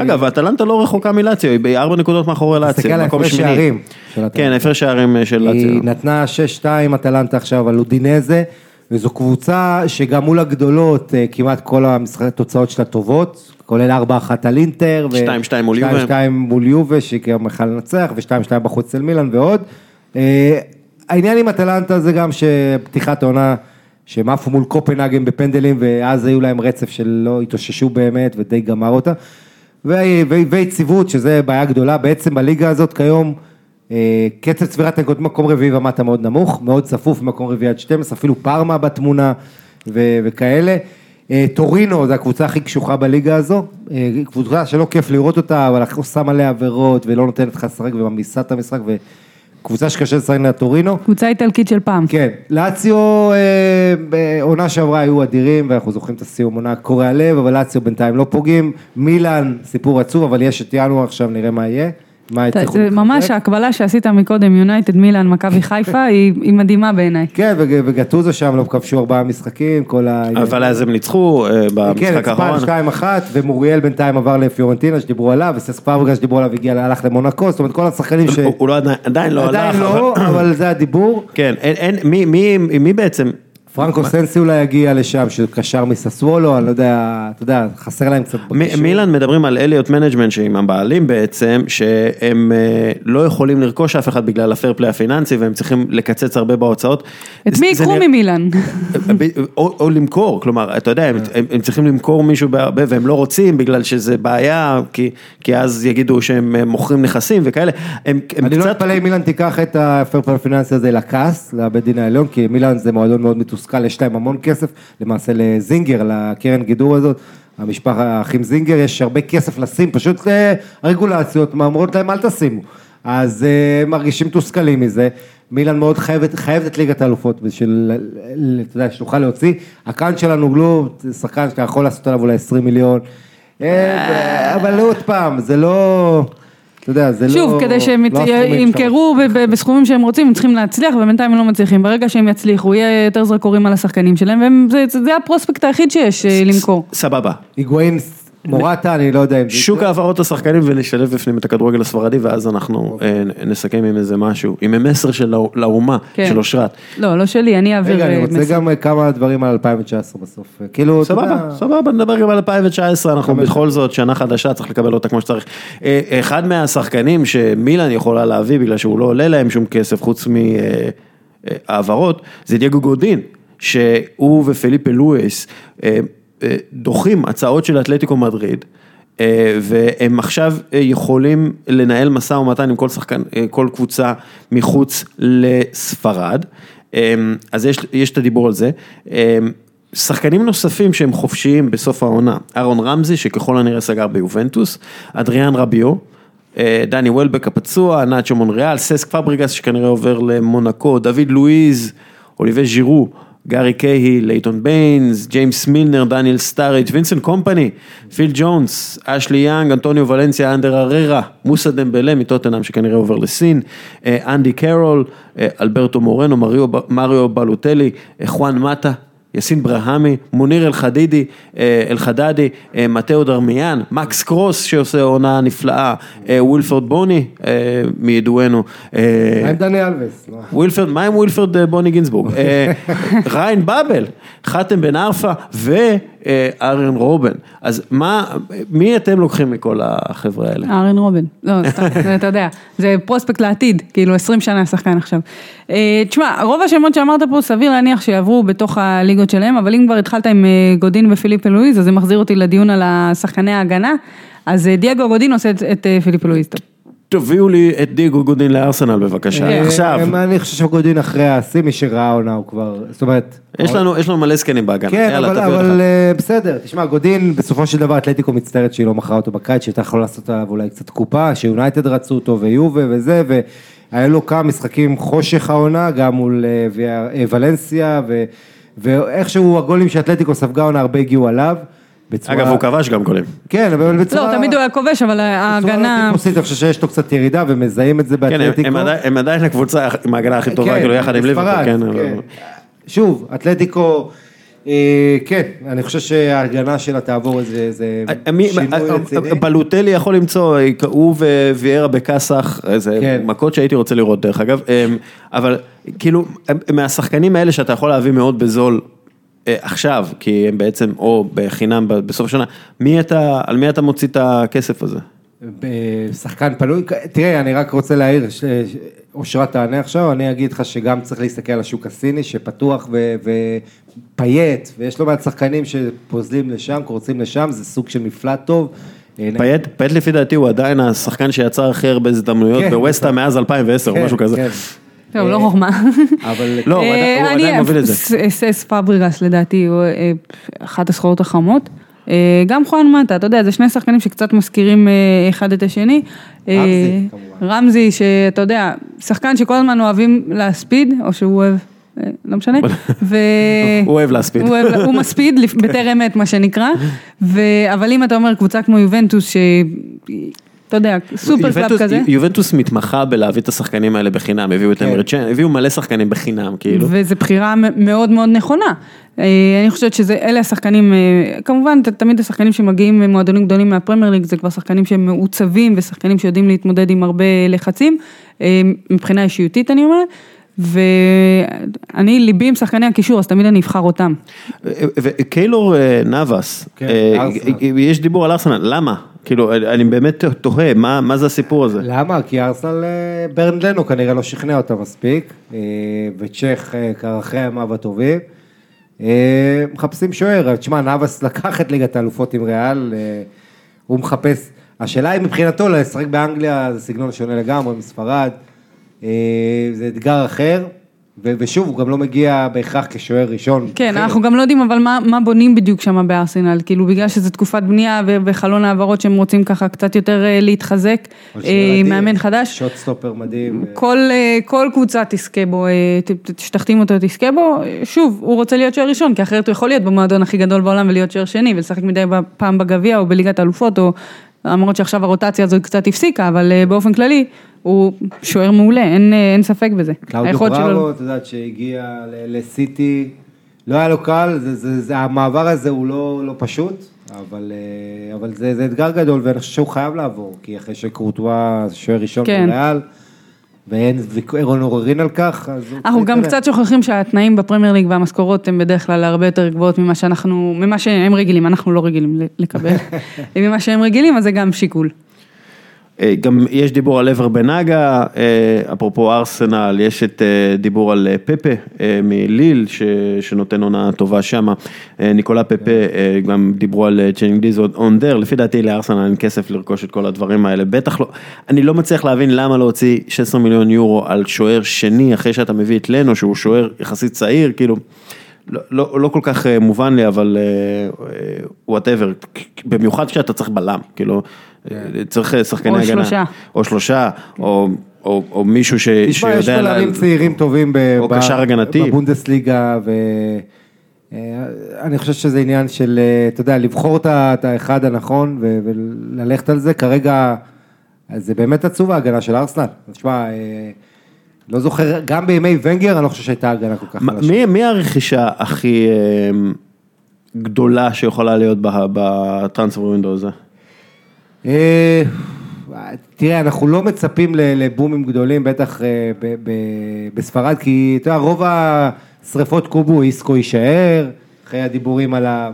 אגב, אטלנטה לא רחוקה מלאציו, היא בארבע נקודות מאחורי לאציו, תסתכל על מקום הפרש שמיני. שערים של אטלנטה. כן, הפרש שערים אה, של לאציו. היא נתנה 6-2 אטלנטה עכשיו על אודינזה, וזו קבוצה שגם מול הגדולות אה, כמעט כל התוצאות שלה טובות, כולל 4-1 על אינטר, ו- 2-2 מול יובה. 2-2 מול יובה, שהיא גם יכלה לנצח, ו-2-2 בחוץ אצל מילאן ועוד. אה, העניין עם אטלנטה זה גם שפתיחת העונה, שהם עפו מול קופנהגן בפנדלים, ואז היו להם רצף שלא התאוששו באמת, ודי גמר אותה. ויציבות, שזה בעיה גדולה, בעצם בליגה הזאת כיום, אה, קצב צבירת הנקודות מקום רביעי ומטה מאוד נמוך, מאוד צפוף מקום רביעי עד 12, אפילו פארמה בתמונה ו- וכאלה. אה, טורינו זה הקבוצה הכי קשוחה בליגה הזו, אה, קבוצה שלא כיף לראות אותה, אבל עושה מלא עבירות ולא נותנת לך לשחק וממיסה את המשחק, וקבוצה שקשה לשחק לה טורינו. קבוצה איטלקית של פעם. כן, לאציו אה, בעונה שעברה היו אדירים ואנחנו זוכרים את הסיום עונה קורע לב, אבל לאציו בינתיים לא פוגעים, מילאן סיפור עצוב, אבל יש את ינואר עכשיו נראה מה יהיה, מה אתה- זה. ממש ההקבלה שעשית מקודם, יונייטד, מילאן, מכבי חיפה, היא היא מדהימה בעיניי. כן, וג- וגטוזו שם לא כבשו ארבעה משחקים, כל ה... אבל אז הם ניצחו אה, כן, במשחק הצבעה האחרון. שתיים אחת, ומוריאל בינתיים עבר לפיורנטינה שדיברו עליו, וסס פאברגה שדיברו עליו הגיע, הלך למונקו, זאת אומרת כל השחקנים ש... הוא- לא עדיין- עדיין לא הלך. עדיין אבל- לא, אבל זה הדיבור. כן, מי בעצם, פרנקו סנסי אולי יגיע לשם, שקשר מססוולו, אני לא יודע, אתה יודע, חסר להם קצת מ- מילאן מדברים על Elliott Management שעם הבעלים בעצם, שהם אה, לא יכולים לרכוש אף אחד בגלל ה fair play הפיננסי והם צריכים לקצץ הרבה בהוצאות. את מי זה ייקחו נראה- ממילן? או, למכור, כלומר, אתה יודע, הם, הם, צריכים למכור מישהו בהרבה והם לא רוצים בגלל שזה בעיה, כי, כי אז יגידו שהם אה, מוכרים נכסים וכאלה, אני לא קצת, אתפלא אם מילאן תיקח את ה fair play הפיננסי הזה ל CAS, לבית דין העליון, כי מילאן זה מועדון מאוד מתוסכל, יש להם המון כסף, למעשה לזינגר, לקרן גידור הזאת, המשפחה, האחים זינגר, יש הרבה כסף לשים, פשוט אה, הרגולציות אומרות להם אל תשימו. אז אה, הם מרגישים מתוסכלים מזה, מילאן מאוד חייבת, חייבת את ליגת האלופות בשביל, אתה יודע, שנוכל להוציא, הקאנט שלנו לא, שחקן שאתה יכול לעשות עליו אולי 20 מיליון, אה, אבל עוד פעם, זה לא, אתה יודע, זה לא... שוב, כדי שהם לא ימכרו ב- בסכומים שהם רוצים, הם צריכים להצליח, ובינתיים הם לא מצליחים. ברגע שהם יצליחו, יהיה יותר זרקורים על השחקנים שלהם, וזה הפרוספקט היחיד שיש אה, למכור. סבבה. היגואין מורטה, אני לא יודע אם זה... שוק העברות השחקנים ולשלב בפנים את הכדורגל הספרדי ואז אנחנו אה, נסכם עם איזה משהו, עם המסר של האו- לאומה, כן. של אושרת. לא, לא שלי, אני אעביר רגע, אני אה, רוצה. גם כמה דברים על 2019 בסוף. כאילו, אתה סבבה, יודע, סבבה, נדבר גם על 2019, אנחנו בכל זאת שנה חדשה, צריך לקבל אותה כמו שצריך. אה, אחד מהשחקנים שמילן יכולה להביא בגלל שהוא לא עולה להם שום כסף חוץ מהעברות, זה דייגו גודין, שהוא ופליפה לואיס אה, אה, דוחים הצעות של אתלטיקו מדריד. אה, והם עכשיו אה, יכולים לנהל משא ומתן עם כל שחקן, אה, כל קבוצה מחוץ לספרד, אה, אז יש, יש את הדיבור על זה. אה, שחקנים נוספים שהם חופשיים בסוף העונה, אהרון רמזי שככל הנראה סגר ביובנטוס, אדריאן רביו, אה, דני וולבק הפצוע, נאצ'ו מונריאל, ססק פבריגס שכנראה עובר למונקו, דוד לואיז, אוליבייה ז'ירו, גארי קייהיל, לייטון ביינס, ג'יימס מילנר, דניאל סטארידג', וינסנט קומפני, פיל ג'ונס, אשלי יאנג, אנטוניו ולנסיה, אנדר הררה, מוסא דמבלה מטוטנאם שכנראה עובר לסין, אה, אנדי קרול, אה, אלברטו מורנו, מריו, מריו בלוטלי, אה, חואן מטה. יאסין ברהמי, מוניר אל-חדידי, אה, אל-חדדי, אה, מתאו דרמיאן, מקס קרוזה שעושה עונה נפלאה, אה, ווילפרד בוני מידוענו, מה עם דני אלווס? מה? ווילפרד, מה עם ווילפרד בוני גינזבורג? ריאן באבל, חתם בן ערפה וארן רובן. אז מה, מי אתם לוקחים מכל החבר'ה האלה? ארן רובן, לא, אתה יודע, זה פרוספקט לעתיד, כאילו 20 שנה שחקן עכשיו. אה, תשמע, רוב השמות שאמרת פה סביר להניח שיעברו בתוך הליגות שלהם, אבל אם כבר התחלת עם אה, גודין ופיליפה לואיז, אז זה מחזיר אותי לדיון על השחקני ההגנה, אז אה, דייגו גודין עושה את, את אה, פיליפה לואיז טוב. תביאו לי את דיגו גודין לארסנל בבקשה, אה, עכשיו. אה, אני חושב שגודין אחרי השיא, מי שראה עונה הוא כבר, זאת אומרת... יש לנו, יש לנו מלא זקנים בהגנה, כן, יאללה אבל, תביאו אבל לך. אה, בסדר, תשמע, גודין בסופו של דבר אתלטיקו מצטערת שהיא לא מכרה אותו בקיץ, שהייתה יכולה לעשות עליו אולי קצת קופה, שיונייטד רצו אותו ויובה וזה, והיה לו כמה משחקים חושך העונה, גם מול ולנסיה, ואיכשהו הגולים שאתלטיקו ספגה עונה הרבה הגיעו עליו. בצורה... אגב, הוא כבש גם גולים. כן, אבל בצורה... לא, תמיד הוא היה כובש, אבל בצורה ההגנה... לא טיפוסית, אני חושב שיש לו קצת ירידה ומזהים את זה כן, באתלטיקו. עדיין- הם עדיין הקבוצה עם ההגנה הכי טובה, כאילו יחד עם ליברפול, כן, אבל- שוב, אתלטיקו, אה, כן, אני חושב שההגנה שלה תעבור איזה איזה אה, שינוי אה, רציני. בלוטלי יכול למצוא, הוא וויארה בקאסח, זה כן. מכות שהייתי רוצה לראות דרך אגב, אה, אבל כאילו מהשחקנים האלה שאתה יכול להביא מאוד בזול עכשיו, כי הם בעצם או בחינם בסוף השנה, מי אתה, על מי אתה מוציא את הכסף הזה? שחקן פנוי, תראה, אני רק רוצה להעיר, אושרת תענה עכשיו, אני אגיד לך שגם צריך להסתכל על השוק הסיני שפתוח ופייט, ויש לא מעט שחקנים שפוזלים לשם, קורצים לשם, זה סוג של מפלט טוב. אה, פייט, פייט לפי דעתי הוא עדיין השחקן שיצר הכי הרבה הזדמנויות כן, בווסטה נכון. מאז 2010 או כן, משהו כזה. כן. טוב, לא אה, חוכמה. אבל לא, הוא עדיין- אה, מוביל את זה. סס פבריגס לדעתי הוא אה, אחת הסחורות החמות. אה, גם חואן מטה, אתה יודע, זה שני שחקנים שקצת מזכירים אה, אחד את השני. אה, רמזי, כמובן. רמזי, שאתה יודע, שחקן שכל הזמן אוהבים להספיד, או שהוא אוהב, אה, לא משנה. ו... הוא אוהב להספיד. הוא, אוהב, הוא מספיד לפ- בטרם עת מה שנקרא, ו... אבל אם אתה אומר קבוצה כמו יובנטוס, שאתה יודע, super club כזה, יובנטוס מתמחה בלהביא את השחקנים האלה בחינם, הביאו את כן. אמרה צ'אן, הביאו מלא שחקנים בחינם, כאילו. וזו בחירה מאוד מאוד נכונה. אה, אני חושבת שאלה השחקנים, אה, כמובן תמיד השחקנים שמגיעים ממועדונים גדולים מהפרמייר ליג זה כבר שחקנים שהם מעוצבים ושחקנים שיודעים להתמודד עם הרבה לחצים, אה, מבחינה אישיותית אני אומרת, ואני, ליבי עם שחקני הקישור, אז תמיד אני אבחר אותם. וקיילור אה, נאבס, אה. יש דיבור על ארסנל, למה? כאילו, אני באמת תוהה, מה מה זה הסיפור הזה? למה? כי ארסנל, אה, ברנדנו כנראה לא שכנע אותה מספיק, אה, וצ'ך אה, אחרי ימיו הטובים. אה, מחפשים שוער, תשמע, נאבס לקח את ליגת האלופות עם ריאל, אה, הוא מחפש, השאלה היא מבחינתו לשחק באנגליה זה סגנון שונה לגמרי מספרד, אה, זה אתגר אחר, ו- ושוב, הוא גם לא מגיע בהכרח כשוער ראשון. כן, אחר. אנחנו גם לא יודעים אבל מה, מה בונים בדיוק שם בארסנל, כאילו בגלל שזו תקופת בנייה וחלון העברות שהם רוצים ככה קצת יותר אה, להתחזק, אה, מאמן חדש. שוט סטופר מדהים. אה, כל, אה, כל קבוצה תזכה בו, אה, שתחתים אותו תזכה בו, אה, שוב, הוא רוצה להיות שוער ראשון, כי אחרת הוא יכול להיות במועדון הכי גדול בעולם ולהיות שוער שני, ולשחק מדי פעם בגביע או בליגת האלופות, או למרות שעכשיו הרוטציה הזאת קצת הפסיקה, אבל אה, באופן כללי, הוא שוער מעולה, אין, אה, אין ספק בזה. שלו- בראבו, את יודעת, שהגיע לסיטי, לא היה לו קל, זה, זה, זה, המעבר הזה הוא לא, לא פשוט, אבל, אה, אבל זה, זה אתגר גדול, ואני חושב שהוא חייב לעבור, כי אחרי שקורטואה שוער ראשון כן. בריאל, ואין עוררין על כך, אז אנחנו גם. קצת שוכחים שהתנאים בפרמייר ליג והמשכורות הם בדרך כלל הרבה יותר גבוהות ממה שאנחנו, ממה שהם רגילים, אנחנו לא רגילים לקבל, ממה שהם רגילים, אז זה גם שיקול. אה, גם יש דיבור על אבר בנגה, אה, אפרופו ארסנל, יש את אה, דיבור על פפה מליל ש- שנותן עונה טובה אה, ניקולה פפה, גם דיברו על צ'נגיז אונדר, לפי דעתי לארסנל אין כסף לרכוש את כל הדברים האלה, בטח לא, אני לא מצליח להבין למה להוציא 16 מיליון יורו על שוער שני אחרי שאתה מביא את לנו שהוא שוער יחסית צעיר, כאילו. לא, לא, לא כל כך מובן לי, אבל וואטאבר, במיוחד כשאתה צריך בלם, כאילו, צריך אה, שחקני או הגנה. שלושה. או שלושה, או, או, או מישהו ש, תשמע, יש שיודע, בלמים צעירים טובים ב- או ב- קשר הגנתי. בבונדסליגה, ואני חושב שזה עניין של, אה, אתה יודע, לבחור את האחד הנכון ו- וללכת על זה, כרגע זה באמת עצוב ההגנה של ארסנל, תשמע, אה, לא זוכר, גם בימי ונגר אני לא חושב שהייתה הגנה כל כך חלשה. מי, מי הרכישה הכי אה, גדולה שיכולה להיות בטרנספר ווינדו הזה? אה, תראה, אנחנו לא מצפים לבומים גדולים, בטח אה, בספרד, כי אתה יודע, רוב השריפות קובו, איסקו יישאר, אחרי הדיבורים על ה...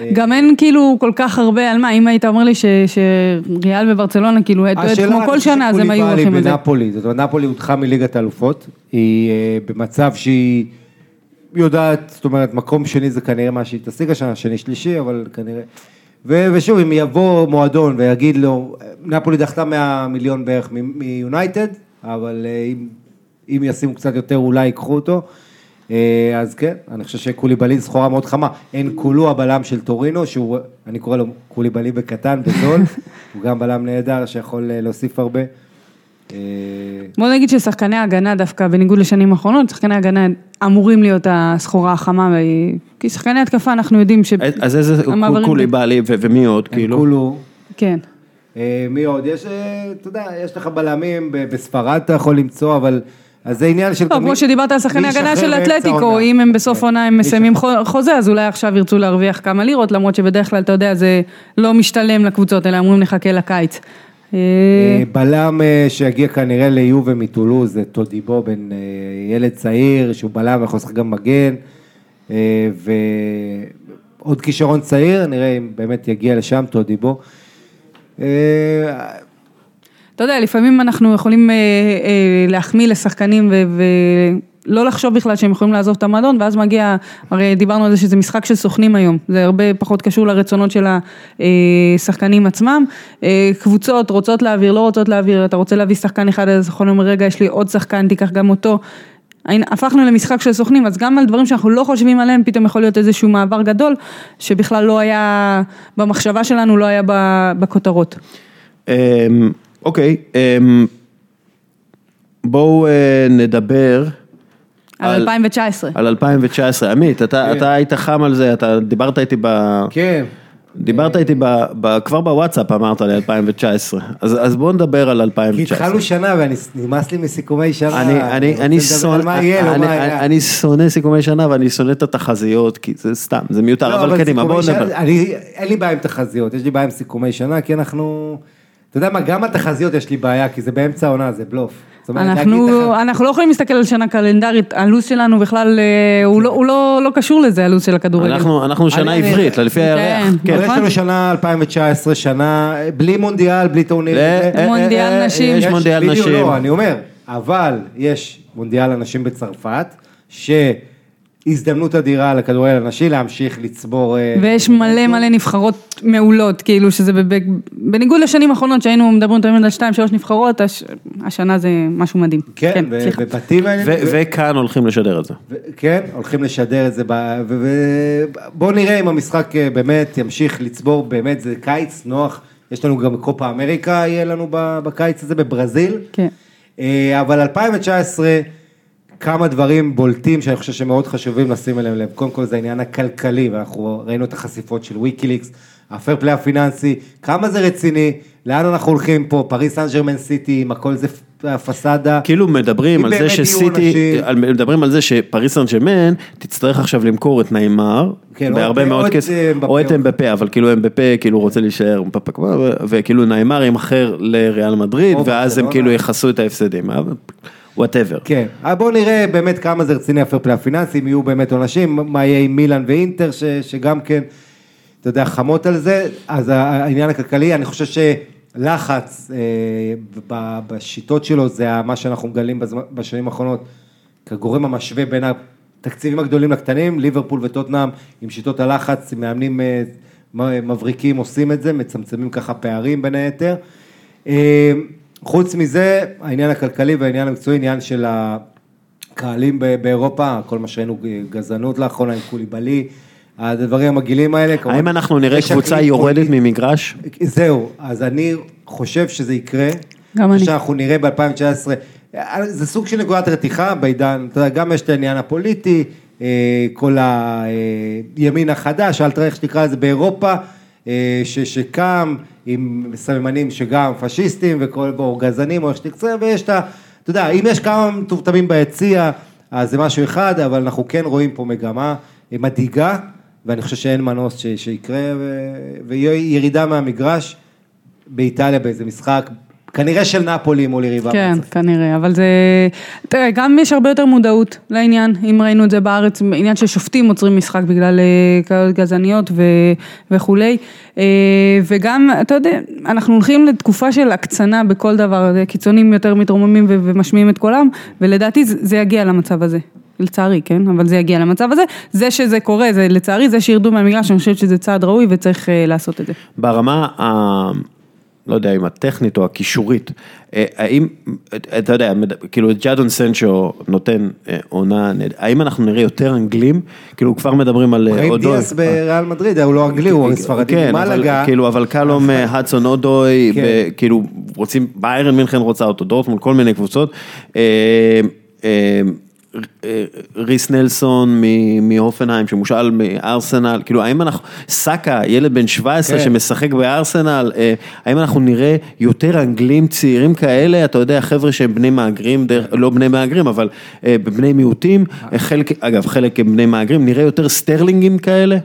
אה, גם אין כאילו כל כך הרבה על מה, אם היית אומר לי שריאל וברצלונה, כאילו, את יודעת, כמו כל שנה, אז הם היו הולכים על זה. בנפולי, זאת אומרת, נפולי הודחה מליגת האלופות, היא במצב שהיא יודעת, זאת אומרת, מקום שני זה כנראה מה שהיא תשיג השנה, שני שלישי, אבל כנראה... ו- ושוב, אם יבוא מועדון ויגיד לו, נפולי דחתה 100 מיליון בערך מיונייטד, אבל אה, אם, אם ישימו קצת יותר אולי ייקחו אותו. אה, אז כן, אני חושב שקוליבאלי זו סחורה מאוד חמה. אין קולו הבלם של טורינו, שהוא, אני קורא לו קוליבאלי בקטן, בזול, הוא גם בלם נהדר שיכול אה, להוסיף הרבה. אה, בוא נגיד ששחקני הגנה דווקא, בניגוד לשנים האחרונות, שחקני הגנה אמורים להיות הסחורה החמה, כי שחקני התקפה אנחנו יודעים ש... אז איזה המעברים- קוליבאלי ו- ומי עוד, כאילו? קולו, כן. אה, מי עוד? יש, אה, אתה יודע, יש לך בלמים, ב- בספרד אתה יכול למצוא, אבל... אז זה עניין של... לא, כמו שדיברת על שחקני הגנה של אתלטיקו. אם הם בסוף כן. עונה הם מי מסיימים חו- חוזה, אז אולי עכשיו ירצו להרוויח כמה לירות, למרות שבדרך כלל, אתה יודע, זה לא משתלם לקבוצות, אלא אומרים נחכה לקיץ. אה, אה, בלם אה, שיגיע כנראה ליובה מטולוז, זה טודיבו, בן ילד צעיר, שהוא בלם ויכול לשחק גם מגן, ועוד כישרון צעיר, נראה אם באמת יגיע לשם טודיבו. אתה יודע, לפעמים אנחנו יכולים להחמיא לשחקנים ו- ולא לחשוב בכלל שהם יכולים לעזוב את המועדון, ואז מגיע, הרי דיברנו על זה שזה משחק של סוכנים היום, זה הרבה פחות קשור לרצונות של השחקנים עצמם. אה, קבוצות רוצות להעביר, לא רוצות להעביר, אתה רוצה להביא שחקן אחד, אז יכול אומר, רגע, יש לי עוד שחקן, תיקח גם אותו. הפכנו למשחק של סוכנים, אז גם על דברים שאנחנו לא חושבים עליהם, פתאום יכול להיות איזשהו מעבר גדול, שבכלל לא היה, במחשבה שלנו לא היה בכותרות. אמ, אוקיי, אמ, בואו אה, נדבר על 2019. על 2019. עמית, אתה אתה היית חם על זה, אתה דיברת איתי ב... כן. דיברת איתי ב, ב, כבר בוואטסאפ אמרת לי 2019, אז, אז בואו נדבר על כי 2019. התחלנו שנה ונמאס לי מסיכומי שנה. אני, אני, אני, שונא, לא אני, אני, היה. אני שונא סיכומי שנה ואני שונא את התחזיות, כי זה סתם, זה מיותר, לא, אבל קדימה, בואו נדבר. אני, אין לי בעיה עם תחזיות, יש לי בעיה עם סיכומי שנה, כי אנחנו, אתה יודע מה, גם התחזיות יש לי בעיה, כי זה באמצע העונה, זה בלוף. אנחנו, אנחנו לא יכולים להסתכל על שנה קלנדרית, הלו"ז שלנו בכלל, אה, הוא, לא, הוא לא, לא קשור לזה, הלו"ז של הכדורגל. אנחנו אנחנו שנה אני- עברית, לפי הירח. כן. כן. יש? לנו שנה 2019, שנה בלי מונדיאל, בלי טורניר. אה, אה, מונדיאל אה, נשים. יש מונדיאל בדיוק, נשים. לא, אני אומר, אבל יש מונדיאל הנשים בצרפת, שהזדמנות אדירה לכדורגל הנשי להמשיך לצבור... אה, ויש מלא מלא נבחרות מעולות, כאילו שזה בב- בניגוד לשנים האחרונות שהיינו מדברים תמיד על שתיים שלוש נבחרות, הש, השנה זה משהו מדהים. כן, ו- סליחה. ובתים האלה... ו- וכאן הולכים לשדר את זה. ו- כן, הולכים לשדר את זה, ובואו נראה אם המשחק אה, באמת ימשיך לצבור, באמת זה קיץ נוח, יש לנו גם קופה אמריקה, יהיה לנו ב- בקיץ הזה בברזיל, כן. אה, אבל 2019, כמה דברים בולטים שאני חושב שמאוד חשובים לשים אליהם לב, קודם כל זה העניין הכלכלי, ואנחנו ראינו את החשיפות של ויקיליקס, ה fair play הפיננסי, כמה זה רציני, לאן אנחנו הולכים פה, פריס סן ג'רמן סיטי, אם הכל זה פ- פסאדה. כאילו מדברים על זה שסיטי, על- מדברים על זה שפריס סן ג'רמן תצטרך עכשיו למכור את נעימר, כן, בהרבה מאוד כסף, אה. או את אמבפה, אבל כאילו אמבפה כאילו רוצה להישאר, וכאילו נעימר ימכר לריאל מדריד, ואז הם ברצלונה. כאילו יכסו את ההפסדים, whatever. כן, אבל בואו נראה באמת כמה זה רציני ה fair play הפיננסי, אם יהיו באמת עונשים, מה יהיה עם מילאן ואינטר, ש, שגם כן, אתה יודע, חמות על זה, אז העניין הכלכלי, אני חושב שלחץ אה, בשיטות שלו, זה מה שאנחנו מגלים בשנים האחרונות, כגורם המשווה בין התקציבים הגדולים לקטנים, ליברפול וטוטנאם עם שיטות הלחץ, מאמנים אה, מבריקים עושים את זה, מצמצמים ככה פערים בין היתר. אה, חוץ מזה, העניין הכלכלי והעניין המקצועי, עניין של הקהלים ב- באירופה, כל מה שראינו גזענות לאחרונה עם קוליבאלי, הדברים המגעילים האלה. כמובן, האם אנחנו נראה קבוצה יורדת. ממגרש? זהו, אז אני חושב שזה יקרה. גם אני. שאנחנו נראה ב-2019, זה סוג של נקודת רתיחה בעידן, אתה יודע, גם יש את העניין הפוליטי, אה, כל הימין החדש, אל תראה איך שתקרא לזה באירופה, אה, ש- שקם עם סממנים שגם פשיסטים וכל, או גזענים או איך שתקצר, ויש את ה... אתה יודע, אם יש כמה מטומטמים ביציע, אז זה משהו אחד, אבל אנחנו כן רואים פה מגמה אה, מדאיגה, ואני חושב שאין מנוס ש- שיקרה, ו- ויהיה ירידה מהמגרש. באיטליה באיזה משחק, כנראה של נפולי מול יריבה. כן, בצפון. כנראה, אבל זה, תראה, גם יש הרבה יותר מודעות לעניין, אם ראינו את זה בארץ, עניין ששופטים עוצרים משחק בגלל אה, כאלה גזעניות ו, וכולי, אה, וגם, אתה יודע, אנחנו הולכים לתקופה של הקצנה בכל דבר, קיצונים יותר מתרוממים ו- ומשמיעים את קולם, ולדעתי זה, זה יגיע למצב הזה. לצערי, כן, אבל זה יגיע למצב הזה. זה שזה קורה, זה לצערי, זה שירדו מהמגרש, אני חושבת שזה צעד ראוי וצריך אה, לעשות את זה. ברמה ה... לא יודע אם הטכנית או הכישורית, אה, האם, אתה יודע, כאילו ג'אדון סנצ'ו נותן אה, עונה, האם אנחנו נראה יותר אנגלים? כאילו כבר מדברים על אה, חיים אודוי. דיאס בריאל מדריד, הוא לא אנגלי, הוא ספרדי כן, ממלגה. כאילו, אבל קלום אה, הדסון אודוי, כן. וכאילו רוצים, ביירן מינכן רוצה אותו, דורטמונד, כל מיני קבוצות. ריס נלסון מ- מהופנהיים שמושאל מארסנל, כאילו האם אנחנו, סאקה, ילד בן 17 כן. שמשחק בארסנל, אה, האם אנחנו נראה יותר אנגלים צעירים כאלה, אתה יודע, חבר'ה שהם בני מהגרים, דרך- לא בני מהגרים, אבל אה, בני מיעוטים, אה, חלק, אגב, חלק הם בני מהגרים, נראה יותר סטרלינגים כאלה?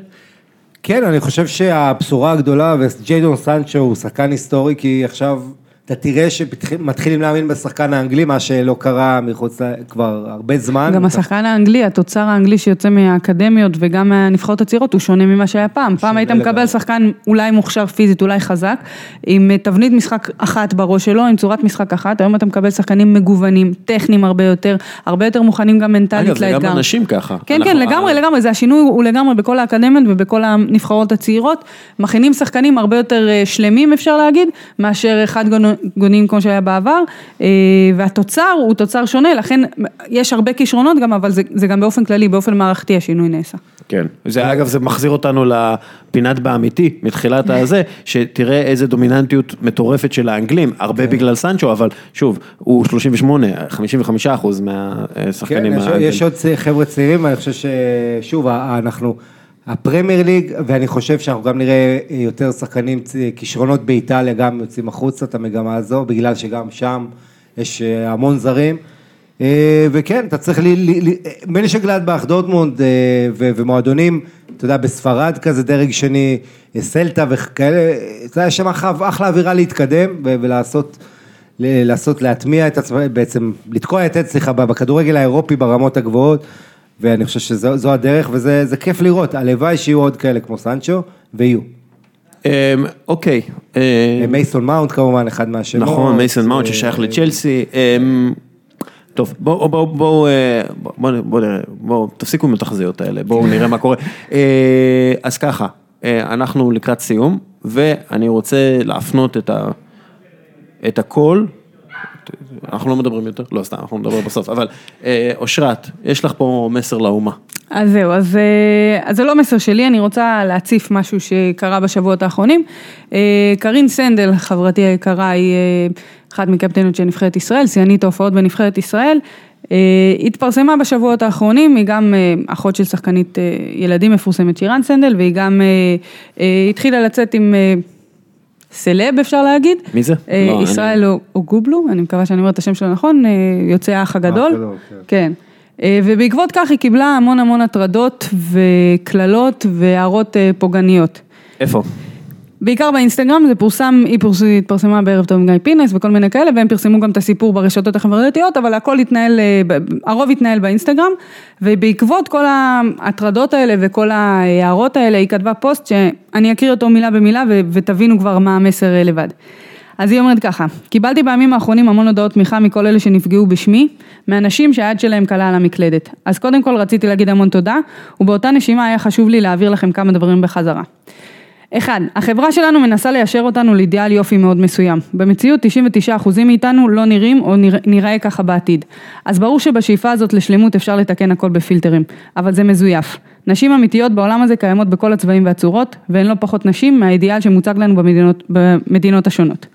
כן, אני חושב שהבשורה הגדולה, וג'יידון סנצ'ו הוא שחקן היסטורי, כי עכשיו אתה תראה שמתחילים להאמין בשחקן האנגלי, מה שלא קרה מחוץ, כבר הרבה זמן. גם השחקן האנגלי, התוצר האנגלי שיוצא מהאקדמיות וגם מהנבחרות הצעירות הוא שונה ממה שהיה פעם. פעם היית. מקבל שחקן אולי מוכשר פיזית, אולי חזק, עם אה, תבנית משחק אחת בראש שלו, עם צורת משחק אחת, היום אתה מקבל שחקנים מגוונים, טכניים הרבה יותר, הרבה יותר מוכנים גם מנטלית אגב, זה לאתגר. גם אנשים ככה. כן, אנחנו- כן, לגמרי, לגמרי, זה השינוי הוא לגמרי בכל האקדמיות ובכל הנבחרות הצעירות, מכינים שחקנים הרבה יותר אה, שלמים אפשר להגיד, מאשר אחד גונים כמו שהיה בעבר, אה, והתוצר הוא תוצר שונה, לכן יש הרבה כישרונות גם, אבל זה, זה גם באופן כללי, באופן מערכתי השינוי נעשה. כן, זה אגב זה מחזיר אותנו לפינת באמיתי מתחילת הזה, שתראה איזה דומיננטיות מטורפת של האנגלים, הרבה בגלל סנצ'ו, אבל שוב, הוא 38, 55 אחוז כן, מהשחקנים האנגלים. יש עוד חבר'ה צעירים, ואני חושב ששוב, אנחנו, הפרמייר ליג, ואני חושב שאנחנו גם נראה יותר שחקנים, כישרונות באיטליה, גם יוצאים החוצה את המגמה הזו, בגלל שגם שם יש אה, המון זרים. אה, וכן, אתה צריך, ל- ל- ל- מנשה גלדבך, דורטמונד אה, ומועדונים אתה יודע, בספרד כזה דרג שני, סלטה וכאלה, אתה יודע, יש שם אחלה אווירה להתקדם ולעשות, לעשות, להטמיע את עצמם, בעצם לתקוע את סליחה, בכדורגל האירופי ברמות הגבוהות, ואני חושב שזו הדרך, וזה זה כיף לראות, הלוואי שיהיו עוד כאלה כמו סנצ'ו, ויהיו. אמ, אוקיי. אמ, מייסון מאונט כמובן, אחד מהשמות. נכון, מייסון מאונט אה, ששייך לצ'לסי. אמ, טוב, בואו בואו בואו אה, בואו בואו נראה, בואו תפסיקו עם התחזיות האלה, בואו נראה מה קורה. אה, אז ככה, אה, אנחנו לקראת סיום, ואני רוצה להפנות. את הכל, אנחנו לא מדברים יותר, לא סתם, אנחנו נדבר בסוף, אבל אה, אושרת, יש לך פה מסר לאומה. אז זהו, אז, אה, אז זה לא מסר שלי, אני רוצה להציף משהו שקרה בשבועות האחרונים. אה, קרין סנדל, חברתי היקרה, היא אחת מקפטנות של נבחרת ישראל, שיאנית ההופעות בנבחרת ישראל. התפרסמה בשבועות האחרונים, היא גם אחות של שחקנית ילדים מפורסמת שירן סנדל, והיא גם התחילה לצאת עם... סלב אפשר להגיד. מי זה? אה, לא, ישראל אוגובלו, אני מקווה שאני אומרת את השם שלו נכון, אה, יוצא האח הגדול. הגדול, כן. אה, ובעקבות כך היא קיבלה המון המון הטרדות וקללות והערות אה, פוגעניות. איפה? בעיקר באינסטגרם, זה פורסם, היא פורס, התפרסמה בערב טוב עם גיא פינס וכל מיני כאלה, והם פרסמו גם את הסיפור ברשתות החברתיות, אבל הכל התנהל, אה, הרוב התנהל באינסטגרם, ובעקבות כל ההטרדות האלה וכל ההערות האלה, היא כתבה פוסט שאני אקריא אותו מילה במילה ו- ותבינו כבר מה המסר אה, לבד. אז היא אומרת ככה, קיבלתי בימים האחרונים המון הודעות תמיכה מכל אלה שנפגעו בשמי, מאנשים שהיד שלהם קלה על המקלדת. אז קודם כל רציתי להגיד המון תודה, ובאותה נשימה היה חשוב לי להעביר לכם כמה דברים בחזרה. אחד, החברה שלנו מנסה ליישר אותנו לאידיאל יופי מאוד מסוים. במציאות 99% מאיתנו לא נראים או נרא, נראה ככה בעתיד. אז ברור שבשאיפה הזאת לשלמות אפשר לתקן הכל בפילטרים, אבל זה מזויף. נשים אמיתיות בעולם הזה קיימות בכל הצבעים והצורות, והן לא פחות נשים מהאידיאל שמוצג לנו במדינות, במדינות השונות.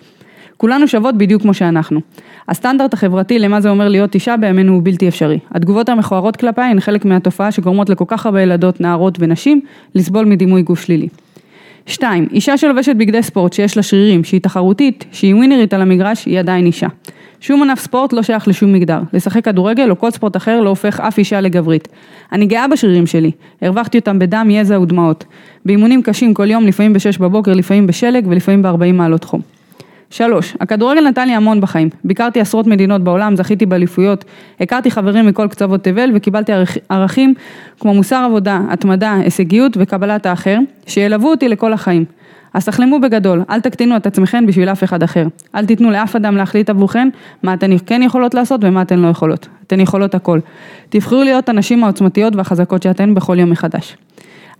כולנו שוות בדיוק כמו שאנחנו. הסטנדרט החברתי למה זה אומר להיות אישה בימינו הוא בלתי אפשרי. התגובות המכוערות כלפיי הן חלק מהתופעה שגורמות לכל כך הרבה ילדות, נערות ונשים לסבול מדימוי גוף שלילי. שתיים, אישה שלובשת בגדי ספורט שיש לה שרירים, שהיא תחרותית, שהיא ווינרית על המגרש, היא עדיין אישה. שום ענף ספורט לא שייך לשום מגדר. לשחק כדורגל או כל ספורט אחר לא הופך אף אישה לגברית. אני גאה בשרירים שלי, הרווחתי אותם בדם, יזע ודמעות. באימונים קשים כל יום, לפעמים בשש בבוקר, לפעמים בשלג ולפעמים ב-40 מעלות חום. שלוש, הכדורגל נתן לי המון בחיים. ביקרתי עשרות מדינות בעולם, זכיתי באליפויות, הכרתי חברים מכל קצוות תבל וקיבלתי ערכ- ערכים כמו מוסר עבודה, התמדה, הישגיות וקבלת האחר, שילוו אותי לכל החיים. אז תחלמו בגדול, אל תקטינו את עצמכם בשביל אף אחד אחר. אל תיתנו לאף אדם להחליט עבורכן מה אתן כן יכולות לעשות ומה אתן לא יכולות. אתן יכולות הכל. תבחרו להיות הנשים העוצמתיות והחזקות שאתן בכל יום מחדש.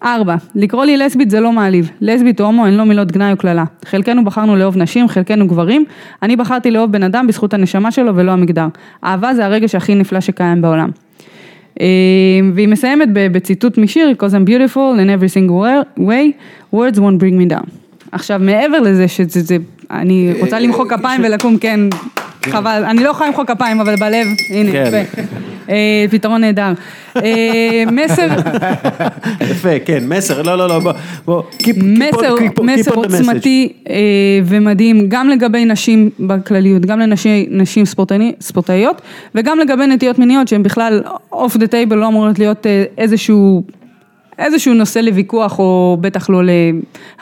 ארבע, לקרוא לי לסבית זה לא מעליב, לסבית או הומו הן לא מילות גנאי או קללה. חלקנו בחרנו לאהוב נשים, חלקנו גברים, אני בחרתי לאהוב בן אדם בזכות הנשמה שלו ולא המגדר. אהבה זה הרגש הכי נפלא שקיים בעולם. אה, והיא מסיימת בציטוט משיר, because I'm beautiful in every single way, words won't bring me down. עכשיו מעבר לזה שזה, זה, אני רוצה למחוא כפיים ולקום, כן, חבל, אני לא יכולה למחוא כפיים אבל בלב, הנה, כן. יפה. אה, פתרון נהדר. אה, מסר, יפה, כן, מסר, לא, לא, לא, בוא, מסר. עוצמתי אה, ומדהים, גם לגבי נשים בכלליות, גם לנשים ספורטאיות, וגם לגבי נטיות מיניות שהן בכלל off the table לא אמורות להיות איזשהו, איזשהו נושא לוויכוח או בטח לא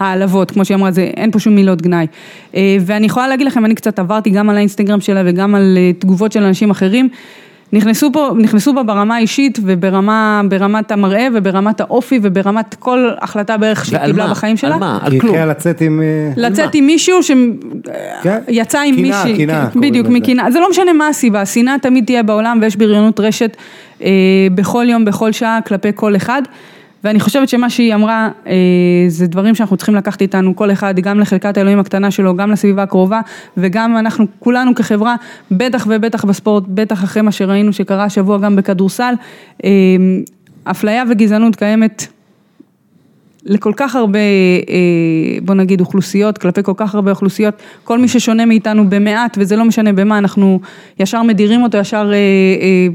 להעלבות, כמו שהיא אמרה, זה, אין פה שום מילות גנאי. אה, ואני יכולה להגיד לכם, אני קצת עברתי גם על האינסטגרם שלה וגם על אה, תגובות של אנשים אחרים. נכנסו פה, נכנסו בה ברמה האישית וברמה, ברמת המראה וברמת האופי וברמת כל החלטה בערך שהיא קיבלה מה? בחיים שלה. על מה? היא על כלום. התחילה לצאת עם... אה, לצאת עם מישהו כן. שיצא עם קנאה, מישהי, קנאה כן, קוראים בדיוק. מקנאה, זה לא משנה מה הסיבה, שנאה תמיד תהיה בעולם ויש בריונות רשת אה, בכל יום, בכל שעה, כלפי כל אחד. ואני חושבת שמה שהיא אמרה, אה, זה דברים שאנחנו צריכים לקחת איתנו, כל אחד, גם לחלקת האלוהים הקטנה שלו, גם לסביבה הקרובה, וגם אנחנו כולנו כחברה, בטח ובטח בספורט, בטח אחרי מה שראינו שקרה השבוע גם בכדורסל, אה, אפליה וגזענות קיימת לכל כך הרבה, אה, בוא נגיד, אוכלוסיות, כלפי כל כך הרבה אוכלוסיות, כל מי ששונה מאיתנו במעט, וזה לא משנה במה, אנחנו ישר מדירים אותו, ישר אה, אה,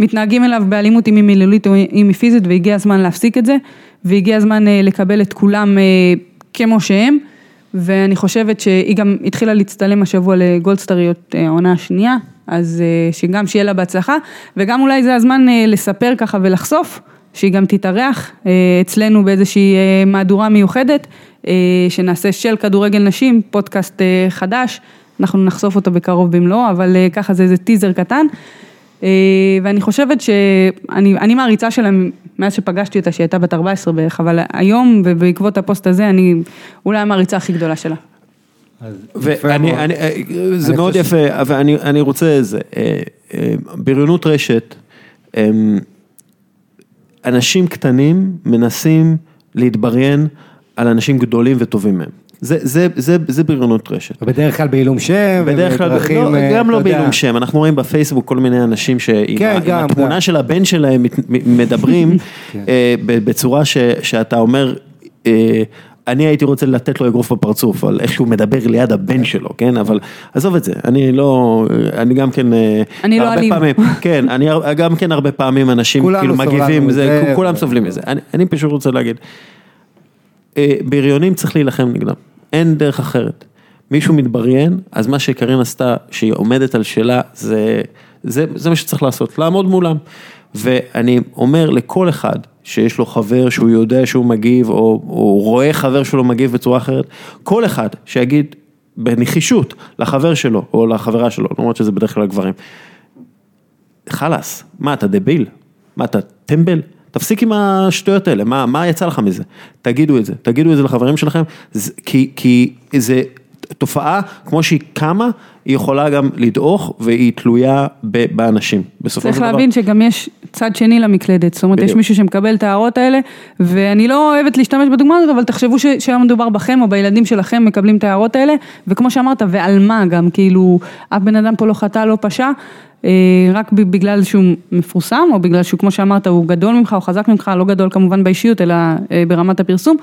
מתנהגים אליו באלימות, אם היא מילולית או אם היא פיזית, והגיע הזמן להפסיק את זה, והגיע הזמן אה, לקבל את כולם אה, כמו שהם, ואני חושבת שהיא גם התחילה להצטלם השבוע לגולדסטריות אה, העונה השנייה, אז שגם שיהיה לה בהצלחה, וגם אולי זה הזמן לספר ככה ולחשוף. שהיא גם תתארח אצלנו באיזושהי מהדורה מיוחדת, שנעשה של כדורגל נשים, פודקאסט חדש, אנחנו נחשוף אותו בקרוב במלואו, אבל ככה זה איזה טיזר קטן. אה, ואני חושבת שאני אני מעריצה שלהם מאז שפגשתי אותה, שהיא הייתה בת 14 בערך, אבל היום ובעקבות הפוסט הזה, אני אולי המעריצה הכי גדולה שלה. ואני, מאוד. אני, אה, זה אני מאוד חושב יפה, אבל אני, אני רוצה זה, אה, בריונות רשת, אנשים קטנים מנסים להתבריין על אנשים גדולים וטובים מהם. זה, זה, זה, זה בריונות רשת. בדרך כלל בעילום שם, בדרך כלל, ובדרכים, לא, אה, גם לא. בעילום שם, אנחנו רואים בפייסבוק כל מיני אנשים שעם כן, ה- עם גם, התמונה גם. של הבן שלהם מדברים כן. אה, ב- בצורה ש- שאתה אומר, אה, אני הייתי רוצה לתת לו אגרוף בפרצוף על איך שהוא מדבר ליד הבן שלו, כן, אבל עזוב את זה, אני לא, אני גם כן, אה, אני לא הרבה אלים. פעמים, כן, אני גם כן הרבה פעמים אנשים כאילו מגיבים, זה, מזה. כולם סובלים מזה, אני- אני פשוט רוצה להגיד, אה, בריונים צריך להילחם נגדם, אין דרך אחרת. מישהו מתבריין, אז מה שקרין עשתה, שהיא עומדת על שלה, זה, זה, זה מה שצריך לעשות, לעמוד מולם. ואני אומר לכל אחד שיש לו חבר שהוא יודע שהוא מגיב, או, או רואה חבר שלו מגיב בצורה אחרת, כל אחד שיגיד בנחישות לחבר שלו, או לחברה שלו, למרות שזה בדרך כלל גברים, חלאס, מה אתה דביל? מה אתה טמבל? תפסיק עם השטויות האלה, מה, מה יצא לך מזה? תגידו את זה, תגידו את זה לחברים שלכם, זה, כי, כי זה תופעה, כמו שהיא קמה, היא יכולה גם לדעוך והיא תלויה באנשים, בסופו של צריך דבר. להבין שגם יש צד שני למקלדת, זאת אומרת יש בדיוק. מישהו שמקבל את ההערות האלה, ואני לא אוהבת להשתמש בדוגמה הזאת, אבל תחשבו ש- שהיה מדובר בכם או בילדים שלכם מקבלים את ההערות האלה, וכמו שאמרת, ועל מה גם, כאילו, אף בן אדם פה לא חטא, לא פשע, אה, רק בגלל שהוא מפורסם, או בגלל שהוא, כמו שאמרת, הוא גדול ממך, או חזק ממך, לא גדול כמובן באישיות, אלא אה, ברמת הפרסום,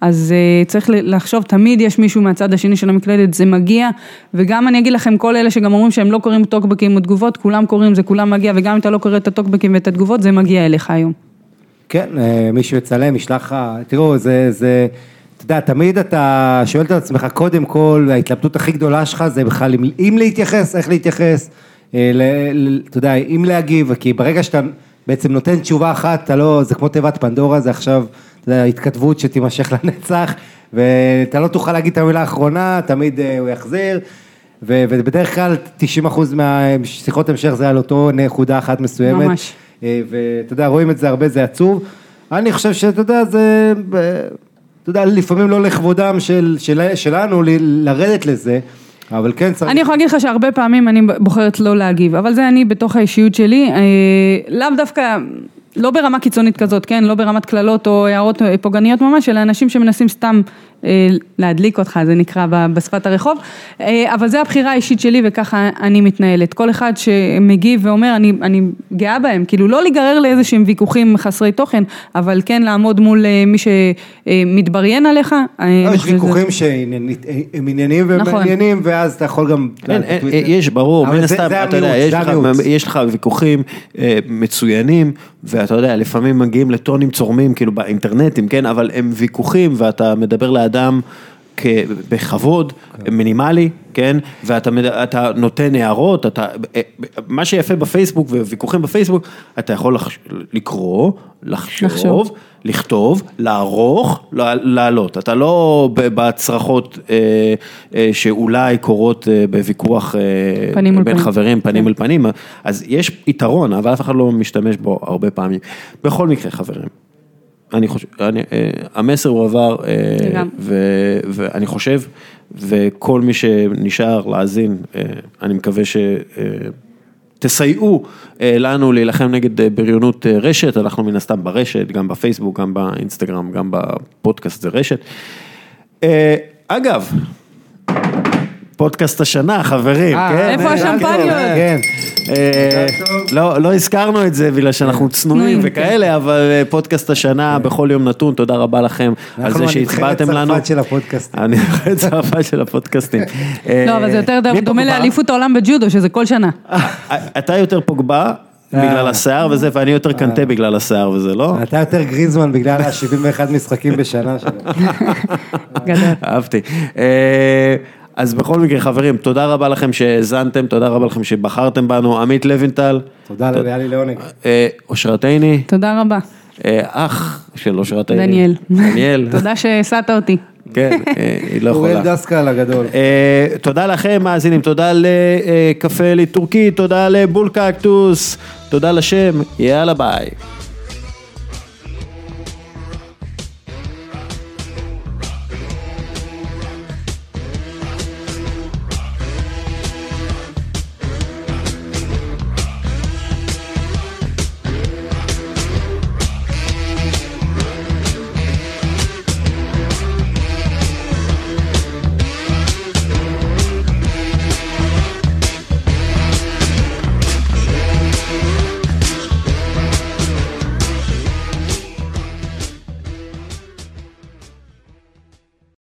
אז אה, צריך לחשוב, תמיד יש מישהו מהצד השני של המקלדת, זה מגיע, וגם אני אגיד לכם, כל אלה שגם אומרים שהם לא קוראים טוקבקים ותגובות, כולם קוראים, זה כולם מגיע, וגם אם אתה לא קורא את הטוקבקים ואת התגובות, זה מגיע אליך היום. כן, אה, מישהו יצלם, ישלח לך, תראו, זה, זה, אתה יודע, תמיד אתה שואל את עצמך, קודם כל, ההתלבטות הכי גדולה שלך זה בכלל אם, אם להתייחס, איך להתייחס, אה, אתה יודע, אם להגיב, כי ברגע שאתה בעצם נותן תשובה אחת, אתה לא, זה כמו תיבת פנדורה, זה עכשיו, יודע, התכתבות שתימשך לנצח, ואתה לא תוכל להגיד את המילה האחרונה, תמיד אה, הוא יחזיר. ו- ובדרך כלל 90% מהשיחות המשך זה על אותו נקודה אחת מסוימת. ממש. אה, ואתה יודע, רואים את זה הרבה, זה עצוב. אני חושב שאתה יודע, זה, ב- אתה יודע, לפעמים לא לכבודם של, של, שלנו ל- לרדת לזה, אבל כן צריך... אני יכולה להגיד לך שהרבה פעמים אני בוחרת לא להגיב, אבל זה אני בתוך האישיות שלי, אה, לאו דווקא, לא ברמה קיצונית כזאת, כן? לא ברמת קללות או הערות אה, פוגעניות ממש, אלא אנשים שמנסים סתם להדליק אותך, זה נקרא בשפת הרחוב, אה, אבל זה הבחירה האישית שלי וככה אני מתנהלת. כל אחד שמגיב ואומר, אני, אני גאה בהם, כאילו לא להיגרר לאיזה שהם ויכוחים חסרי תוכן, אבל כן לעמוד מול אה, מי שמתבריין עליך. אה, לא, יש ויכוחים שהם עניינים נכון. ומעניינים, ואז אתה יכול גם... אין, אין, יש, ברור, מן הסתם, אתה יודע, יש לך, המיעוט. יש לך ויכוחים אה, מצוינים, ואתה יודע, לפעמים מגיעים לטונים צורמים, כאילו באינטרנטים, כן, אבל הם ויכוחים, ואתה מדבר לאדם כ- בכבוד, מינימלי, כן, ואתה מד- אתה נותן הערות, אתה, אה, מה שיפה בפייסבוק, וויכוחים בפייסבוק, אתה יכול לחש- לקרוא, לחשוב, לחשוב. לכתוב, לערוך, לעלות. אתה לא ב- בצרחות אה, אה, שאולי קורות אה, בוויכוח אה, פנים בין פנים. חברים, פנים כן. אל פנים, אז יש יתרון, אבל אף אחד לא משתמש בו הרבה פעמים. בכל מקרה, חברים, אני חושב, אני, אה, המסר הועבר, אה, לגמרי. ו- ואני חושב, וכל מי שנשאר להאזין, אה, אני מקווה ש... אה, תסייעו אה, לנו להילחם נגד אה, בריונות אה, רשת, אנחנו מן הסתם ברשת, גם בפייסבוק, גם באינסטגרם, גם בפודקאסט זה רשת. אה, אגב, פודקאסט השנה, חברים, אה, כן? איפה אה, השמפניות? כן. אה, לא, לא הזכרנו את זה בגלל שאנחנו צנועים צנועים, וכאלה, אבל אה, פודקאסט השנה בכל יום נתון, תודה רבה לכם על אנחנו זה הנבחרת שהצבעתם לנו. צרפת של הפודקאסטים. הנבחרת צרפת של הפודקאסטים. לא, אבל זה יותר דומה? לאליפות העולם בג'ודו, שזה כל שנה. אתה יותר פוגבה בגלל אה. השיער וזה, ואני יותר קנטה בגלל השיער וזה, לא? אתה יותר גריזמן בגלל ה-71 משחקים בשנה שלו. גדול. אהבתי. אז בכל מקרה, חברים, תודה רבה לכם שהאזנתם, תודה רבה לכם שבחרתם בנו, עמית לוינטל, תודה, היה לי לעונג. אה, אושרת עיני, תודה רבה. אה, אח של אושרת העיר. דניאל. דניאל. תודה שהסעת אותי. כן, אה, היא לא יכולה. אוריאל דסקל הגדול. תודה לכם מאזינים, תודה לקפה אלי טורקי, תודה לבול קקטוס, תודה לשם, יאללה ביי.